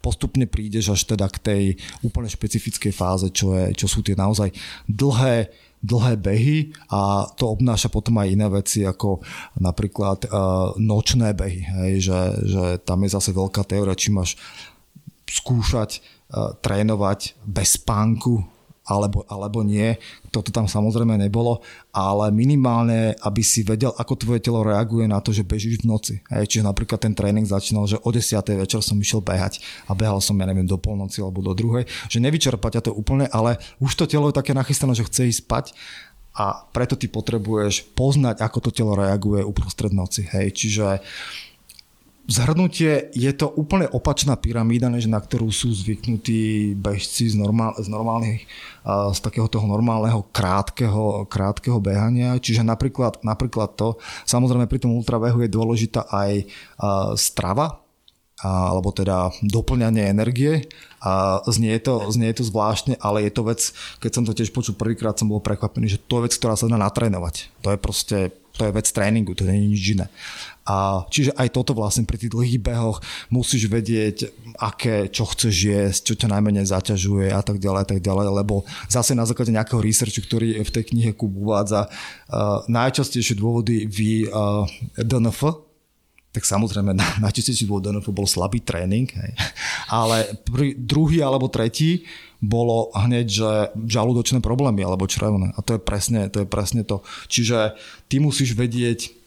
postupne prídeš až teda k tej úplne špecifickej fáze, čo, je, čo sú tie naozaj dlhé dlhé behy a to obnáša potom aj iné veci ako napríklad uh, nočné behy, hej, že, že tam je zase veľká teória, či máš skúšať uh, trénovať bez spánku alebo, alebo nie. Toto tam samozrejme nebolo, ale minimálne, aby si vedel, ako tvoje telo reaguje na to, že bežíš v noci. Hej, čiže napríklad ten tréning začínal, že o 10. večer som išiel behať a behal som, ja neviem, do polnoci alebo do druhej. Že nevyčerpať ťa to úplne, ale už to telo je také nachystané, že chce ísť spať a preto ty potrebuješ poznať, ako to telo reaguje uprostred noci. Hej, čiže zhrnutie je to úplne opačná pyramída, než na ktorú sú zvyknutí bežci z, normál, z normálnych, z takého toho normálneho krátkeho, krátkeho behania. Čiže napríklad, napríklad to, samozrejme pri tom ultrabehu je dôležitá aj strava, alebo teda doplňanie energie. A znie to, znie to zvláštne, ale je to vec, keď som to tiež počul prvýkrát, som bol prekvapený, že to je vec, ktorá sa dá natrénovať. To je proste, to je vec tréningu, to nie je nič iné. A čiže aj toto vlastne pri tých dlhých behoch musíš vedieť, aké, čo chceš jesť, čo ťa najmenej zaťažuje a tak ďalej, a tak ďalej, lebo zase na základe nejakého researchu, ktorý v tej knihe Kub uvádza, uh, najčastejšie dôvody v uh, DNF, tak samozrejme na, najčastejší dôvod DNF bol slabý tréning, hej. ale pri, druhý alebo tretí bolo hneď, že žalúdočné problémy alebo črevné. A to je presne to. Je presne to. Čiže ty musíš vedieť,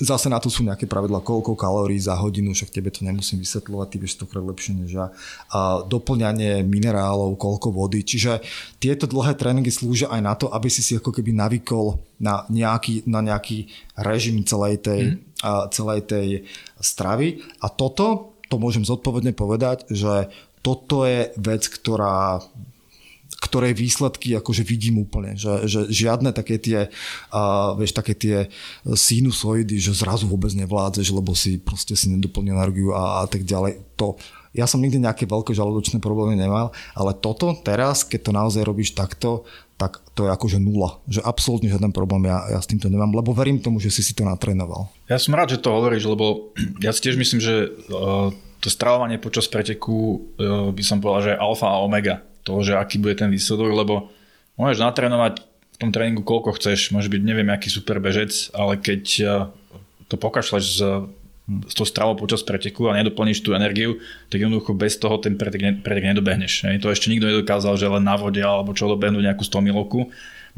Zase na to sú nejaké pravidla, koľko kalórií za hodinu, však tebe to nemusím vysvetľovať, ty vieš stokrát lepšie než ja. A doplňanie minerálov, koľko vody. Čiže tieto dlhé tréningy slúžia aj na to, aby si si ako keby navykol na nejaký, na nejaký režim celej tej, mm. Celej tej stravy. A toto, to môžem zodpovedne povedať, že toto je vec, ktorá ktorej výsledky akože vidím úplne, že, že žiadne také tie, uh, vieš, také tie sinusoidy, že zrazu vôbec nevládzeš, lebo si proste si nedoplnil energiu a, a tak ďalej. To, ja som nikdy nejaké veľké žalúdočné problémy nemal, ale toto teraz, keď to naozaj robíš takto, tak to je akože nula. Že absolútne žiaden problém ja, ja s týmto nemám, lebo verím tomu, že si si to natrénoval. Ja som rád, že to hovoríš, lebo [clears throat] ja si tiež myslím, že uh, to stravovanie počas preteku uh, by som povedal, že je alfa a omega toho, že aký bude ten výsledok, lebo môžeš natrénovať v tom tréningu koľko chceš, môže byť neviem aký super bežec, ale keď eh, to pokašľaš z, z toho stravou počas preteku a nedoplníš tú energiu, tak jednoducho bez toho ten pretek, pretek nedobehneš. To ešte nikto nedokázal, že len na vode alebo čo dobehnúť nejakú 100 milovku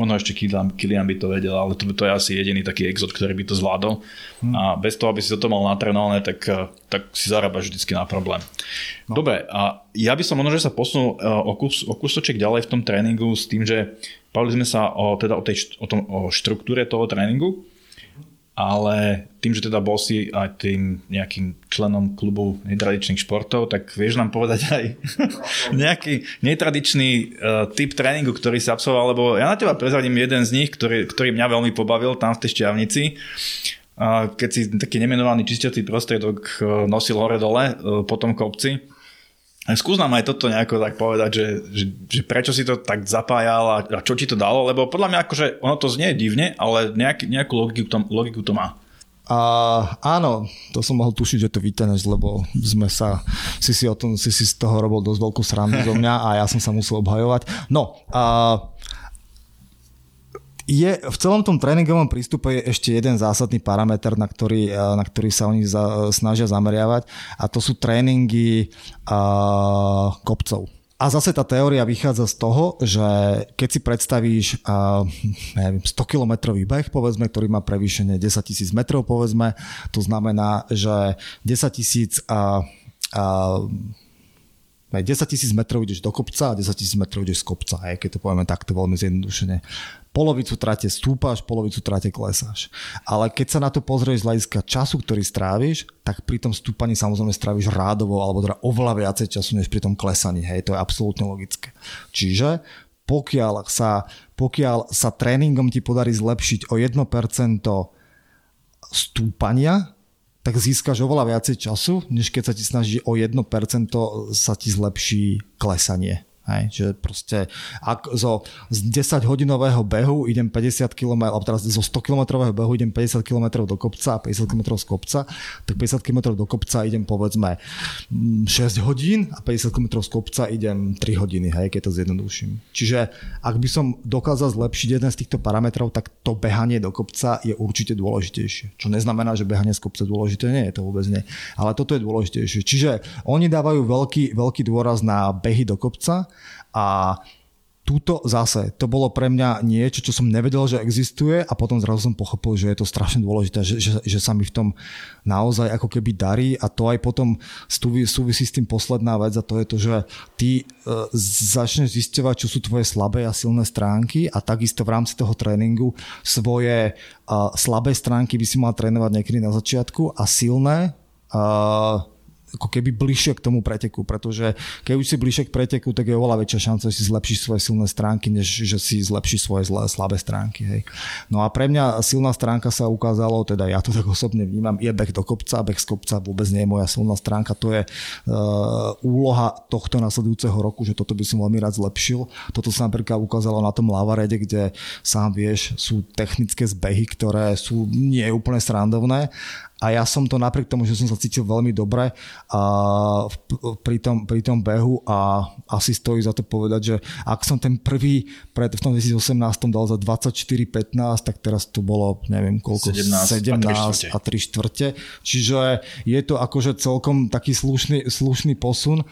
Možno ešte Kilian, Kilian by to vedel, ale to, to je asi jediný taký exot, ktorý by to zvládol. Hmm. A bez toho, aby si to mal natrenované, tak, eh, tak si zarábaš vždycky na problém. No. Dobre, a ja by som možno, že sa posunul eh, o, kus, o kusoček ďalej v tom tréningu s tým, že bavili sme sa o, teda o, tej, o, tom, o štruktúre toho tréningu ale tým, že teda bol si aj tým nejakým členom klubu netradičných športov, tak vieš nám povedať aj [laughs] nejaký netradičný uh, typ tréningu, ktorý si absolvoval, lebo ja na teba prezradím jeden z nich, ktorý, ktorý mňa veľmi pobavil tam v tej šťavnici. Uh, keď si taký nemenovaný čistiací prostriedok uh, nosil hore-dole uh, po tom kopci, Skús nám aj toto nejako tak povedať, že, že, že prečo si to tak zapájal a, a čo ti to dalo, lebo podľa mňa akože ono to znie divne, ale nejak, nejakú logiku, tom, logiku to má. A áno, to som mohol tušiť, že to vyťahneš, lebo sme sa, si si, o tom, si si z toho robil dosť veľkú srandu zo mňa a ja som sa musel obhajovať. No, a je, v celom tom tréningovom prístupe je ešte jeden zásadný parameter, na ktorý, eh, na ktorý sa oni za, snažia zameriavať a to sú tréningy uh, kopcov. A zase tá teória vychádza z toho, že keď si predstavíš uh, neviem, 100 kilometrový beh, povedzme, ktorý má prevýšenie 10 tisíc metrov, povedzme, to znamená, že 10 tisíc uh, uh, 10 tisíc metrov ideš do kopca a 10 tisíc metrov ideš z kopca, aj keď to povieme takto veľmi zjednodušene polovicu trate stúpaš, polovicu trate klesáš. Ale keď sa na to pozrieš z hľadiska času, ktorý stráviš, tak pri tom stúpaní samozrejme stráviš rádovo alebo teda oveľa viacej času než pri tom klesaní. Hej, to je absolútne logické. Čiže pokiaľ sa, pokiaľ sa tréningom ti podarí zlepšiť o 1% stúpania, tak získaš oveľa viacej času, než keď sa ti snaží o 1% sa ti zlepší klesanie. Hej, že proste ak zo, z 10 hodinového behu idem 50 km, alebo teraz zo 100 km behu idem 50 km do kopca a 50 km z kopca, tak 50 km do kopca idem povedzme 6 mm, hodín a 50 km z kopca idem 3 hodiny, hej, keď to zjednoduším. Čiže ak by som dokázal zlepšiť jeden z týchto parametrov, tak to behanie do kopca je určite dôležitejšie. Čo neznamená, že behanie z kopca dôležité nie je to vôbec nie. Ale toto je dôležitejšie. Čiže oni dávajú veľký, veľký dôraz na behy do kopca a túto zase, to bolo pre mňa niečo, čo som nevedel, že existuje a potom zrazu som pochopil, že je to strašne dôležité, že, že, že sa mi v tom naozaj ako keby darí. A to aj potom súvisí s tým posledná vec a to je to, že ty e, začneš zisťovať, čo sú tvoje slabé a silné stránky a takisto v rámci toho tréningu svoje uh, slabé stránky by si mal trénovať niekedy na začiatku a silné uh, ako keby bližšie k tomu preteku, pretože keď už si bližšie k preteku, tak je oveľa väčšia šanca, že si zlepšíš svoje silné stránky, než že si zlepšíš svoje zlé, slabé stránky. Hej. No a pre mňa silná stránka sa ukázalo, teda ja to tak osobne vnímam, je beh do kopca, beh z kopca vôbec nie je moja silná stránka, to je uh, úloha tohto nasledujúceho roku, že toto by som veľmi rád zlepšil. Toto sa napríklad ukázalo na tom Lavarede, kde sám vieš, sú technické zbehy, ktoré sú nie úplne srandovné a ja som to napriek tomu, že som sa cítil veľmi dobre a pri, tom, pri tom behu a asi stojí za to povedať, že ak som ten prvý pred, v tom 2018 dal za 24-15, tak teraz to bolo neviem koľko, 17, 17 a 3 štvrte. Čiže je to akože celkom taký slušný, slušný posun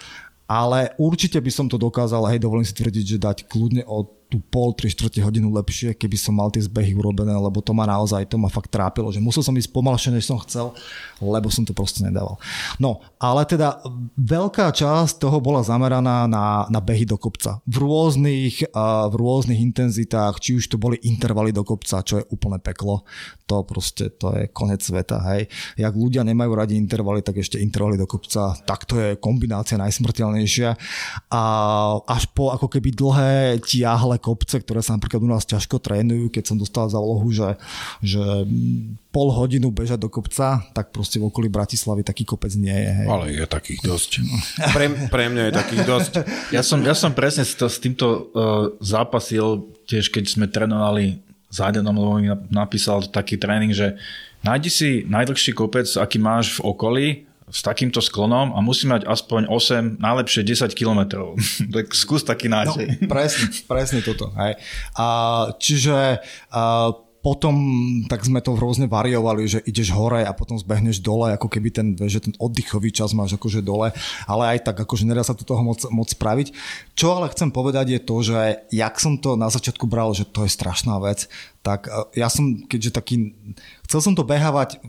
ale určite by som to dokázal, hej, dovolím si tvrdiť, že dať kľudne od tú pol, tri štvrte hodinu lepšie, keby som mal tie zbehy urobené, lebo to ma naozaj, to ma fakt trápilo, že musel som ísť pomalšie, než som chcel, lebo som to proste nedával. No, ale teda veľká časť toho bola zameraná na, na behy do kopca. V rôznych, uh, v rôznych intenzitách, či už to boli intervaly do kopca, čo je úplne peklo, to proste, to je konec sveta, hej. Jak ľudia nemajú radi intervaly, tak ešte intervaly do kopca, tak to je kombinácia najsmrteľnejšia. A až po ako keby dlhé, tiahle kopce, ktoré sa napríklad u nás ťažko trénujú, keď som dostal za úlohu, že, že pol hodinu bežať do kopca, tak proste v okolí Bratislavy taký kopec nie je. Hej. Ale je takých dosť. [laughs] Pre, pre mňa je takých dosť. Ja som, ja som presne s, to, s týmto uh, zápasil tiež, keď sme trénovali s Adenom, lebo mi napísal taký tréning, že nájdi si najdlhší kopec, aký máš v okolí s takýmto sklonom a musí mať aspoň 8, najlepšie 10 kilometrov. [laughs] tak skús taký nádej. No, presne, presne toto. Hej. A, čiže a, potom tak sme to rôzne variovali, že ideš hore a potom zbehneš dole, ako keby ten, že ten oddychový čas máš akože dole, ale aj tak akože nedá sa to toho moc, moc spraviť. Čo ale chcem povedať je to, že jak som to na začiatku bral, že to je strašná vec, tak e, ja som, keďže taký, chcel som to behávať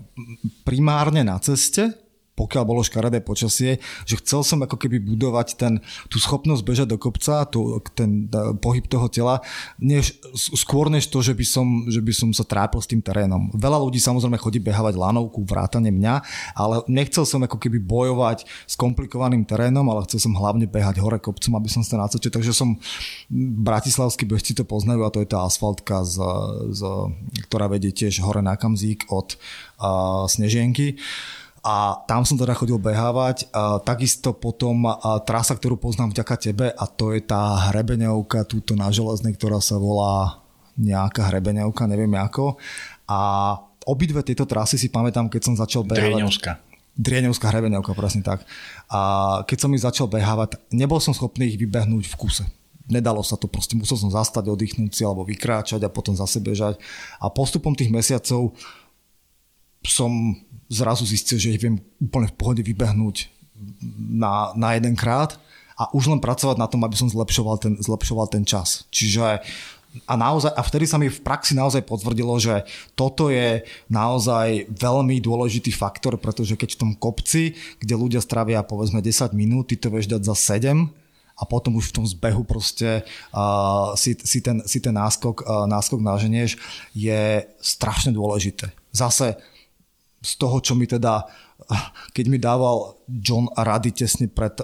primárne na ceste, pokiaľ bolo škaredé počasie, že chcel som ako keby budovať ten, tú schopnosť bežať do kopca, tú, ten pohyb toho tela, než, skôr než to, že by, som, že by som sa trápil s tým terénom. Veľa ľudí samozrejme chodí behávať lanovku, vrátane mňa, ale nechcel som ako keby bojovať s komplikovaným terénom, ale chcel som hlavne behať hore kopcom, aby som sa nacočil. Takže som bratislavskí bežci to poznajú a to je tá asfaltka, z, z, ktorá vedie tiež hore na Kamzík od uh, Snežienky. A tam som teda chodil behávať. A takisto potom a trasa, ktorú poznám vďaka tebe a to je tá hrebeňovka túto na železnej, ktorá sa volá nejaká hrebeňovka, neviem ako. A obidve tieto trasy si pamätám, keď som začal behávať. Drieňovská. Drieňovská hrebeňovka, presne tak. A keď som ich začal behávať, nebol som schopný ich vybehnúť v kuse nedalo sa to, proste musel som zastať, oddychnúť si alebo vykráčať a potom zase bežať. A postupom tých mesiacov som zrazu zistil, že ich viem úplne v pohode vybehnúť na, na jeden krát a už len pracovať na tom, aby som zlepšoval ten, zlepšoval ten čas. Čiže a, naozaj, a vtedy sa mi v praxi naozaj potvrdilo, že toto je naozaj veľmi dôležitý faktor, pretože keď v tom kopci, kde ľudia stravia povedzme 10 minút, ty to vieš dať za 7, a potom už v tom zbehu proste uh, si, si, ten, si ten náskok, uh, náskok naženieš, je strašne dôležité. Zase z toho, čo mi teda keď mi dával John rady tesne pred,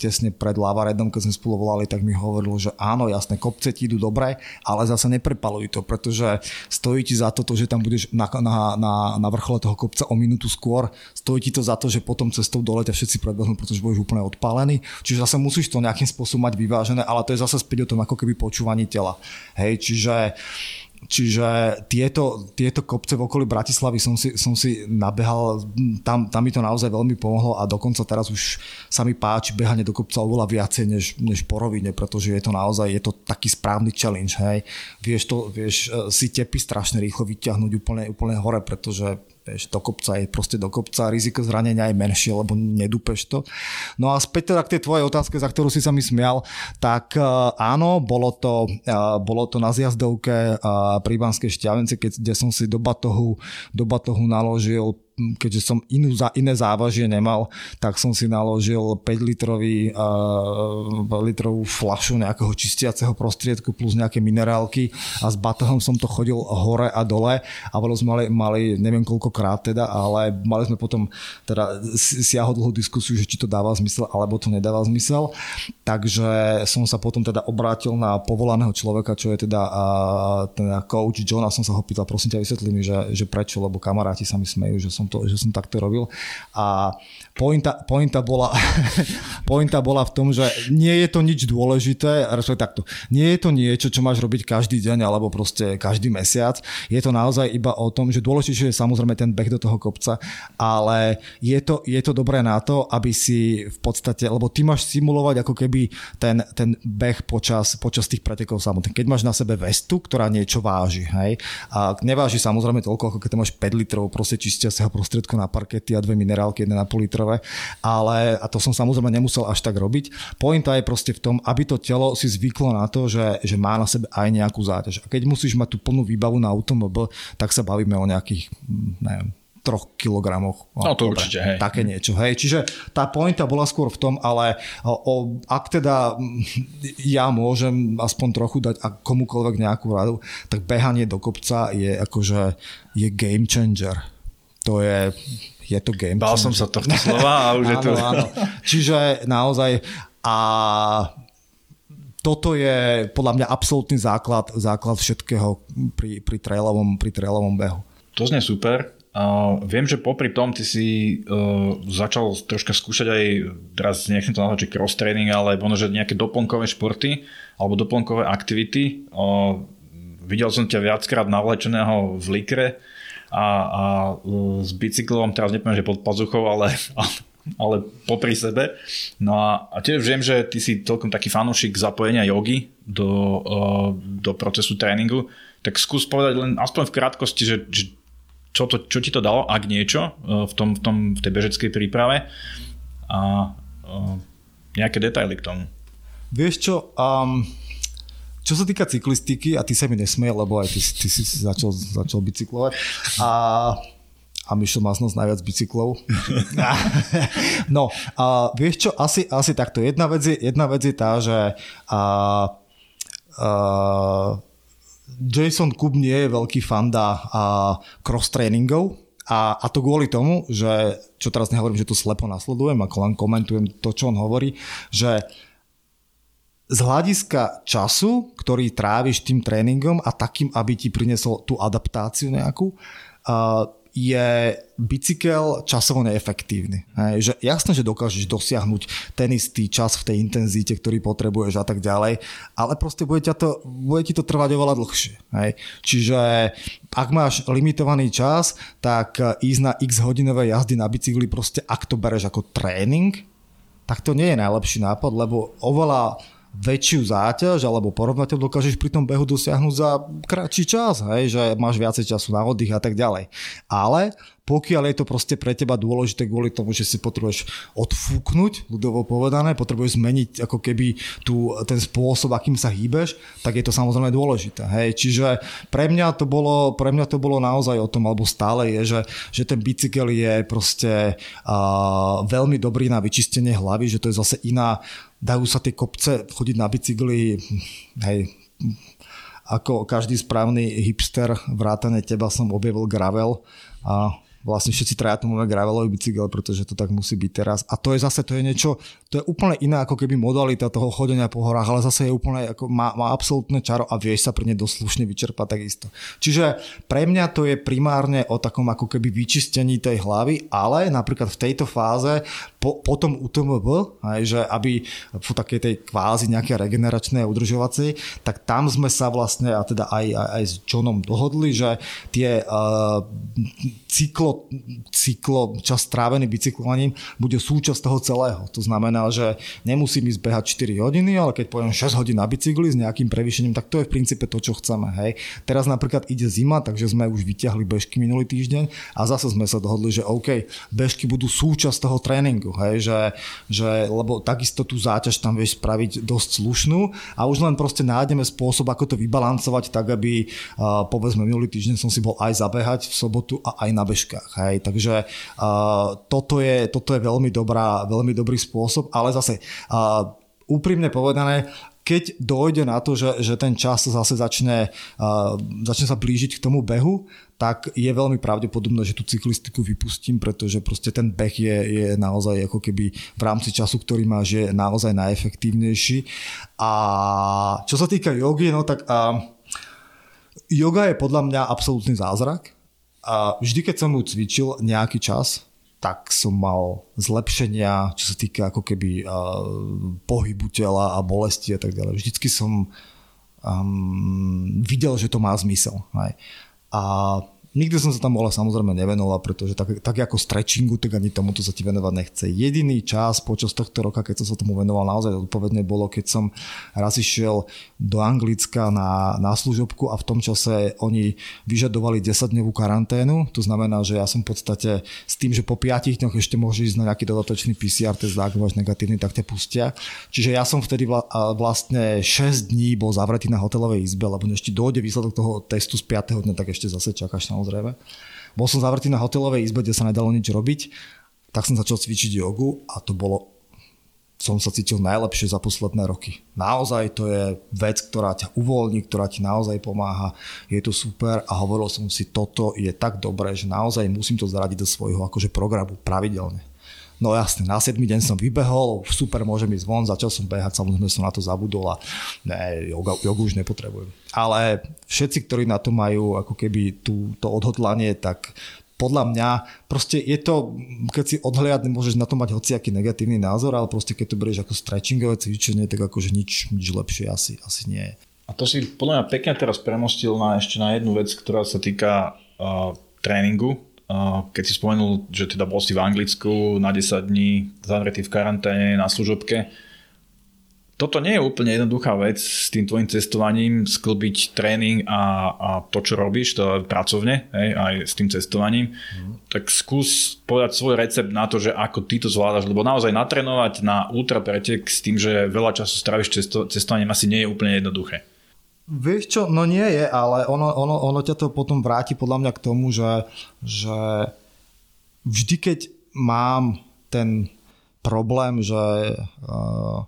tesne pred Lavaredom, keď sme spolu volali, tak mi hovoril, že áno, jasné, kopce ti idú dobre, ale zase neprepaluj to, pretože stojí ti za to, že tam budeš na, na, na, na vrchole toho kopca o minútu skôr, stojí ti to za to, že potom cestou dole ťa všetci predbehnú, pretože budeš úplne odpálený. Čiže zase musíš to nejakým spôsobom mať vyvážené, ale to je zase späť o tom ako keby počúvaní tela. Hej, čiže Čiže tieto, tieto kopce v okolí Bratislavy som si, som si nabehal, tam, tam mi to naozaj veľmi pomohlo a dokonca teraz už sa mi páči behanie do kopca oveľa viacej než, než po rovine, pretože je to naozaj je to taký správny challenge. Hej. Vieš, to, vieš eh, si tepy strašne rýchlo vyťahnuť úplne, úplne hore, pretože vieš, do kopca je proste do kopca, riziko zranenia je menšie, lebo nedúpeš to. No a späť teda k tej tvojej otázke, za ktorú si sa mi smial, tak uh, áno, bolo to, uh, bolo to na zjazdovke uh, pri Banskej šťavence, kde som si do batohu, do batohu naložil keďže som inú, iné závažie nemal, tak som si naložil 5 litrový, uh, litrovú flašu nejakého čistiaceho prostriedku plus nejaké minerálky a s batohom som to chodil hore a dole a bolo sme mali, mali neviem koľkokrát teda, ale mali sme potom teda siahodlhú diskusiu, že či to dáva zmysel alebo to nedáva zmysel. Takže som sa potom teda obrátil na povolaného človeka, čo je teda, uh, teda coach John a som sa ho pýtal, prosím ťa vysvetli mi, že, že prečo, lebo kamaráti sa mi smejú, že som to, že som takto robil. A pointa, pointa, bola, [laughs] pointa bola v tom, že nie je to nič dôležité, takto, nie je to niečo, čo máš robiť každý deň alebo proste každý mesiac. Je to naozaj iba o tom, že dôležitejšie je samozrejme ten beh do toho kopca, ale je to, je to dobré na to, aby si v podstate, lebo ty máš simulovať ako keby ten, ten beh počas, počas tých pretekov samotných. Keď máš na sebe vestu, ktorá niečo váži, hej, a neváži samozrejme toľko, ako keď máš 5 litrov proste čistiaceho prostriedku na parkety a dve minerálky, 1,5 litrové, ale a to som samozrejme nemusel až tak robiť. Pointa je proste v tom, aby to telo si zvyklo na to, že, že má na sebe aj nejakú záťaž. A keď musíš mať tú plnú výbavu na automobil, tak sa bavíme o nejakých, hm, neviem, troch kilogramoch. No to určite, hej. Také niečo, hej. Čiže tá pointa bola skôr v tom, ale o, o, ak teda hm, ja môžem aspoň trochu dať a komukoľvek nejakú radu, tak behanie do kopca je akože je game changer to je, je to game. Bál som sa tohto slova a už áno, je to... Áno. Čiže naozaj a toto je podľa mňa absolútny základ, základ všetkého pri, pri, trailovom, pri trailovom behu. To znie super. Uh, viem, že popri tom ty si uh, začal troška skúšať aj, teraz nechcem to nazvať, cross training, ale možno, že nejaké doplnkové športy alebo doplnkové aktivity. Uh, videl som ťa viackrát navlečeného v likre a, a e, s bicyklom, teraz nepoviem, že pod pazuchou, ale, [laughs] ale popri sebe. No a, a tiež viem, že ty si celkom taký fanúšik zapojenia jogy do, e, do procesu tréningu, tak skús povedať len aspoň v krátkosti, že, že čo, to, čo ti to dalo, ak niečo, e, v, tom, v, tom, v tej bežeckej príprave a nejaké detaily k tomu. Vieš čo, um, čo sa týka cyklistiky, a ty sa mi nesmej, lebo aj ty, ty si začal, začal bicyklovať. A a Mišo má znosť najviac bicyklov. [laughs] no, a vieš čo, asi, asi takto. Jedna vec je, jedna vec je tá, že a, a, Jason Kub nie je veľký fanda a cross tréningov, a, a to kvôli tomu, že, čo teraz nehovorím, že to slepo nasledujem, ako len komentujem to, čo on hovorí, že z hľadiska času, ktorý tráviš tým tréningom a takým, aby ti prinesol tú adaptáciu nejakú, je bicykel časovo neefektívny. Hej, že jasné, že dokážeš dosiahnuť ten istý čas v tej intenzite, ktorý potrebuješ a tak ďalej, ale proste bude, ťa to, bude ti to trvať oveľa dlhšie. Čiže ak máš limitovaný čas, tak ísť na x hodinové jazdy na bicykli proste ak to bereš ako tréning, tak to nie je najlepší nápad, lebo oveľa väčšiu záťaž alebo porovnateľ dokážeš pri tom behu dosiahnuť za kratší čas, hej, že máš viacej času na oddych a tak ďalej. Ale pokiaľ je to proste pre teba dôležité kvôli tomu, že si potrebuješ odfúknuť, ľudovo povedané, potrebuješ zmeniť ako keby tú, ten spôsob, akým sa hýbeš, tak je to samozrejme dôležité. Hej. Čiže pre mňa, to bolo, pre mňa to bolo naozaj o tom, alebo stále je, že, že ten bicykel je proste uh, veľmi dobrý na vyčistenie hlavy, že to je zase iná, dajú sa tie kopce chodiť na bicykli, hej, ako každý správny hipster vrátane teba som objavil gravel a vlastne všetci máme gravelový bicykel, pretože to tak musí byť teraz. A to je zase, to je niečo, to je úplne iná ako keby modalita toho chodenia po horách, ale zase je úplne, ako má, má absolútne čaro a vieš sa pre ne doslušne vyčerpať takisto. Čiže pre mňa to je primárne o takom ako keby vyčistení tej hlavy, ale napríklad v tejto fáze po, potom UTMB, aj, že aby v takej tej kvázi nejaké regeneračné udržovacej, tak tam sme sa vlastne, a teda aj, aj, aj s Johnom dohodli, že tie uh, cyklo, cyklo, čas strávený bicyklovaním bude súčasť toho celého. To znamená, že nemusím ísť behať 4 hodiny, ale keď pojem 6 hodín na bicykli s nejakým prevýšením, tak to je v princípe to, čo chceme. Hej. Teraz napríklad ide zima, takže sme už vyťahli bežky minulý týždeň a zase sme sa dohodli, že OK, bežky budú súčasť toho tréningu, hej, že, že, lebo takisto tú záťaž tam vieš spraviť dosť slušnú a už len proste nájdeme spôsob, ako to vybalancovať tak, aby uh, povedzme minulý týždeň som si bol aj zabehať v sobotu a aj na bežkách. Hej. Takže toto, je, toto je veľmi, dobrá, veľmi dobrý spôsob, ale zase uh, úprimne povedané, keď dojde na to, že, že ten čas zase začne, uh, začne sa blížiť k tomu behu, tak je veľmi pravdepodobné, že tú cyklistiku vypustím, pretože proste ten beh je, je naozaj ako keby v rámci času, ktorý máš, je naozaj najefektívnejší. A čo sa týka jogy, no tak uh, yoga je podľa mňa absolútny zázrak. A vždy, keď som ju cvičil nejaký čas, tak som mal zlepšenia, čo sa týka ako keby uh, pohybu tela a bolesti a tak ďalej. Vždycky som um, videl, že to má zmysel. Hej. A Nikdy som sa tam ale samozrejme nevenoval, pretože tak, tak ako stretchingu, tak ani tomuto sa ti venovať nechce. Jediný čas počas tohto roka, keď som sa tomu venoval naozaj odpovedne bolo, keď som raz išiel do Anglicka na, na služobku a v tom čase oni vyžadovali 10-dňovú karanténu. To znamená, že ja som v podstate s tým, že po 5 dňoch ešte môžeš ísť na nejaký dodatočný PCR test, ak máš negatívny, tak ťa pustia. Čiže ja som vtedy vlastne 6 dní bol zavretý na hotelovej izbe, lebo ešte dojde výsledok toho testu z 5. dňa, tak ešte zase čakáš samozrejme. Bol som zavretý na hotelovej izbe, kde sa nedalo nič robiť, tak som začal cvičiť jogu a to bolo som sa cítil najlepšie za posledné roky. Naozaj to je vec, ktorá ťa uvoľní, ktorá ti naozaj pomáha. Je to super a hovoril som si, toto je tak dobré, že naozaj musím to zaradiť do svojho akože programu pravidelne. No jasne, na 7. deň som vybehol, super, môžem ísť von, začal som behať, samozrejme som na to zabudol a ne, joga, jogu už nepotrebujem. Ale všetci, ktorí na to majú ako keby tú, to odhodlanie, tak podľa mňa, proste je to, keď si odhliadne, môžeš na to mať hociaký negatívny názor, ale proste keď to berieš ako stretchingové cvičenie, tak akože nič, nič lepšie asi, asi nie je. A to si podľa mňa pekne teraz premostil na ešte na jednu vec, ktorá sa týka uh, tréningu keď si spomenul, že teda bol si v Anglicku na 10 dní zavretý v karanténe na služobke, toto nie je úplne jednoduchá vec s tým tvojim cestovaním, sklbiť tréning a, a to, čo robíš, to pracovne, hej, aj s tým cestovaním. Mm. Tak skús povedať svoj recept na to, že ako ty to zvládaš, lebo naozaj natrénovať na ultra pretek s tým, že veľa času stráviš cesto, cestovaním asi nie je úplne jednoduché. Vieš čo, no nie je, ale ono, ono, ono ťa to potom vráti podľa mňa k tomu, že, že vždy keď mám ten problém, že uh,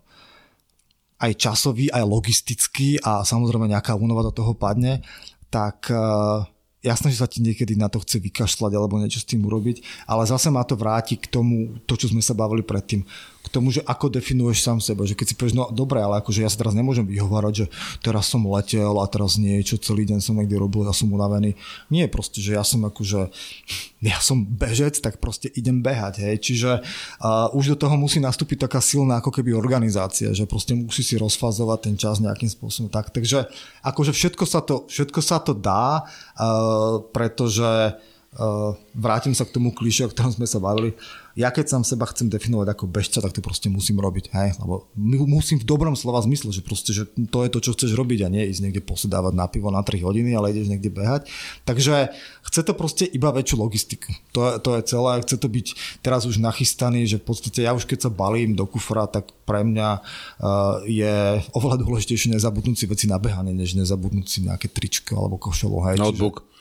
aj časový, aj logistický a samozrejme nejaká únova do toho padne, tak uh, jasné, že sa ti niekedy na to chce vykašľať alebo niečo s tým urobiť, ale zase ma to vráti k tomu, to, čo sme sa bavili predtým tomu, že ako definuješ sám seba, že keď si povieš, no dobre, ale akože ja sa teraz nemôžem vyhovárať, že teraz som letel a teraz niečo, celý deň som niekde robil a som unavený. Nie, proste, že ja som akože, [laughs] ja som bežec, tak proste idem behať, hej. Čiže uh, už do toho musí nastúpiť taká silná ako keby organizácia, že proste musí si rozfazovať ten čas nejakým spôsobom tak. Takže akože všetko sa to, všetko sa to dá, uh, pretože Uh, vrátim sa k tomu klíšu, o ktorom sme sa bavili. Ja keď sám seba chcem definovať ako bežca, tak to proste musím robiť. Hej? Lebo musím v dobrom slova zmysle, že proste, že to je to, čo chceš robiť a nie ísť niekde posedávať na pivo na 3 hodiny, ale ideš niekde behať. Takže chce to proste iba väčšiu logistiku. To je, to je celé. Chce to byť teraz už nachystaný, že v podstate ja už keď sa balím do kufra, tak pre mňa uh, je oveľa dôležitejšie nezabudnúť si veci na behanie, než nezabudnúť si nejaké tričko alebo košelu. Hej? Notebook. Čiže,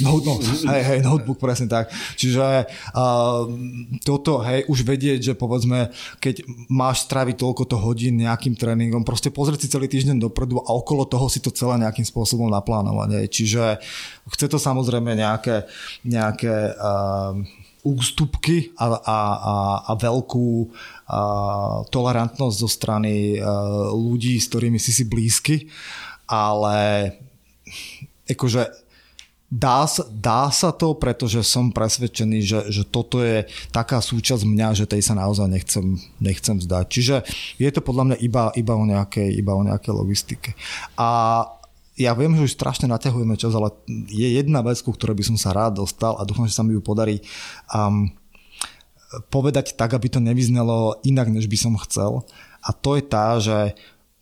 No, no, hej, hej, notebook, presne tak. Čiže uh, toto, hej, už vedieť, že povedzme, keď máš stráviť toľko to hodín nejakým tréningom, proste pozrieť si celý týždeň dopredu a okolo toho si to celé nejakým spôsobom naplánovať. Hej. Čiže chce to samozrejme nejaké, nejaké uh, ústupky a, a, a, a veľkú a, tolerantnosť zo strany a, ľudí, s ktorými si si blízky, ale akože Dá dá sa to, pretože som presvedčený, že, že toto je taká súčasť mňa, že tej sa naozaj nechcem, nechcem zdať. Čiže je to podľa mňa iba, iba, o, nejakej, iba o nejakej logistike. A ja viem, že už strašne naťahujeme čas, ale je jedna vec, ku ktorej by som sa rád dostal a dúfam, že sa mi ju podarí um, povedať tak, aby to nevyznelo inak, než by som chcel. A to je tá, že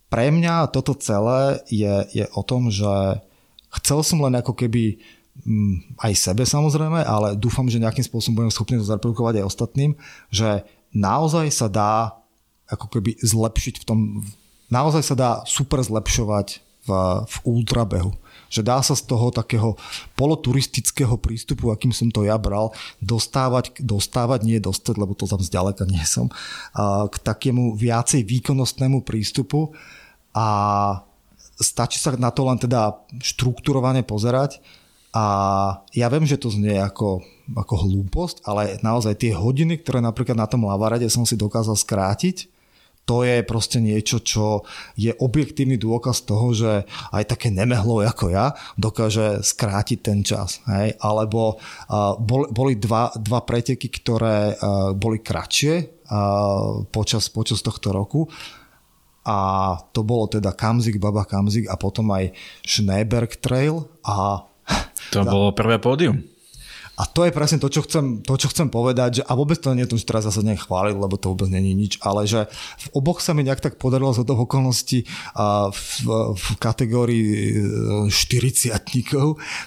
pre mňa toto celé je, je o tom, že chcel som len ako keby aj sebe samozrejme, ale dúfam, že nejakým spôsobom budem schopný to zaprodukovať aj ostatným, že naozaj sa dá ako keby zlepšiť v tom, naozaj sa dá super zlepšovať v, v ultrabehu. Že dá sa z toho takého poloturistického prístupu, akým som to ja bral, dostávať, dostávať nie dostať, lebo to tam zďaleka nie som, k takému viacej výkonnostnému prístupu a stačí sa na to len teda štruktúrovane pozerať a ja viem, že to znie ako, ako hlúposť, ale naozaj tie hodiny, ktoré napríklad na tom lavarade som si dokázal skrátiť, to je proste niečo, čo je objektívny dôkaz toho, že aj také nemehlo ako ja dokáže skrátiť ten čas. Hej? Alebo uh, bol, boli dva, dva preteky, ktoré uh, boli kratšie uh, počas, počas tohto roku a to bolo teda Kamzik, Baba Kamzik a potom aj Schneeberg Trail a to za... bolo prvé pódium. A to je presne to, čo chcem, to, čo chcem povedať, že, a vôbec to nie je to, že teraz zase chváliť, lebo to vôbec není nič, ale že v oboch sa mi nejak tak podarilo z toho okolností a v, v kategórii 40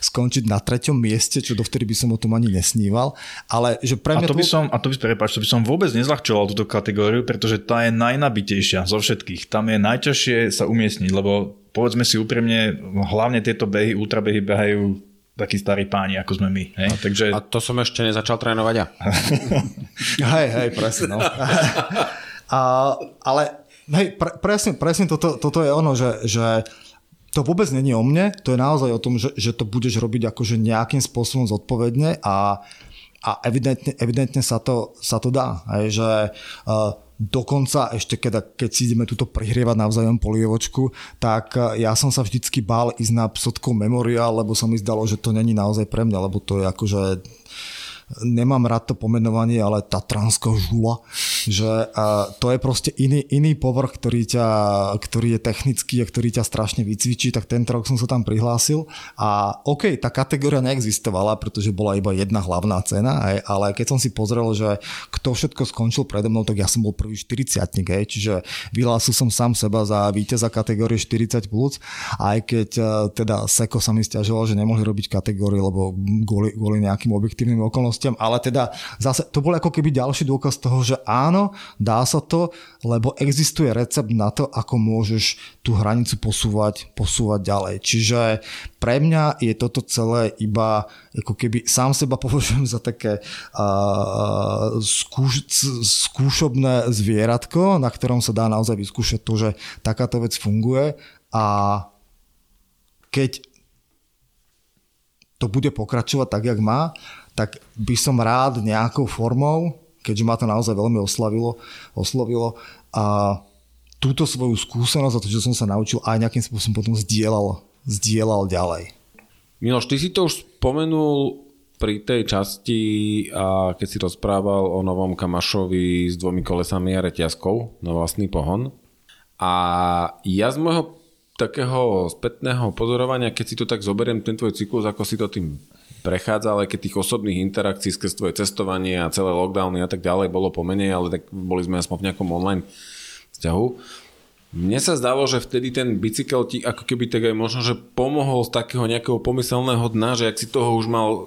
skončiť na treťom mieste, čo dovtedy by som o tom ani nesníval. Ale že pre mňa a to by som, a to by, prepáč, to by som vôbec nezľahčoval túto kategóriu, pretože tá je najnabitejšia zo všetkých. Tam je najťažšie sa umiestniť, lebo povedzme si úprimne, hlavne tieto behy, ultrabehy behajú takí starí páni, ako sme my. Hej? No, Takže... A to som ešte nezačal trénovať ja. [laughs] hej, hej, presne. No. [laughs] a, ale hej, pre, presne, presne toto, toto je ono, že, že to vôbec není o mne, to je naozaj o tom, že, že to budeš robiť akože nejakým spôsobom zodpovedne a, a evidentne, evidentne sa, to, sa to dá. Hej, že uh, Dokonca ešte keď, keď si ideme túto prihrievať navzájom polievočku, tak e, ja som sa vždycky bál ísť na psotkou memoriál, lebo sa mi zdalo, že to není naozaj pre mňa, lebo to je akože nemám rád to pomenovanie, ale Tatranská žula, že to je proste iný, iný povrch, ktorý, ťa, ktorý je technický a ktorý ťa strašne vycvičí, tak tento rok som sa tam prihlásil. A OK, tá kategória neexistovala, pretože bola iba jedna hlavná cena, aj, ale keď som si pozrel, že kto všetko skončil predo mnou, tak ja som bol prvý 40 aj, čiže vyhlásil som sám seba za víťaza kategórie 40+, plus, aj keď uh, teda Seko sa mi stiažoval, že nemohli robiť kategórie, lebo kvôli, kvôli nejakým objektívnym okolnostiam, ale teda zase to bol ako keby ďalší dôkaz toho, že áno, dá sa to, lebo existuje recept na to, ako môžeš tú hranicu posúvať, posúvať ďalej. Čiže pre mňa je toto celé iba ako keby sám seba [laughs] považujem za také uh, skúš, skúšobné zvieratko, na ktorom sa dá naozaj vyskúšať to, že takáto vec funguje a keď to bude pokračovať tak, jak má, tak by som rád nejakou formou, keďže ma to naozaj veľmi oslavilo, oslovilo a túto svoju skúsenosť a to, čo som sa naučil, aj nejakým spôsobom potom zdieľal, zdieľal ďalej. Miloš, ty si to už spomenul pri tej časti, a keď si rozprával o novom Kamašovi s dvomi kolesami a reťazkou na vlastný pohon. A ja z môjho takého spätného pozorovania, keď si to tak zoberiem, ten tvoj cyklus, ako si to tým prechádzal, aj keď tých osobných interakcií skrz tvoje cestovanie a celé lockdowny a tak ďalej bolo pomenej, ale tak boli sme aspoň v nejakom online vzťahu. Mne sa zdalo, že vtedy ten bicykel ti ako keby tak aj možno, že pomohol z takého nejakého pomyselného dna, že ak si toho už mal e,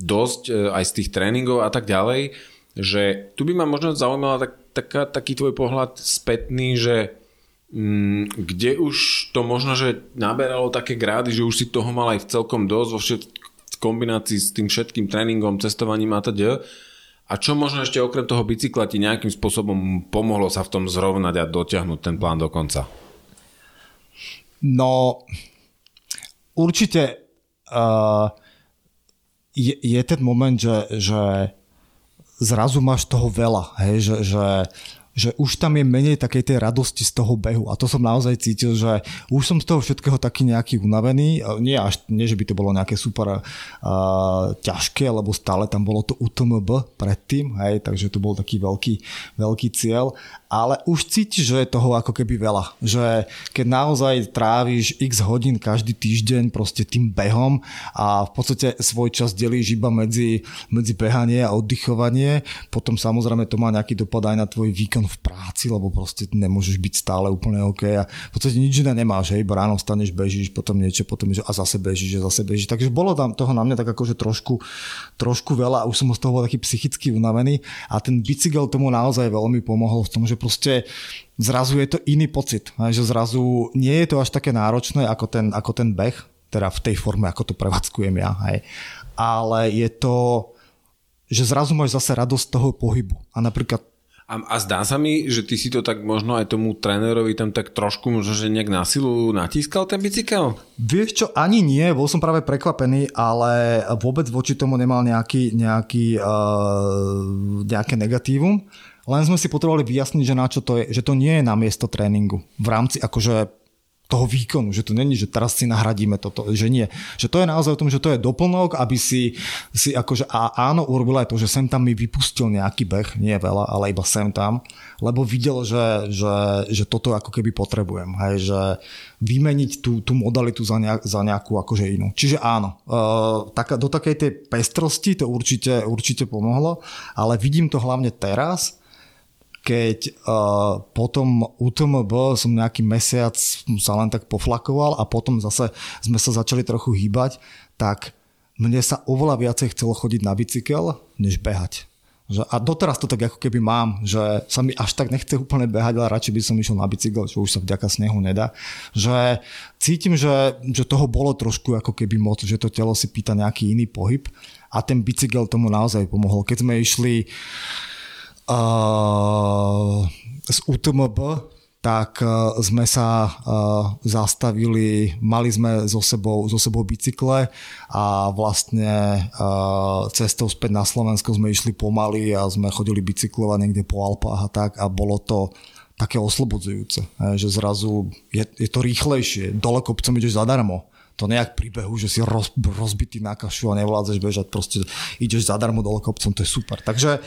dosť e, aj z tých tréningov a tak ďalej, že tu by ma možno zaujímala tak, taká, taký tvoj pohľad spätný, že mm, kde už to možno, že naberalo také grády, že už si toho mal aj v celkom dosť vo, všet, v v kombinácii s tým všetkým tréningom, cestovaním a teda. A čo možno ešte okrem toho bicykla ti nejakým spôsobom pomohlo sa v tom zrovnať a dotiahnuť ten plán do konca? No, určite uh, je, je ten moment, že, že zrazu máš toho veľa, hej, že, že že už tam je menej takej tej radosti z toho behu. A to som naozaj cítil, že už som z toho všetkého taký nejaký unavený. Nie, až, nie že by to bolo nejaké super uh, ťažké, lebo stále tam bolo to UTMB predtým, hej, takže to bol taký veľký, veľký cieľ ale už cítiš, že je toho ako keby veľa. Že keď naozaj tráviš x hodín každý týždeň proste tým behom a v podstate svoj čas delíš iba medzi, medzi behanie a oddychovanie, potom samozrejme to má nejaký dopad aj na tvoj výkon v práci, lebo proste nemôžeš byť stále úplne OK a v podstate nič iné nemáš, hej, iba ráno staneš, bežíš, potom niečo, potom že a zase bežíš, a zase bežíš. Takže bolo tam toho na mňa tak akože trošku, trošku veľa a už som z toho bol taký psychicky unavený a ten bicykel tomu naozaj veľmi pomohol v tom, že proste zrazu je to iný pocit, že zrazu nie je to až také náročné ako ten, ako ten beh, teda v tej forme, ako to prevádzkujem ja, hej. ale je to, že zrazu máš zase radosť toho pohybu a napríklad a, a zdá sa mi, že ty si to tak možno aj tomu trénerovi tam tak trošku možno, že nejak na silu natískal ten bicykel? Vieš čo, ani nie, bol som práve prekvapený, ale vôbec voči tomu nemal nejaký, nejaký, uh, nejaké negatívum. Len sme si potrebovali vyjasniť, že na čo to je, že to nie je na miesto tréningu. V rámci akože toho výkonu, že to není, že teraz si nahradíme toto, že nie. Že to je naozaj o tom, že to je doplnok, aby si, si akože a áno, urobil aj to, že sem tam mi vypustil nejaký beh, nie veľa, ale iba sem tam, lebo videl, že, že, že toto ako keby potrebujem, hej, že vymeniť tú, tú modalitu za, nejak, za nejakú akože inú. Čiže áno, e, tak, do takej tej pestrosti to určite, určite pomohlo, ale vidím to hlavne teraz, keď uh, potom UTMB som nejaký mesiac sa len tak poflakoval a potom zase sme sa začali trochu hýbať, tak mne sa oveľa viacej chcelo chodiť na bicykel, než behať. Že, a doteraz to tak ako keby mám, že sa mi až tak nechce úplne behať, ale radšej by som išiel na bicykel, čo už sa vďaka snehu nedá. Že cítim, že, že toho bolo trošku ako keby moc, že to telo si pýta nejaký iný pohyb a ten bicykel tomu naozaj pomohol. Keď sme išli z UTMB, tak sme sa zastavili, mali sme so sebou, so sebou bicykle a vlastne cestou späť na Slovensko sme išli pomaly a sme chodili bicyklovať niekde po Alpách a tak a bolo to také oslobodzujúce, že zrazu je, je to rýchlejšie, dole kopcom ideš zadarmo to nejak príbehu, že si roz, rozbitý na kašu a nevládzeš bežať, proste ideš zadarmo dole kopcom, to je super. Takže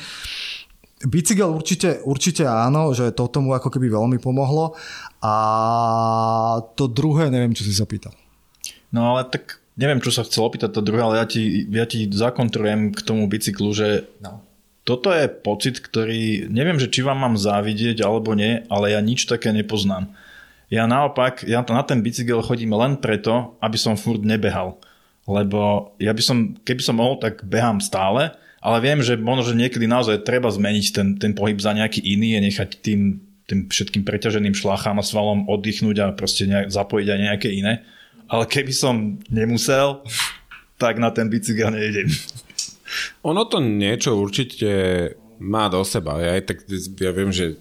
Bicykel určite, určite áno, že to tomu ako keby veľmi pomohlo. A to druhé, neviem, čo si sa pýtal. No ale tak neviem, čo sa chcel opýtať to druhé, ale ja ti, ja ti zakontrujem k tomu bicyklu, že no. toto je pocit, ktorý, neviem, že či vám mám závidieť alebo nie, ale ja nič také nepoznám. Ja naopak, ja na ten bicykel chodím len preto, aby som furt nebehal. Lebo ja by som, keby som mohol, tak behám stále, ale viem, že možno, že niekedy naozaj treba zmeniť ten, ten pohyb za nejaký iný a nechať tým, tým všetkým preťaženým šlachám a svalom oddychnúť a proste nejak, zapojiť aj nejaké iné. Ale keby som nemusel, tak na ten bicykel nejdem. Ono to niečo určite má do seba. Ja, aj tak, ja viem, že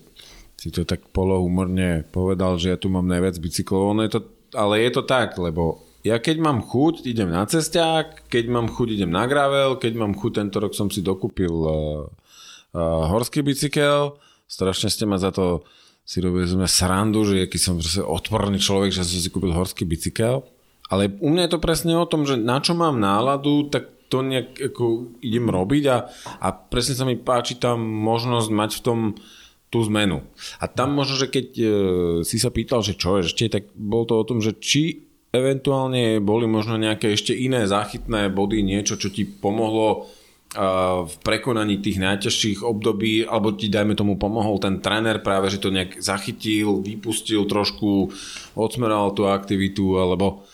si to tak polohumorne povedal, že ja tu mám najviac bicyklov. Ono je to, ale je to tak, lebo ja keď mám chuť, idem na cesták, keď mám chuť, idem na gravel, keď mám chuť, tento rok som si dokúpil uh, uh, horský bicykel, strašne ste ma za to si robili sme srandu, že aký som proste odporný človek, že som si kúpil horský bicykel. Ale u mňa je to presne o tom, že na čo mám náladu, tak to nejak ako idem robiť a, a presne sa mi páči tam možnosť mať v tom tú zmenu. A tam možno, že keď e, si sa pýtal, že čo ešte, tak bol to o tom, že či eventuálne boli možno nejaké ešte iné záchytné body, niečo, čo ti pomohlo v prekonaní tých najťažších období, alebo ti dajme tomu pomohol ten tréner práve, že to nejak zachytil, vypustil trošku, odsmeral tú aktivitu, alebo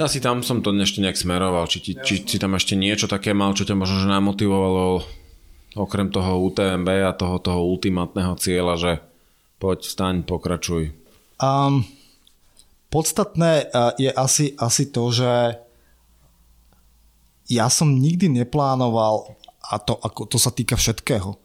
asi tam som to ešte nejak smeroval, či, ti, či, či tam ešte niečo také mal, čo ťa možno že namotivovalo okrem toho UTMB a toho, toho ultimátneho cieľa, že poď, vstaň, pokračuj. Um, Podstatné eh, je asi, asi to, že ja som nikdy neplánoval, a to, ako, to sa týka všetkého,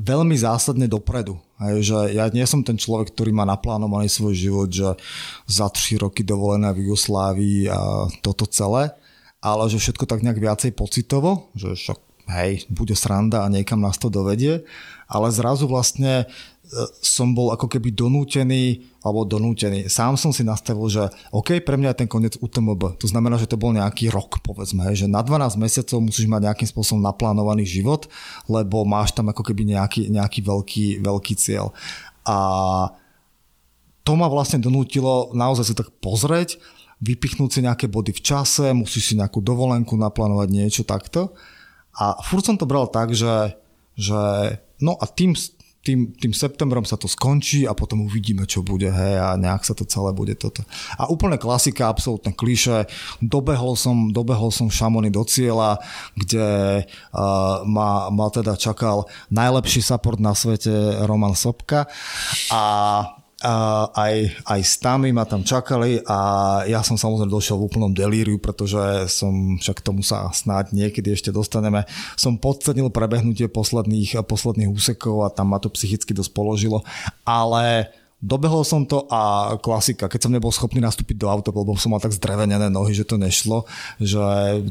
veľmi zásadne dopredu. Hej, že ja nie som ten človek, ktorý má naplánovaný svoj život, že za 3 roky dovolené v Jugoslávii a toto celé, ale že všetko tak nejak viacej pocitovo, že však hej, bude sranda a niekam nás to dovedie, ale zrazu vlastne som bol ako keby donútený, alebo donútený. Sám som si nastavil, že OK, pre mňa je ten koniec UTMB. To znamená, že to bol nejaký rok, povedzme, že na 12 mesiacov musíš mať nejakým spôsobom naplánovaný život, lebo máš tam ako keby nejaký, nejaký veľký, veľký cieľ. A to ma vlastne donútilo naozaj sa tak pozrieť, vypichnúť si nejaké body v čase, musíš si nejakú dovolenku naplánovať niečo takto. A furt som to bral tak, že, že no a tým, tým, tým septembrom sa to skončí a potom uvidíme, čo bude, hej, a nejak sa to celé bude toto. A úplne klasika, absolútne kliše, dobehol som, dobehol som Šamony do cieľa, kde uh, ma, ma teda čakal najlepší support na svete Roman Sobka a a aj, aj stami ma tam čakali a ja som samozrejme došiel v úplnom delíriu, pretože som, však tomu sa snáď niekedy ešte dostaneme, som podcenil prebehnutie posledných, posledných úsekov a tam ma to psychicky dosť položilo, ale Dobehol som to a klasika, keď som nebol schopný nastúpiť do auta, lebo som mal tak zdrevenené nohy, že to nešlo, že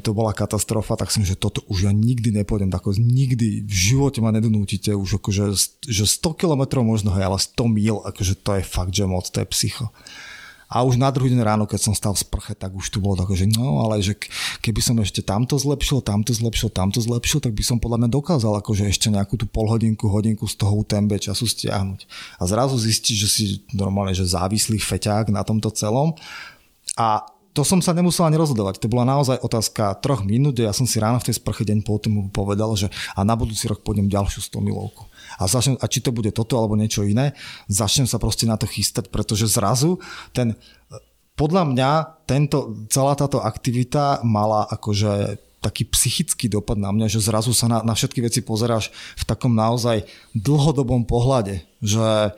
to bola katastrofa, tak som, že toto už ja nikdy nepôjdem, tako nikdy v živote ma nedonútite už akože, že 100 km možno, hej, ale 100 mil, akože to je fakt, že moc, to je psycho. A už na druhý deň ráno, keď som stal v sprche, tak už tu bolo také, že no, ale že keby som ešte tamto zlepšil, tamto zlepšil, tamto zlepšil, tak by som podľa mňa dokázal akože ešte nejakú tú polhodinku, hodinku z toho UTMB času stiahnuť. A zrazu zistíš, že si normálne, že závislý feťák na tomto celom. A to som sa nemusel ani rozhodovať. To bola naozaj otázka troch minút, ja som si ráno v tej sprche deň potom povedal, že a na budúci rok pôjdem ďalšiu 100 milovku a, začnem, a či to bude toto alebo niečo iné, začnem sa proste na to chystať, pretože zrazu ten, podľa mňa tento, celá táto aktivita mala akože taký psychický dopad na mňa, že zrazu sa na, na všetky veci pozeráš v takom naozaj dlhodobom pohľade, že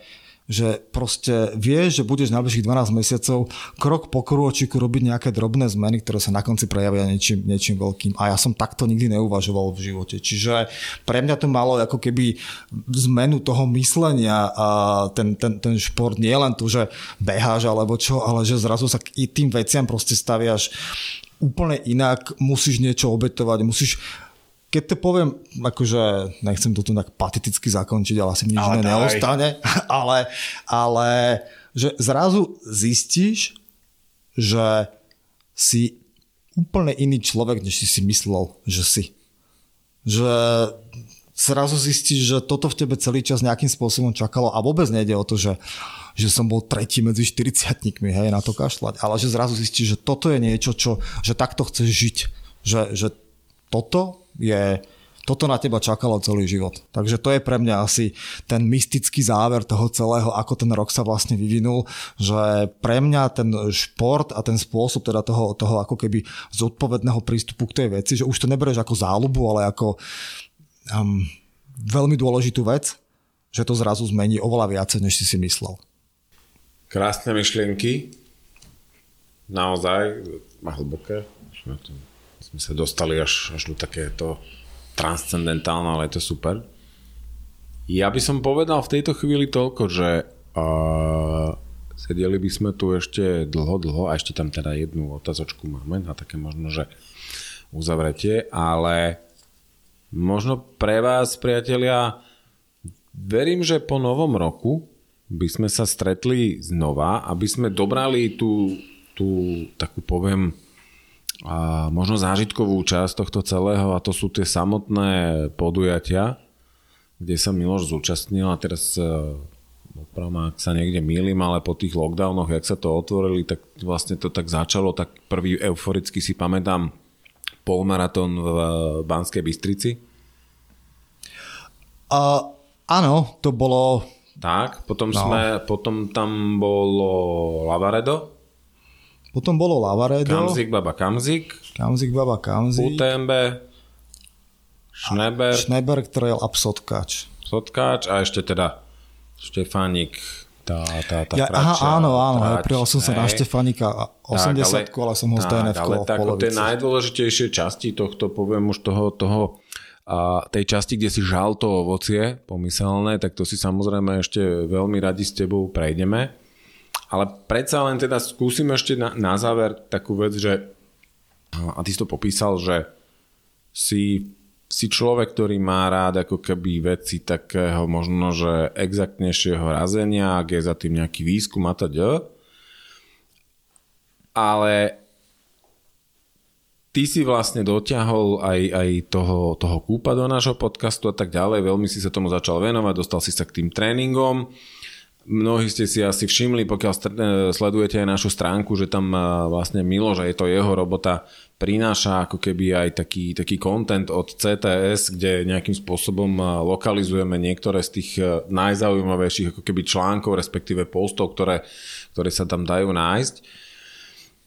že proste vieš, že budeš najbližších 12 mesiacov krok po krôčiku robiť nejaké drobné zmeny, ktoré sa na konci prejavia niečím, niečím veľkým. A ja som takto nikdy neuvažoval v živote. Čiže pre mňa to malo ako keby zmenu toho myslenia a ten, ten, ten šport nie len to, že beháš alebo čo, ale že zrazu sa k tým veciam proste staviaš úplne inak, musíš niečo obetovať, musíš keď to poviem, akože nechcem to tu tak pateticky zakončiť, ale asi nič ale neostane, [laughs] ale, ale že zrazu zistíš, že si úplne iný človek, než si si myslel, že si. Že zrazu zistíš, že toto v tebe celý čas nejakým spôsobom čakalo a vôbec nejde o to, že, že som bol tretí medzi 40 hej, na to kašľať, ale že zrazu zistíš, že toto je niečo, čo, že takto chceš žiť. Že, že toto je toto na teba čakalo celý život. Takže to je pre mňa asi ten mystický záver toho celého, ako ten rok sa vlastne vyvinul, že pre mňa ten šport a ten spôsob teda toho, toho ako keby zodpovedného prístupu k tej veci, že už to neberieš ako záľubu, ale ako um, veľmi dôležitú vec, že to zrazu zmení oveľa viacej, než si si myslel. Krásne myšlienky, naozaj, a hlboké. Na tom sme sa dostali až, až do takéto transcendentálne, ale je to super. Ja by som povedal v tejto chvíli toľko, že uh, sedeli by sme tu ešte dlho, dlho a ešte tam teda jednu otázočku máme na také možno, že uzavretie, ale možno pre vás, priatelia, verím, že po novom roku by sme sa stretli znova, aby sme dobrali tú, tú takú poviem a možno zážitkovú časť tohto celého a to sú tie samotné podujatia, kde sa Miloš zúčastnil a teraz e, opravma, ak sa niekde mýlim, ale po tých lockdownoch, jak sa to otvorili, tak vlastne to tak začalo, tak prvý euforicky si pamätám polmaratón v Banskej Bystrici. Uh, áno, to bolo... Tak, potom, no. sme, potom tam bolo Lavaredo, potom bolo Lavaredo. Kamzik, Baba Kamzik. Kamzik, Baba Kamzik. UTMB. Schneber. Schneberg Trail a Psotkač. Psotkač a ešte teda Štefánik tá, tá, tá ja, aha, áno, áno, trať, ja prijal som sa na Štefanika 80 ale, ale som ho z DNF ale tak tie najdôležitejšie časti tohto, poviem už toho, toho a tej časti, kde si žal to ovocie pomyselné, tak to si samozrejme ešte veľmi radi s tebou prejdeme. Ale predsa len teda skúsim ešte na, na záver takú vec, že a ty si to popísal, že si, si človek, ktorý má rád ako keby veci takého možno, že exaktnejšieho razenia, ak je za tým nejaký výskum a teda. Ale ty si vlastne dotiahol aj, aj toho, toho kúpa do nášho podcastu a tak ďalej. Veľmi si sa tomu začal venovať, dostal si sa k tým tréningom. Mnohí ste si asi všimli, pokiaľ sledujete aj našu stránku, že tam vlastne Milo, že je to jeho robota, prináša ako keby aj taký, taký content od CTS, kde nejakým spôsobom lokalizujeme niektoré z tých najzaujímavejších ako keby článkov, respektíve postov, ktoré, ktoré sa tam dajú nájsť.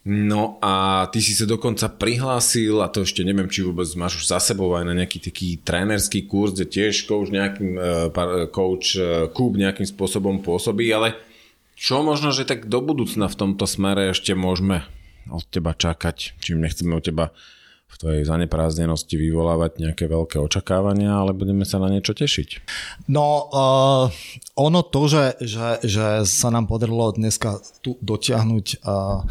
No a ty si sa dokonca prihlásil, a to ešte neviem, či vôbec máš už za sebou aj na nejaký taký trénerský kurz, kde tiež coach, nejakým, uh, coach uh, Kúp nejakým spôsobom pôsobí, ale čo možno, že tak do budúcna v tomto smere ešte môžeme od teba čakať, čím nechceme od teba v tvojej zanepráznenosti vyvolávať nejaké veľké očakávania, ale budeme sa na niečo tešiť. No, uh, ono to, že, že, že sa nám podarilo dneska tu dotiahnuť uh,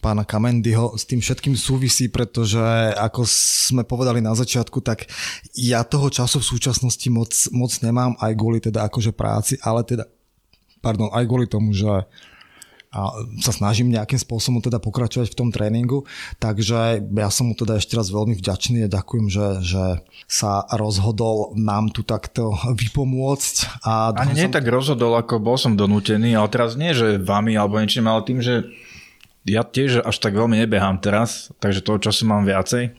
pána Kamendyho s tým všetkým súvisí, pretože ako sme povedali na začiatku, tak ja toho času v súčasnosti moc, moc nemám aj kvôli teda akože práci, ale teda pardon, aj kvôli tomu, že a sa snažím nejakým spôsobom teda pokračovať v tom tréningu, takže ja som mu teda ešte raz veľmi vďačný a ďakujem, že, že sa rozhodol nám tu takto [laughs] vypomôcť. A Ani nie som... tak rozhodol, ako bol som donútený, ale teraz nie, že vami alebo niečím, ale tým, že ja tiež až tak veľmi nebehám teraz, takže toho času mám viacej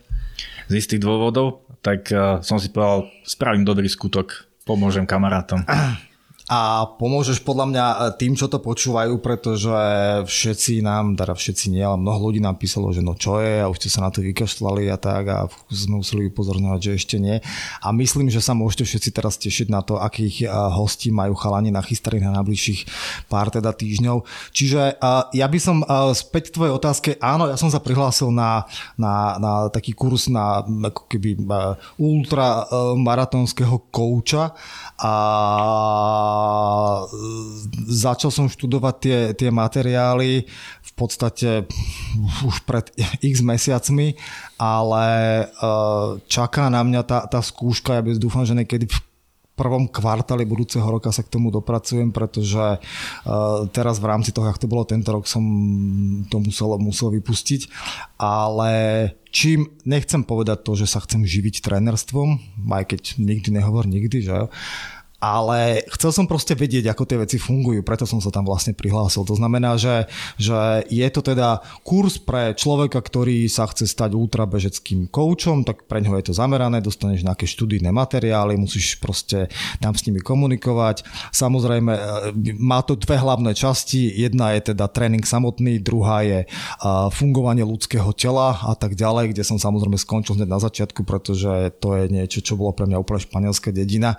z istých dôvodov, tak uh, som si povedal, spravím dobrý skutok, pomôžem kamarátom. [clears throat] a pomôžeš podľa mňa e, tým, čo to počúvajú, pretože všetci nám, teda všetci nie, ale mnoho ľudí nám písalo, že no čo je a už ste sa na to vykašľali a tak a sme museli upozorňovať, že ešte nie. A myslím, že sa môžete všetci teraz tešiť na to, akých e, hostí majú chalani nachystarí na najbližších pár teda týždňov. Čiže uh, ja by som späť tvojej otázke, áno, ja som sa prihlásil na, na, na taký kurz na ako keby uh, ultramaratónskeho kouča a začal som študovať tie, tie materiály v podstate už pred [laughs] x mesiacmi, ale čaká na mňa tá, tá skúška, ja by dúfam, že niekedy v prvom kvartáli budúceho roka sa k tomu dopracujem, pretože uh, teraz v rámci toho, ak to bolo tento rok, som to musel, musel vypustiť. Ale čím nechcem povedať to, že sa chcem živiť trénerstvom, aj keď nikdy nehovor nikdy, že ale chcel som proste vedieť, ako tie veci fungujú, preto som sa tam vlastne prihlásil. To znamená, že, že je to teda kurz pre človeka, ktorý sa chce stať ultrabežeckým koučom, tak pre ňoho je to zamerané, dostaneš nejaké študijné materiály, musíš proste tam s nimi komunikovať. Samozrejme, e, má to dve hlavné časti. Jedna je teda tréning samotný, druhá je fungovanie ľudského tela a tak ďalej, kde som samozrejme skončil hneď na začiatku, pretože to je niečo, čo bolo pre mňa úplne španielská dedina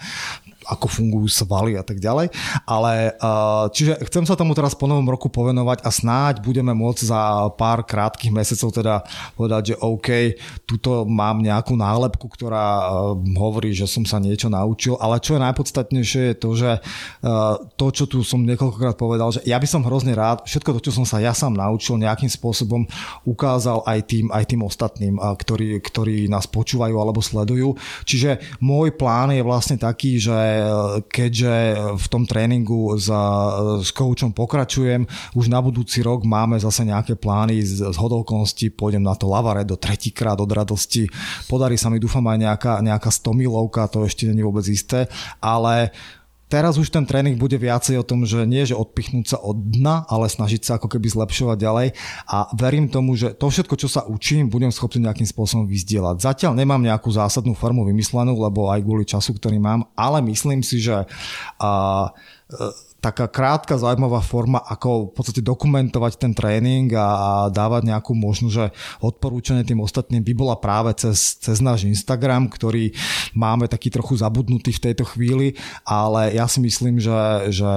ako fungujú svaly a tak ďalej. Ale čiže chcem sa tomu teraz po novom roku povenovať a snáď budeme môcť za pár krátkých mesiacov teda povedať, že OK, tuto mám nejakú nálepku, ktorá hovorí, že som sa niečo naučil, ale čo je najpodstatnejšie je to, že to, čo tu som niekoľkokrát povedal, že ja by som hrozne rád všetko to, čo som sa ja sám naučil, nejakým spôsobom ukázal aj tým, aj tým ostatným, ktorí, ktorí nás počúvajú alebo sledujú. Čiže môj plán je vlastne taký, že keďže v tom tréningu s, s koučom pokračujem, už na budúci rok máme zase nejaké plány z, z hodolkonosti, pôjdem na to do tretíkrát od radosti, podarí sa mi dúfam aj nejaká, nejaká 100 milovka, to ešte nie je vôbec isté, ale Teraz už ten tréning bude viacej o tom, že nie, že odpichnúť sa od dna, ale snažiť sa ako keby zlepšovať ďalej a verím tomu, že to všetko, čo sa učím, budem schopný nejakým spôsobom vyzdielať. Zatiaľ nemám nejakú zásadnú formu vymyslenú, lebo aj kvôli času, ktorý mám, ale myslím si, že uh, taká krátka, zaujímavá forma, ako v podstate dokumentovať ten tréning a dávať nejakú možnosť, že odporúčanie tým ostatným by bola práve cez, cez náš Instagram, ktorý máme taký trochu zabudnutý v tejto chvíli, ale ja si myslím, že, že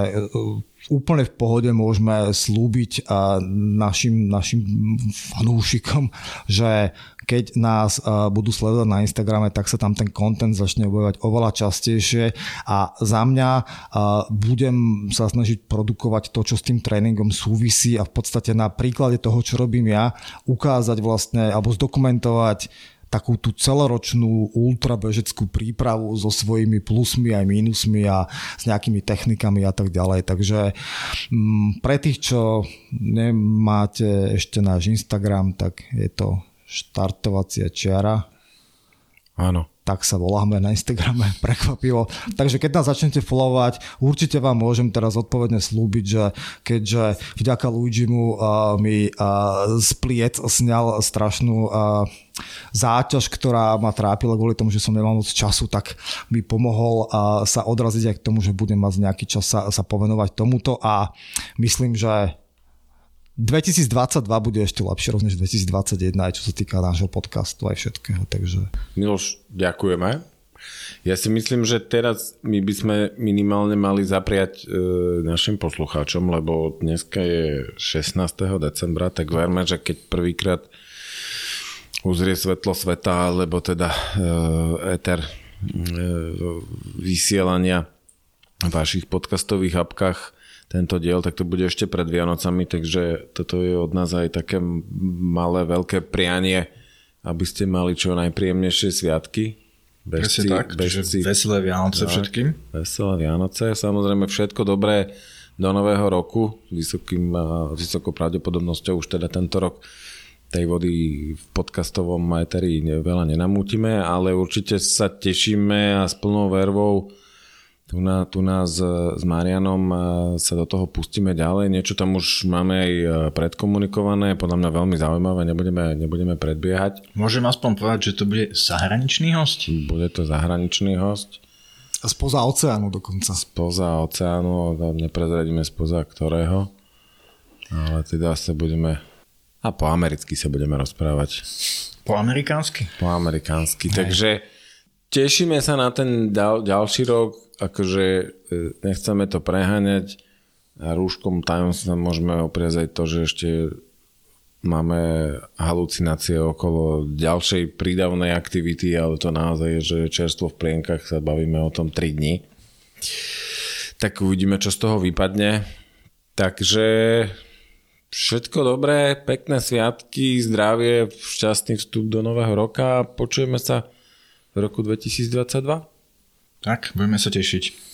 úplne v pohode môžeme slúbiť našim, našim fanúšikom, že keď nás budú sledovať na Instagrame, tak sa tam ten content začne objavovať oveľa častejšie a za mňa budem sa snažiť produkovať to, čo s tým tréningom súvisí a v podstate na príklade toho, čo robím ja, ukázať vlastne alebo zdokumentovať takú tú celoročnú ultrabežeckú prípravu so svojimi plusmi aj mínusmi a s nejakými technikami a tak ďalej. Takže mm, pre tých, čo nemáte ešte náš Instagram, tak je to štartovacia čiara. Áno tak sa voláme na Instagrame, [laughs] prekvapivo. Takže keď nás začnete followovať, určite vám môžem teraz odpovedne slúbiť, že keďže vďaka Luigimu uh, mi uh, spliet sňal strašnú uh, záťaž, ktorá ma trápila kvôli tomu, že som nemal moc času, tak mi pomohol uh, sa odraziť aj k tomu, že budem mať nejaký čas sa, sa povenovať tomuto a myslím, že 2022 bude ešte lepšie než 2021, aj čo sa týka nášho podcastu aj všetkého. Takže... Miloš, ďakujeme. Ja si myslím, že teraz my by sme minimálne mali zapriať e, našim poslucháčom, lebo dneska je 16. decembra, tak verme, že keď prvýkrát uzrie svetlo sveta, alebo teda e, éter e, vysielania v vašich podcastových apkách tento diel, tak to bude ešte pred Vianocami, takže toto je od nás aj také malé, veľké prianie, aby ste mali čo najpríjemnejšie sviatky. Bežci, tak, bežci, veselé Vianoce tak, všetkým. Veselé Vianoce, samozrejme všetko dobré do nového roku, vysokým, vysokou pravdepodobnosťou už teda tento rok tej vody v podcastovom materi veľa nenamútime, ale určite sa tešíme a s plnou vervou tu, na, tu nás s Marianom sa do toho pustíme ďalej. Niečo tam už máme aj e, predkomunikované, podľa mňa veľmi zaujímavé, nebudeme, nebudeme predbiehať. Môžem aspoň povedať, že to bude zahraničný host? Bude to zahraničný host. A spoza oceánu dokonca. Spoza oceánu, neprezradíme spoza ktorého. Ale teda sa budeme... A po americky sa budeme rozprávať. Po amerikánsky? Po amerikánsky. Takže tešíme sa na ten ďal, ďalší rok akože e, nechceme to preháňať a rúškom tajomstva môžeme opriazať to, že ešte máme halucinácie okolo ďalšej prídavnej aktivity, ale to naozaj je, že čerstvo v plienkach sa bavíme o tom 3 dní. Tak uvidíme, čo z toho vypadne. Takže všetko dobré, pekné sviatky, zdravie, šťastný vstup do nového roka a počujeme sa v roku 2022. Tak, budeme sa tešiť.